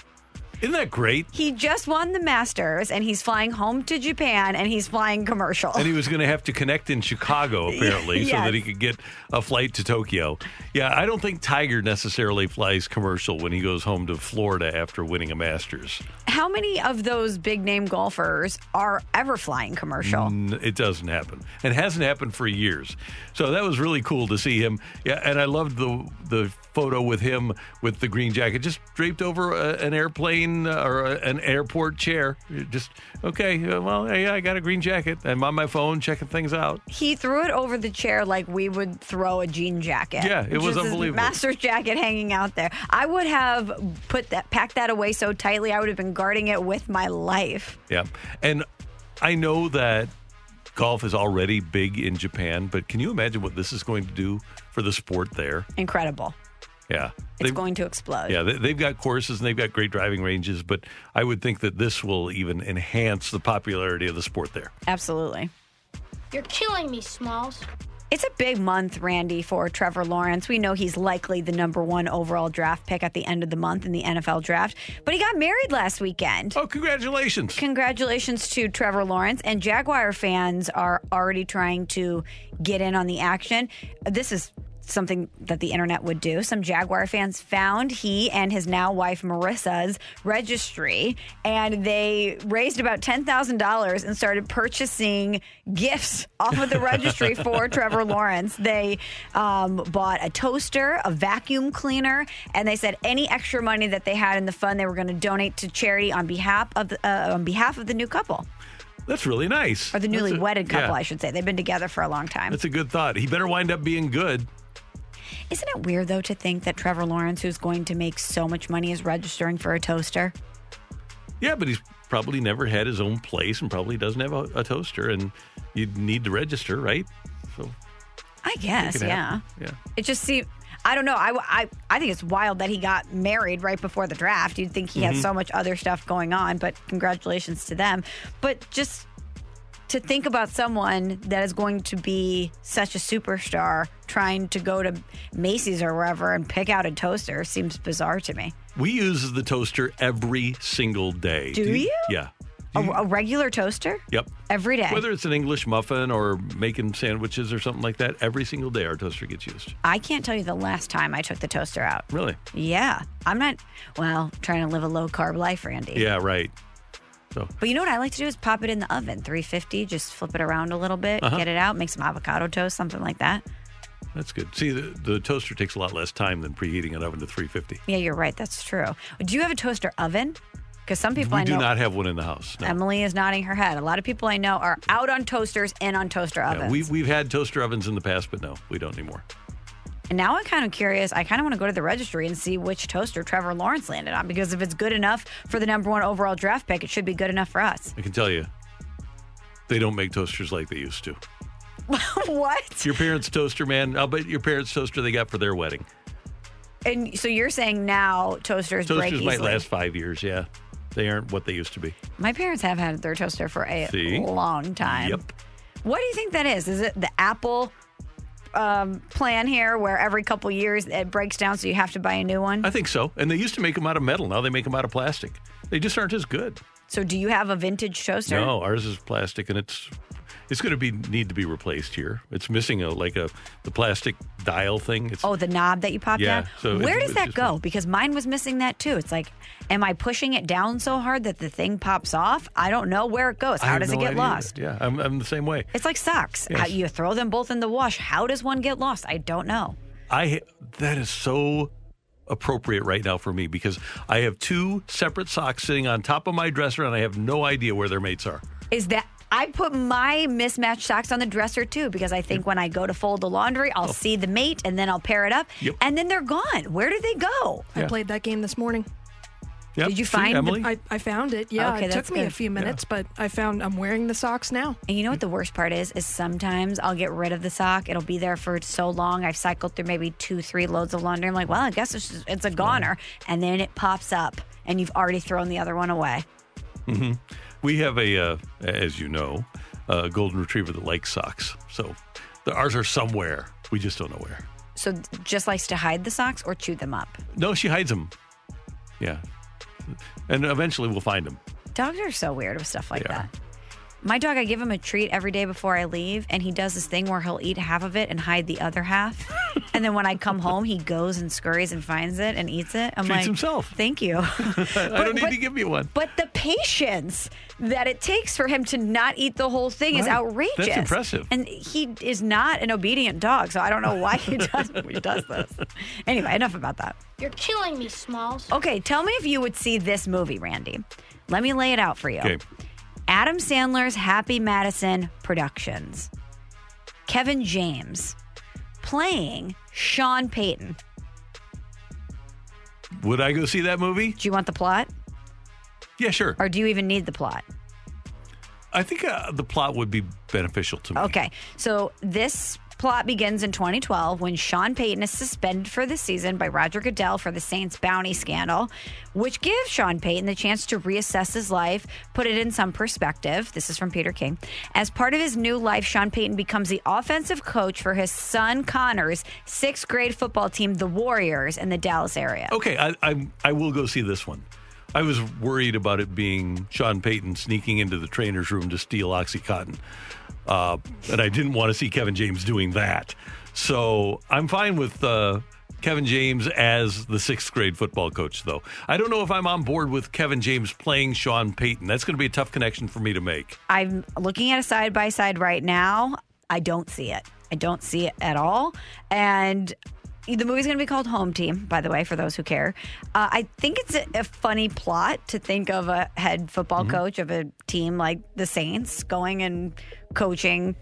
Isn't that great? He just won the Masters and he's flying home to Japan and he's flying commercial. And he was going to have to connect in Chicago, [LAUGHS] apparently, so that he could get a flight to Tokyo. Yeah, I don't think Tiger necessarily flies commercial when he goes home to Florida after winning a Masters. How many of those big name golfers are ever flying commercial? It doesn't happen, and hasn't happened for years. So that was really cool to see him. Yeah, and I loved the the photo with him with the green jacket, just draped over a, an airplane uh, or a, an airport chair. Just okay. uh, Well, yeah, I got a green jacket. I'm on my phone checking things out. He threw it over the chair like we would throw a jean jacket. Yeah, it was unbelievable. Master's jacket hanging out there. I would have put that, packed that away so tightly. I would have been guarding it with my life. Yeah, and I know that golf is already big in Japan, but can you imagine what this is going to do for the sport there? Incredible. Yeah, It's They've- going to explode. Yeah, they- they've got courses and they've got great driving ranges, but I would think that this will even enhance the popularity of the sport there. Absolutely. You're killing me, Smalls. It's a big month, Randy, for Trevor Lawrence. We know he's likely the number one overall draft pick at the end of the month in the NFL draft, but he got married last weekend. Oh, congratulations. Congratulations to Trevor Lawrence. And Jaguar fans are already trying to get in on the action. This is something that the internet would do. Some Jaguar fans found he and his now wife Marissa's registry, and they raised about $10,000 and started purchasing gifts off of the registry [LAUGHS] for Trevor Lawrence. They um, bought a toaster, a vacuum cleaner, and they said any extra money that they had in the fund they were going to donate to charity on behalf of the, uh, on behalf of the new couple That's really nice. or the newly a- wedded couple, yeah, I should say. They've been together for a long time. That's a good thought. He better wind up being good. Isn't it weird though to think that Trevor Lawrence, who's going to make so much money, is registering for a toaster? Yeah, but he's probably never had his own place and probably doesn't have a, a toaster, and you'd need to register, right? So I guess, yeah. happen. Yeah. It just seems. I don't know. I, I, I think it's wild that he got married right before the draft. You'd think he had Mhm. so much other stuff going on, but congratulations to them. But just to think about someone that is going to be such a superstar trying to go to Macy's or wherever and pick out a toaster seems bizarre to me. We use the toaster every single day. Do you? Yeah. A, a regular toaster? Yep. Every day. Whether it's an English muffin or making sandwiches or something like that, every single day our toaster gets used. I can't tell you the last time I took the toaster out. Really? Yeah. I'm not, well, trying to live a low carb life, Randy. Yeah, right. So But you know what I like to do is pop it in the oven, 350, just flip it around a little bit, Uh-huh. get it out, make some avocado toast, something like that. that's good. See, the, the toaster takes a lot less time than preheating an oven to 350. Yeah, you're right. That's true. Do you have a toaster oven? Because some people I know. we I do know. not have one in the house. No. Emily is nodding her head. A lot of people I know are out on toasters and on toaster Yeah, ovens. we, we've had toaster ovens in the past, but no, we don't anymore. And now I'm kind of curious. I kind of want to go to the registry and see which toaster Trevor Lawrence landed on because if it's good enough for the number one overall draft pick, it should be good enough for us. I can tell you, they don't make toasters like they used to. [LAUGHS] what? Your parents' toaster, man. I'll bet your parents' toaster they got for their wedding. And so you're saying now toasters, break Toasters might easily. last five years. Yeah, they aren't what they used to be. My parents have had their toaster for a See? long time. Yep. What do you think that is? Is it the Apple um, plan here where every couple years it breaks down so you have to buy a new one? I think so. And they used to make them out of metal. Now they make them out of plastic. They just aren't as good. So do you have a vintage toaster? No, ours is plastic, and it's it's going to be need to be replaced here. It's missing a like a the plastic dial thing. It's Oh, the knob that you pop Yeah, down? so Where does that go? Because mine was missing that too. It's like, am I pushing it down so hard that the thing pops off? I don't know where it goes. How does it get idea. lost? Yeah, I'm, I'm the same way. It's like socks. Yes. How, you throw them both in the wash. How does one get lost? I don't know. I that is so appropriate right now for me because I have two separate socks sitting on top of my dresser, and I have no idea where their mates are. Is that I put my mismatched socks on the dresser too because I think when I go to fold the laundry, I'll see the mate and then I'll pair it up Yep. and then they're gone. Where do they go? I played that game this morning. Yep. Did you See, find the- I, I found it. Yeah, Okay, it that's took me a few minutes, but I found I'm wearing the socks now. And you know what the worst part is? Is sometimes I'll get rid of the sock. It'll be there for so long. I've cycled through maybe two, three loads of laundry. I'm like, well, I guess it's, just, it's a goner. And then it pops up and you've already thrown the other one away. hmm We have a, uh, as you know, a golden retriever that likes socks. So the, ours are somewhere. We just don't know where. So just likes to hide the socks or chew them up. No, she hides them. Yeah. and eventually we'll find them. Dogs are so weird with stuff like They are. that. My dog, I give him a treat every day before I leave, and he does this thing where he'll eat half of it and hide the other half. [LAUGHS] and then when I come home, he goes and scurries and finds it and eats it. I'm Treats like, himself. Thank you. [LAUGHS] [LAUGHS] I don't need but- to give you one. But the patience that it takes for him to not eat the whole thing is Right. outrageous. That's impressive. And he is not an obedient dog, so I don't know why he does he does this. Anyway, enough about that. You're killing me, Smalls. Okay, tell me if you would see this movie, Randy. Let me lay it out for you. Okay. Adam Sandler's Happy Madison Productions. Kevin James playing Sean Payton. Would I go see that movie? Do you want the plot? Yeah, sure. Or do you even need the plot? I think uh, the plot would be beneficial to me. Okay, so this plot begins in 2012 when Sean Payton is suspended for the season by Roger Goodell for the Saints bounty scandal, which gives Sean Payton the chance to reassess his life, put it in some perspective. This is from Peter King. As part of his new life, Sean Payton becomes the offensive coach for his son Connor's sixth grade football team, the Warriors, in the Dallas area. Okay, I, I I will go see this one. I was worried about it being Sean Payton sneaking into the trainer's room to steal OxyContin, uh, and I didn't want to see Kevin James doing that. So I'm fine with uh, Kevin James as the sixth grade football coach, though. I don't know if I'm on board with Kevin James playing Sean Payton. That's going to be a tough connection for me to make. I'm looking at a side by side right now. I don't see it. I don't see it at all. And the movie's going to be called Home Team, by the way, for those who care. Uh, I think it's a, a funny plot to think of a head football coach of a team like the Saints going and coaching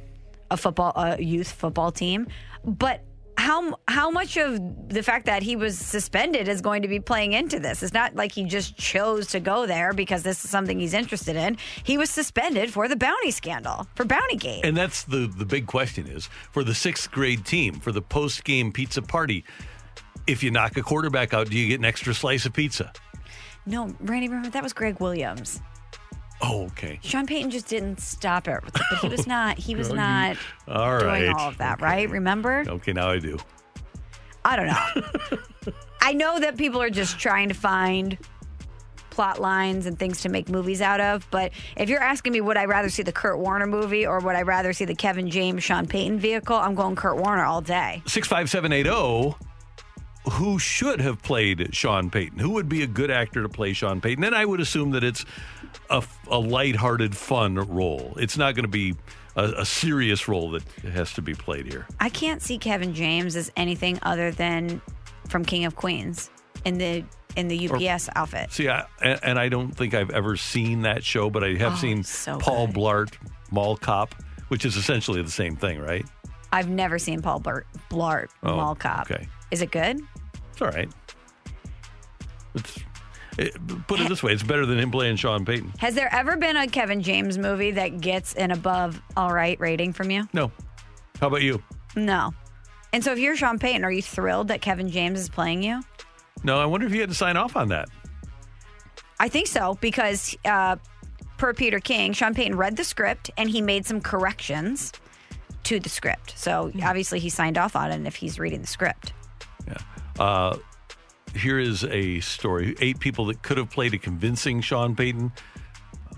a football, a youth football team. But how how much of the fact that he was suspended is going to be playing into this? It's not like he just chose to go there because this is something he's interested in. He was suspended for the bounty scandal, for bounty gate. And that's the the big question is for the sixth grade team for the post game pizza party. If you knock a quarterback out, do you get an extra slice of pizza? No, Randy, remember that was Gregg Williams. Oh, okay. Sean Payton just didn't stop it, but he was [LAUGHS] not. He was Oh, not All right. doing all of that, right? Remember? Okay, now I do. I don't know. [LAUGHS] I know that people are just trying to find plot lines and things to make movies out of, but if you're asking me would I rather see the Kurt Warner movie or would I rather see the Kevin James Sean Payton vehicle, I'm going Kurt Warner all day. 65780 who should have played Sean Payton? Who would be a good actor to play Sean Payton? And I would assume that it's a, a lighthearted, fun role. It's not going to be a, a serious role that has to be played here. I can't see Kevin James as anything other than from King of Queens in the in the UPS outfit. See, I, and, and I don't think I've ever seen that show, but I have Oh, seen so Paul good. Blart, Mall Cop, which is essentially the same thing, right? I've never seen Paul Bart, Blart Oh, Mall Cop. okay. Is it good? It's all right. It's, it, put it this way it's better than him playing Sean Payton. Has there ever been a Kevin James movie that gets an above all right rating from you? No. How about you? No. And so if you're Sean Payton, are you thrilled that Kevin James is playing you? No, I wonder if you had to sign off on that. I think so because uh, per Peter King, Sean Payton read the script and he made some corrections to the script. So obviously he signed off on it if he's reading the script. Uh, here is a story: eight people that could have played a convincing Sean Payton.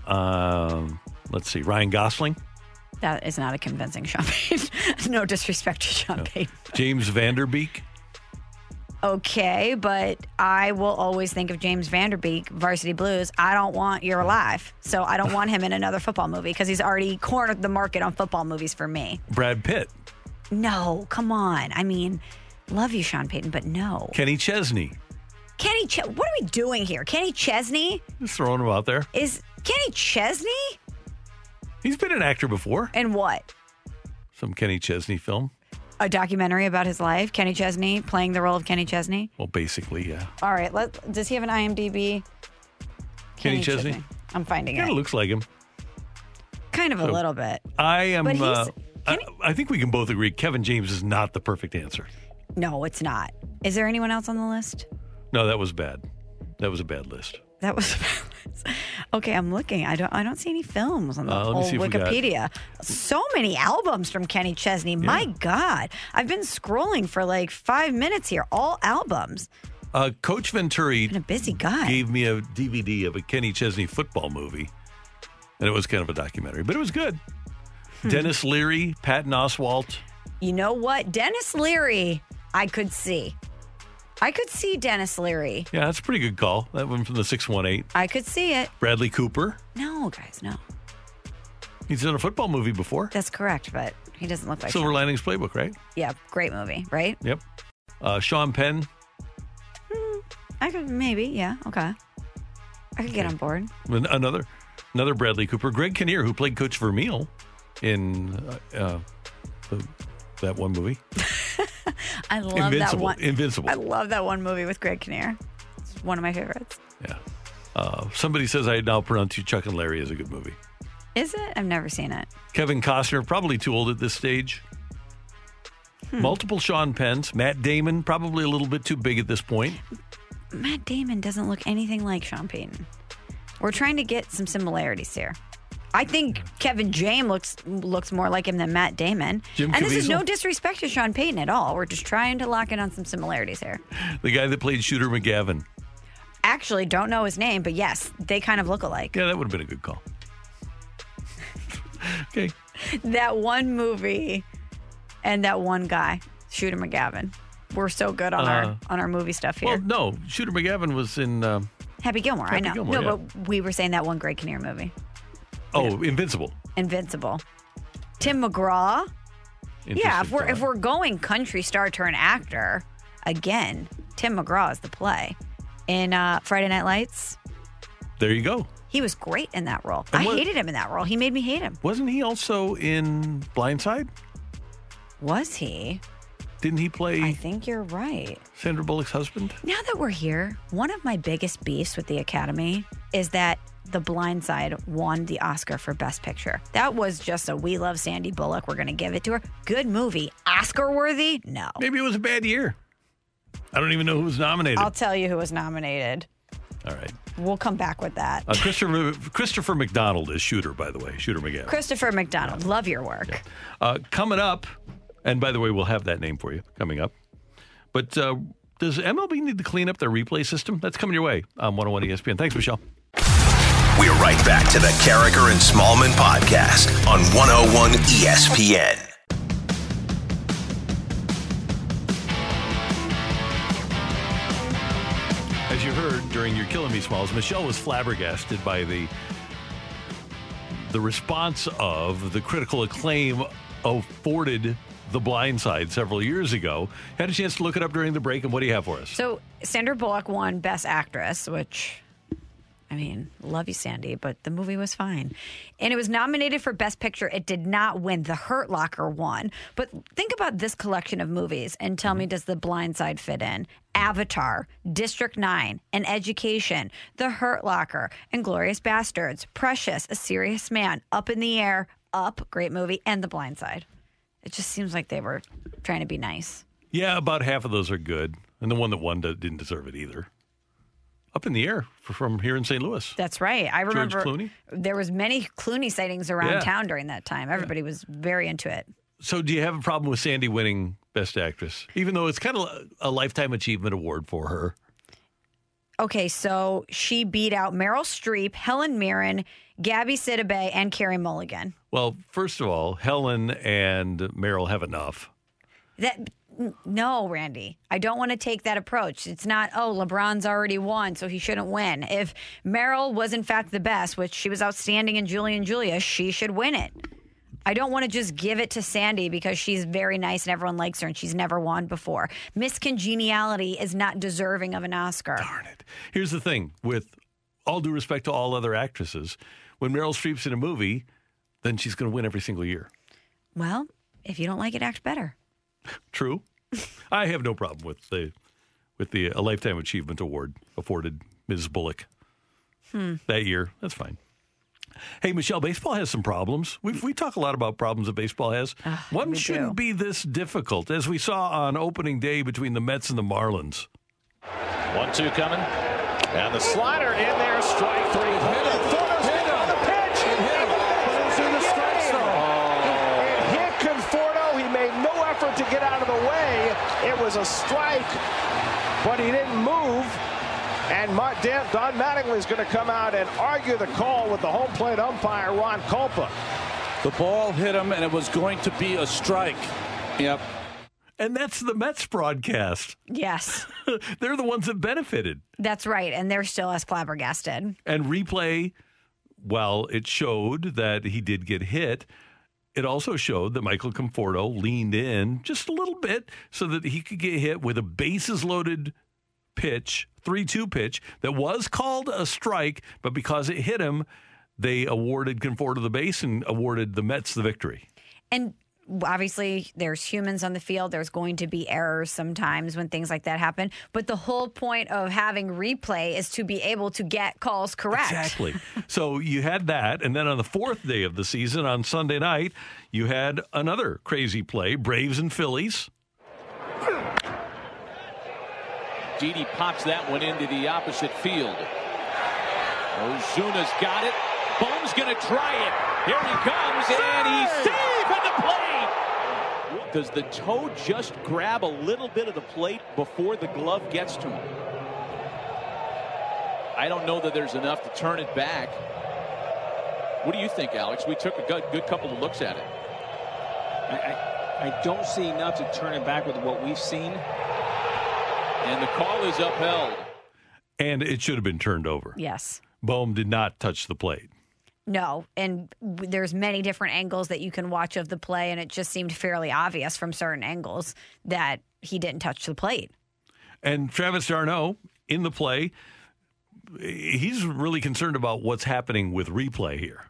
Um, let's see: Ryan Gosling, That is not a convincing Sean Payton. [LAUGHS] no disrespect to Sean Payton. James Van Der Beek, Okay, but I will always think of James Van Der Beek, Varsity Blues. I don't want You're Alive. So I don't [LAUGHS] want him in another football movie because he's already cornered the market on football movies for me. Brad Pitt, No, come on. I mean, love you, Sean Payton, but no. Kenny Chesney. Kenny, Ch- what are we doing here? Kenny Chesney Just throwing him out there. is Kenny Chesney He's been an actor before. and what? Some Kenny Chesney film. A documentary about his life. Kenny Chesney playing the role of Kenny Chesney. Well, basically, yeah. All right, let does he have an IMDb? Kenny, Chesney. I'm finding out. Kind it. of looks like him. kind of a little bit. I am. But he's- Uh, I, I think we can both agree Kevin James is not the perfect answer. No, it's not. Is there anyone else on the list? No, that was bad. That was a bad list. That was [LAUGHS] okay. I'm looking. I don't. I don't see any films on the Uh, let old see got- Wikipedia. So many albums from Kenny Chesney. My God, I've been scrolling for like five minutes here. All albums. Uh, Coach Venturi a busy guy. gave me a DVD of a Kenny Chesney football movie, and it was kind of a documentary, but it was good. Hmm. Denis Leary, Patton Oswalt. You know what? Denis Leary, I could see. I could see Denis Leary. Yeah, that's a pretty good call. That one from the 618. I could see it. Bradley Cooper. No, guys, no. He's done a football movie before. That's correct, but he doesn't look like Silver Sean. Linings Playbook, right? Yeah, great movie, right? Yep. Uh, Sean Penn. I could maybe, yeah, okay. I could get on board. An- Another, another Bradley Cooper. Greg Kinnear, who played Coach Vermeil in uh, uh, the, that one movie. [LAUGHS] [LAUGHS] I love that one. Invincible. I love that one movie with Greg Kinnear. It's one of my favorites. Yeah. Uh, somebody says I now pronounce you Chuck and Larry is a good movie. Is it? I've never seen it. Kevin Costner, probably too old at this stage. Hmm. Multiple Sean Penns. Matt Damon, probably a little bit too big at this point. Matt Damon doesn't look anything like Sean Payton. We're trying to get some similarities here. I think Kevin James looks looks more like him than Matt Damon. Jim and this is no disrespect to Sean Payton at all. We're just trying to lock in on some similarities here. The guy that played Shooter McGavin. Actually, don't know his name, but yes, they kind of look alike. Yeah, that would have been a good call. [LAUGHS] okay. That one movie and that one guy, Shooter McGavin. We're so good on Uh, our on our movie stuff here. Well, no, Shooter McGavin was in. Um, Happy Gilmore, I know. Gilmore, no, yeah. but we were saying that one Greg Kinnear movie, oh, Invincible. Invincible. Tim McGraw. Yeah, if we're if we're going country star turn actor, again, Tim McGraw is the play. In uh, Friday Night Lights, There you go. he was great in that role. And I what- hated him in that role. He made me hate him. Wasn't he also in Blindside? Was he? Didn't he play I think you're right. Sandra Bullock's husband? Now that we're here, one of my biggest beefs with the Academy is that The Blind Side won the Oscar for Best Picture. That was just a we love Sandy Bullock. We're going to give it to her. Good movie. Oscar worthy? No. Maybe it was a bad year. I don't even know who was nominated. I'll tell you who was nominated. All right. We'll come back with that. Uh, Christopher Christopher McDonald is Shooter, by the way. Shooter McGavin. Christopher McDonald, love your work. Uh, coming up, and by the way, we'll have that name for you coming up. But uh, does MLB need to clean up their replay system? That's coming your way on 101 ESPN. Thanks, Michelle. We're right back to the Karraker and Smallman podcast on 101 ESPN. As you heard during your Killing Me Smalls, Michelle was flabbergasted by the the response of the critical acclaim afforded The Blind Side several years ago. Had a chance to look it up during the break, and what do you have for us? So Sandra Bullock won Best Actress, which I mean, love you, Sandy, but the movie was fine. And it was nominated for Best Picture. It did not win. The Hurt Locker won. But think about this collection of movies and tell me, mm-hmm. does The Blind Side fit in? Avatar, District 9, An Education, The Hurt Locker, Inglourious Basterds, Precious, A Serious Man, Up in the Air, Up, great movie, and The Blind Side. It just seems like they were trying to be nice. Yeah, about half of those are good, and the one that won didn't deserve it either. Up in the air from here in St. Louis. That's right. I George remember Clooney? there was many Clooney sightings around Yeah. town during that time. Everybody was very into it. So, do you have a problem with Sandy winning Best Actress, even though it's kind of a lifetime achievement award for her? Okay, so she beat out Meryl Streep, Helen Mirren, Gabby Sidibe, and Carey Mulligan. Well, first of all, Helen and Meryl have enough. That no, Randy. I don't want to take that approach. It's not, oh, LeBron's already won, so he shouldn't win. If Meryl was in fact the best, which she was outstanding in Julie and Julia, she should win it. I don't want to just give it to Sandy because she's very nice and everyone likes her and she's never won before. Miss Congeniality is not deserving of an Oscar. Darn it. Here's the thing with all due respect to all other actresses, when Meryl Streep's in a movie, then she's going to win every single year. Well, if you don't like it, act better. True. I have no problem with the with the a lifetime achievement award afforded Ms. Bullock Hmm. that year. That's fine. Hey, Michelle, baseball has some problems. We we talk a lot about problems that baseball has. One shouldn't do. be this difficult, as we saw on opening day between the Mets and the Marlins. One two coming. And the slider in there, strike three. Hit him. on the pitch. It hit him. Through the strike zone. It hit Conforto. He made no effort to get out of the way. It was a strike. but he didn't move. And Ma- Dan- Don Mattingly is going to come out and argue the call with the home plate umpire, Ron Kulpa. The ball hit him, and it was going to be a strike. Yep. And that's the Mets broadcast. Yes, [LAUGHS] They're the ones that benefited. that's right. And they're still as flabbergasted. And replay, well, it showed that he did get hit. It also showed that Michael Conforto leaned in just a little bit so that he could get hit with a bases loaded pitch, 3 2 pitch that was called a strike, but because it hit him, they awarded Conforto the base and awarded the Mets the victory. And obviously, there's humans on the field. There's going to be errors sometimes when things like that happen. But the whole point of having replay is to be able to get calls correct. Exactly. [LAUGHS] so you had that. And then on the fourth day of the season, on Sunday night, you had another crazy play Braves and Phillies. Didi pops that one into the opposite field. Ozuna's got it. Bohm's going to try it. Here he comes, and he's safe at the plate. Does the toe just grab a little bit of the plate before the glove gets to him? I don't know that there's enough to turn it back. What do you think, Alex? We took a good, good couple of looks at it. I, I, I don't see enough to turn it back with what we've seen. And the call is upheld. And it should have been turned over. Yes. Bohm did not touch the plate. No, and there's many different angles that you can watch of the play, and it just seemed fairly obvious from certain angles that he didn't touch the plate. And Travis d'Arnaud in the play, he's really concerned about what's happening with replay here.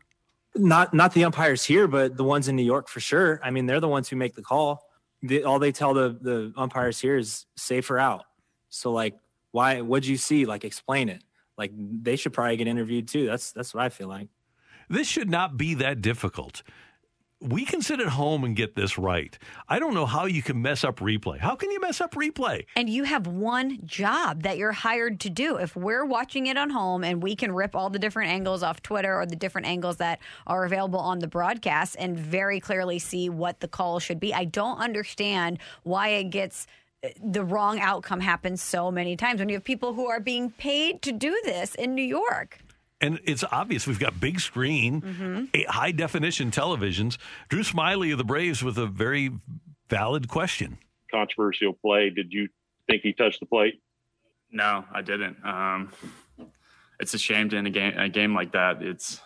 not not the umpires here, but the ones in New York for sure. I mean, they're the ones who make the call. The, all they tell the the umpires here is safe or out. So like, why? What'd you see? Like, explain it. Like, they should probably get interviewed too. That's that's what I feel like. This should not be that difficult. We can sit at home and get this right. I don't know how you can mess up replay. How can you mess up replay? And you have one job that you're hired to do. If we're watching it on home and we can rip all the different angles off Twitter or the different angles that are available on the broadcast and very clearly see what the call should be, I don't understand why it gets uh, the wrong outcome happens so many times when you have people who are being paid to do this in New York. And it's obvious we've got big screen, Mm-hmm. high definition televisions. Drew Smyly of the Braves with a very valid question. controversial play. Did you think he touched the plate? No, I didn't. Um, it's a shame to end a game a game like that. It's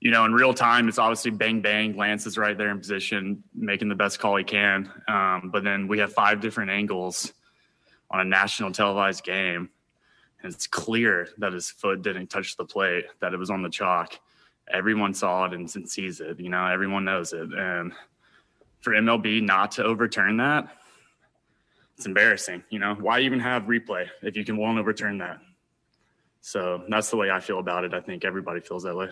you know in real time, it's obviously bang bang. Lance is right there in position, making the best call he can. Um, but then we have five different angles on a national televised game, and it's clear that his foot didn't touch the plate, that it was on the chalk. Everyone saw it and, sees it. You know, everyone knows it, and for MLB not to overturn that, it's embarrassing. You know, why even have replay if you can won't overturn that? So that's the way I feel about it. I think everybody feels that way.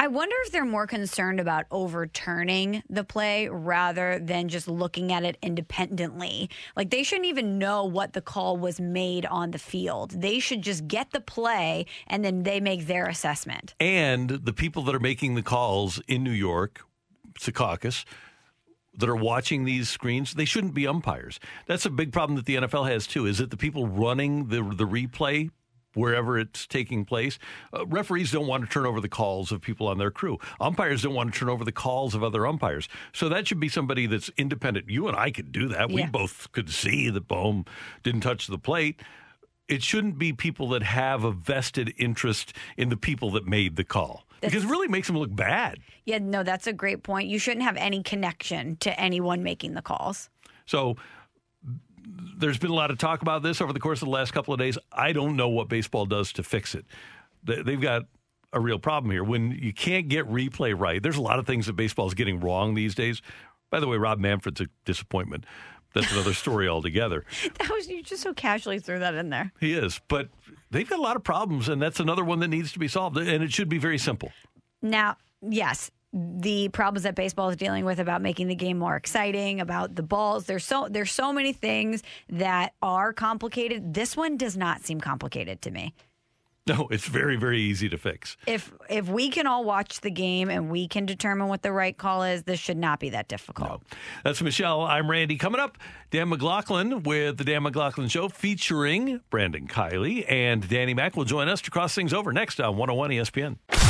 I wonder if they're more concerned about overturning the play rather than just looking at it independently. Like they shouldn't even know what the call was made on the field. They should just get the play and then they make their assessment. And the people that are making the calls in New York, Secaucus, that are watching these screens, they shouldn't be umpires. That's a big problem that the NFL has too. Is that the people running the the replay wherever it's taking place, uh, referees don't want to turn over the calls of people on their crew. Umpires don't want to turn over the calls of other umpires. So that should be somebody that's independent. You and I could do that. We both could see that Bohm didn't touch the plate. It shouldn't be people that have a vested interest in the people that made the call. because it really makes them look bad. Yeah, no, that's a great point. You shouldn't have any connection to anyone making the calls. So there's been a lot of talk about this over the course of the last couple of days. I don't know what baseball does to fix it. They- They've got a real problem here. When you can't get replay right, there's a lot of things that baseball is getting wrong these days. By the way, Rob Manfred's a disappointment. That's another story [LAUGHS] altogether. That was you just so casually threw that in there. He is, but they've got a lot of problems, and that's another one that needs to be solved. And it should be very simple. Now, yes, the problems that baseball is dealing with about making the game more exciting, about the balls. There's so there's so many things that are complicated. This one does not seem complicated to me. No, it's very, very easy to fix. If if we can all watch the game and we can determine what the right call is, this should not be that difficult. That's Michelle. I'm Randy. Coming up, Dan McLaughlin with the Dan McLaughlin Show featuring Brandon Kiley and Danny Mack will join us to cross things over next on 101 ESPN.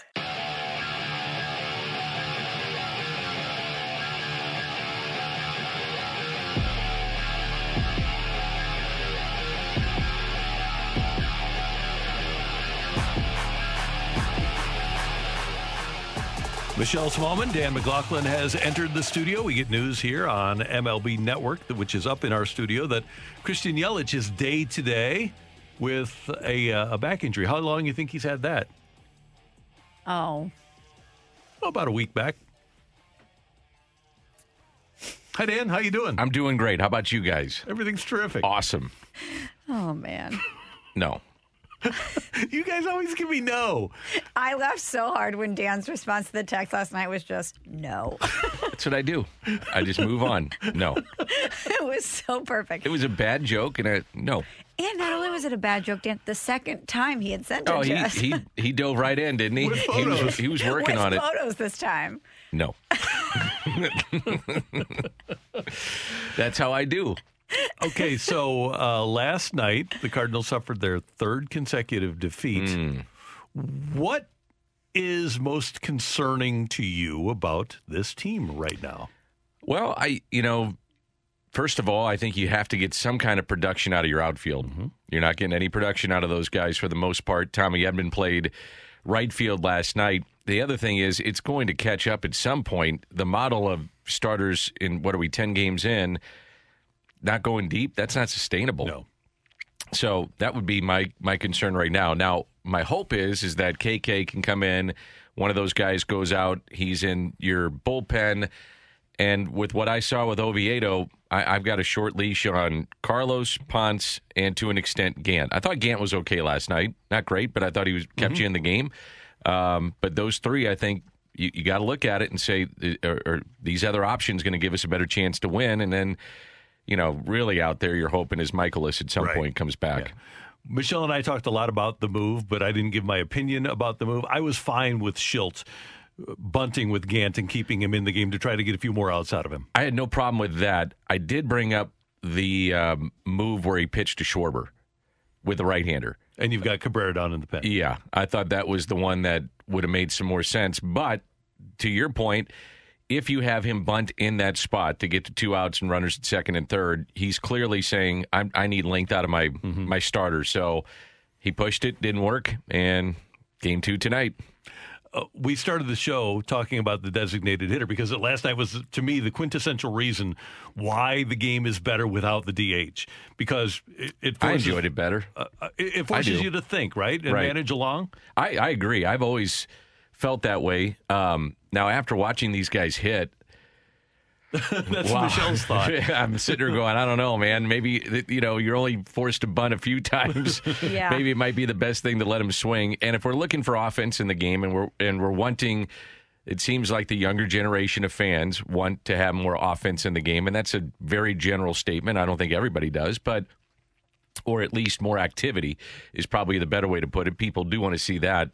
Michelle Smallman, Dan McLaughlin has entered the studio. We get news here on MLB Network, which is up in our studio, that Christian Yelich is day to day with a, uh, a back injury. How long do you think he's had that? Oh. About a week back. Hi, Dan. How you doing? I'm doing great. How about you guys? Everything's terrific. Awesome. Oh man. No. [LAUGHS] you guys always give me no. I laughed so hard when Dan's response to the text last night was just no. That's what I do. I just move on. No. [LAUGHS] it was so perfect. It was a bad joke, and I no. And not only was it a bad joke, Dan, the second time he had sent it Oh, to he, us. he he dove right in, didn't he? With He was he was working With on it. photos this time. No. [LAUGHS] That's how I do. Okay, so uh, last night the Cardinals suffered their third consecutive defeat. Hmm. What is most concerning to you about this team right now? Well, I you know, first of all, I think you have to get some kind of production out of your outfield. You're not getting any production out of those guys for the most part. Tommy Edman played right field last night. The other thing is it's going to catch up at some point. The model of starters in what are we 10 games in not going deep, that's not sustainable. No. So that would be my my concern right now. Now, my hope is is that KK can come in. One of those guys goes out. He's in your bullpen, and with what I saw with Oviedo, I, I've got a short leash on Carlos Ponce and to an extent Gant. I thought Gant was okay last night. Not great, but I thought he was kept you in the game. Um, but those three, I think you, you got to look at it and say, are, are these other options going to give us a better chance to win? And then, you know, really out there, you're hoping is Mikolas at some Right. point comes back. Michelle and I talked a lot about the move, but I didn't give my opinion about the move. I was fine with Shildt uh, bunting with Gant and keeping him in the game to try to get a few more outs out of him. I had no problem with that. I did bring up the um, move where he pitched to Schwarber with the right hander. And you've got Cabrera down in the pen. Yeah, I thought that was the one that would have made some more sense. But to your point, if you have him bunt in that spot to get to two outs and runners at second and third, he's clearly saying, I need length out of my my starter. So he pushed it, didn't work, and game two tonight. Uh, we started the show talking about the designated hitter because it, last night was, to me, the quintessential reason why the game is better without the DH. Because it, it I forces, enjoyed it better. Uh, uh, it, it forces you to think, right, and Right. manage along. I, I agree. I've always felt that way. Um, now, after watching these guys hit, [LAUGHS] That's Wow. Michelle's thought. [LAUGHS] I'm sitting there going, I don't know, man. Maybe you know you're only forced to bunt a few [LAUGHS] times. Yeah. Maybe it might be the best thing to let him swing. And if we're looking for offense in the game, and we're and we're wanting, it seems like the younger generation of fans want to have more offense in the game, and that's a very general statement. I don't think everybody does, but or at least more activity is probably the better way to put it. People do want to see that.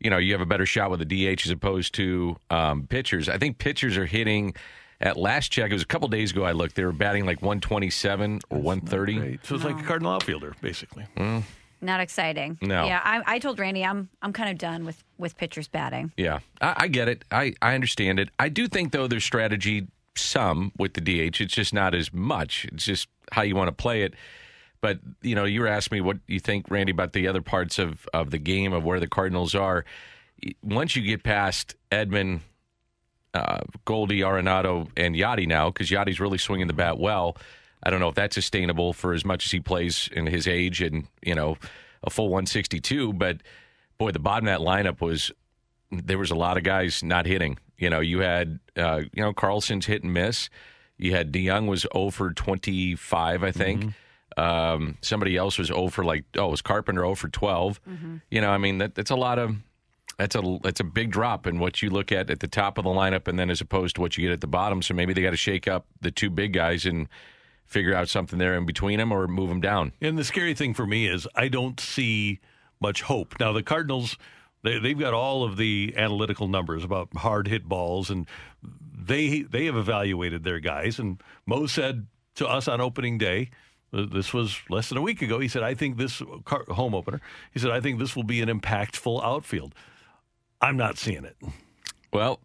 You know, you have a better shot with a DH as opposed to um, pitchers. I think pitchers are hitting. At last check, it was a couple days ago. I looked; they were batting like 127 or 130. So it's like a Cardinal outfielder, basically. Mm, Not exciting. No. Yeah, I, I told Randy I'm I'm kind of done with with pitchers batting. yeah, I, I get it. I, I understand it. I do think though there's strategy some with the DH. It's just not as much. It's just how you want to play it. But you know, you were asking me what you think, Randy, about the other parts of of the game of where the Cardinals are. Once you get past Edman, uh, Goldie, Arenado, and Yadi now, because Yadi's really swinging the bat well. I don't know if that's sustainable for as much as he plays in his age and you know a full 162. But boy, the bottom of that lineup was there was a lot of guys not hitting. You know, you had uh, you know Carlson's hit and miss. You had DeJong was 0 for 25, I think. Um, somebody else was over like oh, it was Carpenter over for 12. You know, I mean that that's a lot of that's a that's a big drop in what you look at at the top of the lineup, and then as opposed to what you get at the bottom. So maybe they got to shake up the two big guys and figure out something there in between them or move them down. And the scary thing for me is I don't see much hope. Now the Cardinals, they, they've got all of the analytical numbers about hard hit balls, and they they have evaluated their guys. And Mo said to us on opening day, this was less than a week ago. He said, "I think this car, home opener." He said, "I think this will be an impactful outfield." I'm not seeing it. Well,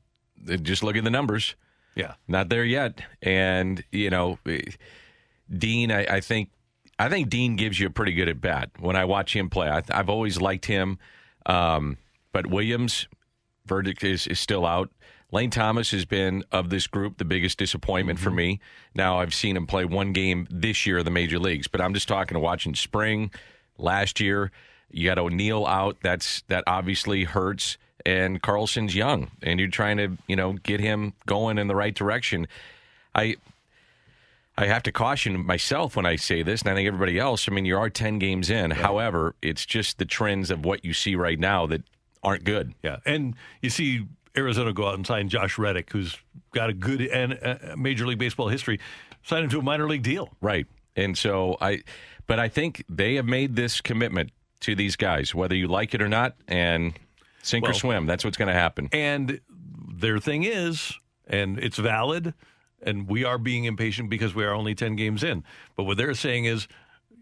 just look at the numbers. Yeah, not there yet. And you know, eh, Dean, I, I think, I think Dean gives you a pretty good at bat. When I watch him play, I, I've always liked him. Um, but Williams, verdict is is still out. Lane Thomas has been of this group the biggest disappointment for mm-hmm. me. Now I've seen him play one game this year in the major leagues, but I'm just talking to watching spring last year. You got O'Neill out. That's that obviously hurts. And Carlson's young, and you're trying to you know get him going in the right direction. I I have to caution myself when I say this, and I think everybody else. I mean, you are ten games in. However, it's just the trends of what you see right now that aren't good. Yeah, and you see Arizona go out and sign Josh Reddick, who's got a good and uh, Major League Baseball history, sign him to a minor league deal. Right. And so I, but I think they have made this commitment to these guys, whether you like it or not, and sink or swim. That's what's going to happen. And their thing is, and it's valid, and we are being impatient because we are only 10 games in. But what they're saying is,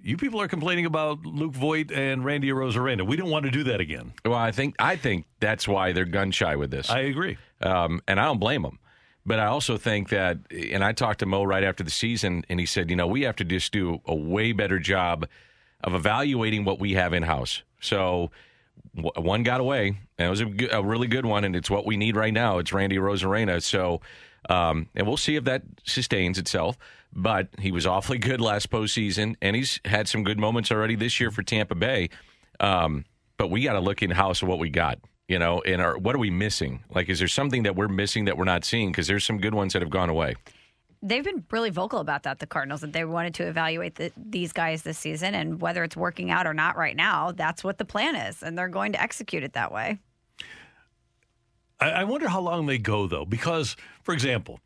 you people are complaining about Luke Voit and Randy Arozarena. We don't want to do that again. Well, I think I think that's why they're gun shy with this. I agree, um, and I don't blame them. But I also think that, and I talked to Mo right after the season, and he said, you know, we have to just do a way better job of evaluating what we have in house. So w- one got away, and it was a, g- a really good one, and it's what we need right now. It's Randy Arozarena. So, um, and we'll see if that sustains itself. But he was awfully good last postseason, and he's had some good moments already this year for Tampa Bay. Um, but we got to look in house of what we got. You know, and our, what are we missing? Like, is there something that we're missing that we're not seeing? Because there's some good ones that have gone away. They've been really vocal about that, the Cardinals, that they wanted to evaluate the, these guys this season. And whether it's working out or not right now, that's what the plan is. And they're going to execute it that way. I, I wonder how long they go, though, because, for example,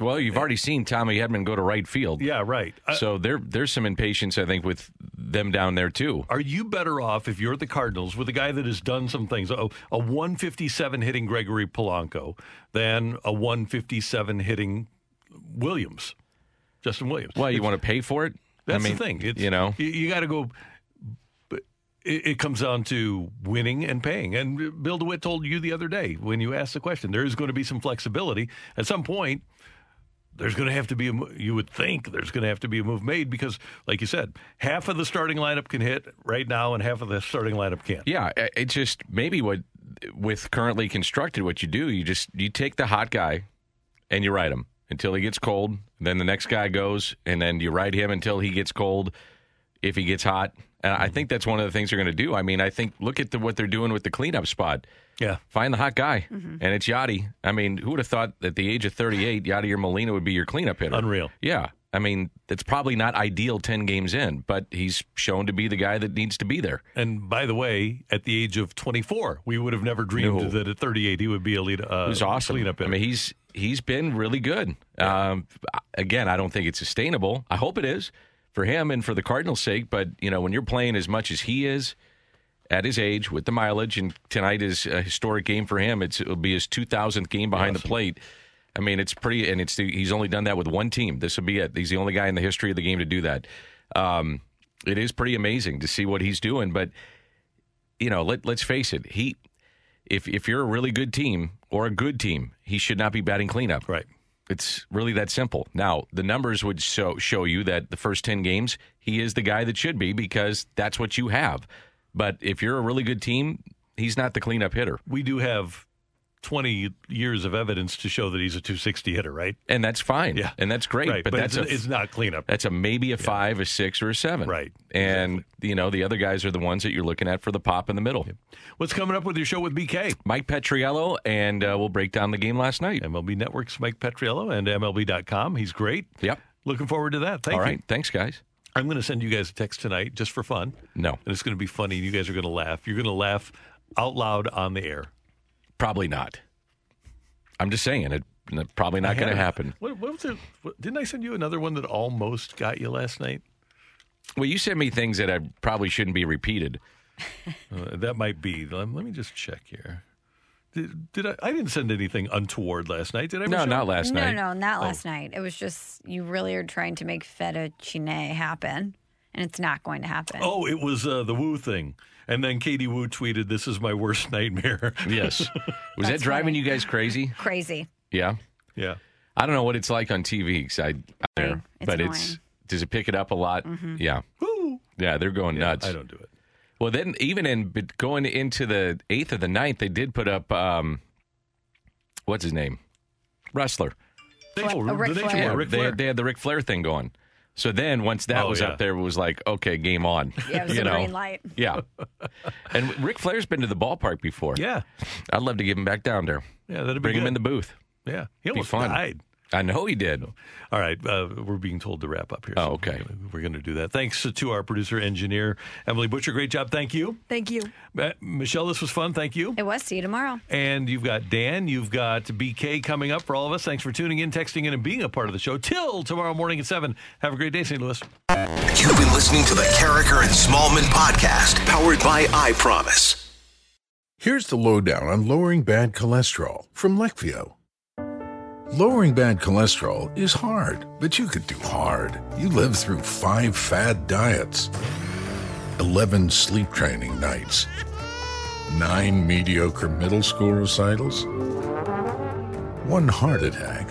Well, you've already seen Tommy Edman go to right field. Yeah, right. Uh, so there, there's some impatience, I think, with them down there too. Are you better off if you're at the Cardinals with a guy that has done some things, a, a 157 hitting Gregory Polanco, than a 157 hitting Williams, Justin Williams? Well, you It's- want to pay for it? That's I mean, the thing. It's, you know, you, you got to go. It, it comes down to winning and paying. And Bill DeWitt told you the other day when you asked the question, there is going to be some flexibility at some point. There's going to have to be a. You would think there's going to have to be a move made because, like you said, half of the starting lineup can hit right now, and half of the starting lineup can't. Yeah, it's just maybe what with currently constructed, what you do, you just you take the hot guy and you ride him until he gets cold. Then the next guy goes, and then you ride him until he gets cold. If he gets hot, and I mm-hmm. think that's one of the things they're going to do. I mean, I think look at the, what they're doing with the cleanup spot. Yeah, find the hot guy, and it's Yadi. I mean, who would have thought at the age of 38, Yadier Molina would be your cleanup hitter? Unreal. Yeah. I mean, it's probably not ideal 10 games in, but he's shown to be the guy that needs to be there. And by the way, at the age of 24, we would have never dreamed No. that at 38 he would be a lead. Uh, It was awesome. Cleanup I mean, he's he's been really good. Um, again, I don't think it's sustainable. I hope it is for him and for the Cardinals' sake. But you know, when you're playing as much as he is at his age with the mileage, and tonight is a historic game for him. It's, it'll be his 2,000th game behind the plate. I mean, it's pretty, and it's he's only done that with one team. This will be it. He's the only guy in the history of the game to do that. Um, it is pretty amazing to see what he's doing, but you know, let let's face it, he if if you're a really good team or a good team, he should not be batting cleanup. Right. It's really that simple. Now, the numbers would show show you that the first 10 games, he is the guy that should be because that's what you have. But if you're a really good team, he's not the cleanup hitter. we do have 20 years of evidence to show that he's a 260 hitter, right? And that's fine. Yeah. And that's great. Right, But, but that's it's- a, it's not cleanup. That's a maybe a five, a six, or a seven. Right. And you know, the other guys are the ones that you're looking at for the pop in the middle. What's coming up with your show with BK? Mike Petriello, and uh, we'll break down the game last night. MLB Network's Mike Petriello and MLB.com. He's great. Yep. Looking forward to that. Thank All you. right. Thanks, guys. I'm going to send you guys a text tonight just for fun. No. And it's going to be funny. You guys are going to laugh. You're going to laugh out loud on the air. Probably not. I'm just saying it. probably not going to happen. What, what was it? Didn't I send you another one that almost got you last night? Well, you sent me things that I probably shouldn't be repeated. [LAUGHS] Uh, that might be. Let, let me just check here. Did, did I? I didn't send anything untoward last night. Did I? No, Michelle? not last no, night. no, no, not Oh. last night. It was just you really are trying to make fettuccine happen, and it's not going to happen. Oh, it was uh, the Woo thing. And then Katie Woo tweeted, "This is my worst [LAUGHS] nightmare." Yes. [LAUGHS] Was that driving funny. you guys crazy? Crazy. Yeah. Yeah. I don't know what it's like on TV 'cause I, there, It's but it's does it pick it up a lot? Mhm. Yeah. Yeah, they're going nuts. I don't do it. Well, then even in going into the eighth or the ninth, they did put up um, what's his name, wrestler. Oh, Uh, Ric the Flair. Ric they, had, they had the Ric Flair thing going. So then once that Oh, was yeah. up there, it was like okay, game on. Yeah, it was [LAUGHS] you a know? green light. Yeah. And Ric Flair's been to the ballpark before. Yeah. I'd love to give him back down there. Yeah, that'd be Bring him in the booth. Yeah, he'll Be fun. died. I know he did. All right, uh, we're being told to wrap up here. Oh, okay. We're going to do that. Thanks to our producer engineer Emily Butcher. Great job. Thank you, Thank you. Uh, Michelle. This was fun. Thank you. It was. See you tomorrow. And you've got Dan, you've got BK coming up for all of us. Thanks for tuning in, texting in, and being a part of the show. Till tomorrow morning at 7. Have a great day, St. Louis. You've been listening to the Karraker and Smallman podcast, powered by I Promise. Here's the lowdown on lowering bad cholesterol from Leqvio. Lowering bad cholesterol is hard, but you could do hard. You lived through five fad diets, 11 sleep training nights, nine mediocre middle school recitals, one heart attack.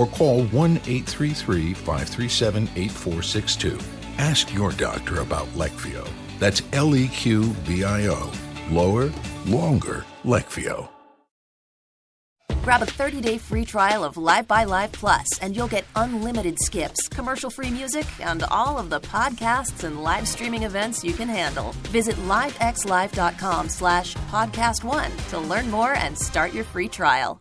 or call 1 833 537 8462. Ask your doctor about Leqvio. That's L E Q V I O. Lower, longer, Leqvio. Grab a 30-day free trial of LiveXLive Plus, and you'll get unlimited skips, commercial-free music, and all of the podcasts and live streaming events you can handle. Visit livexlive.com slash podcast one to learn more and start your free trial.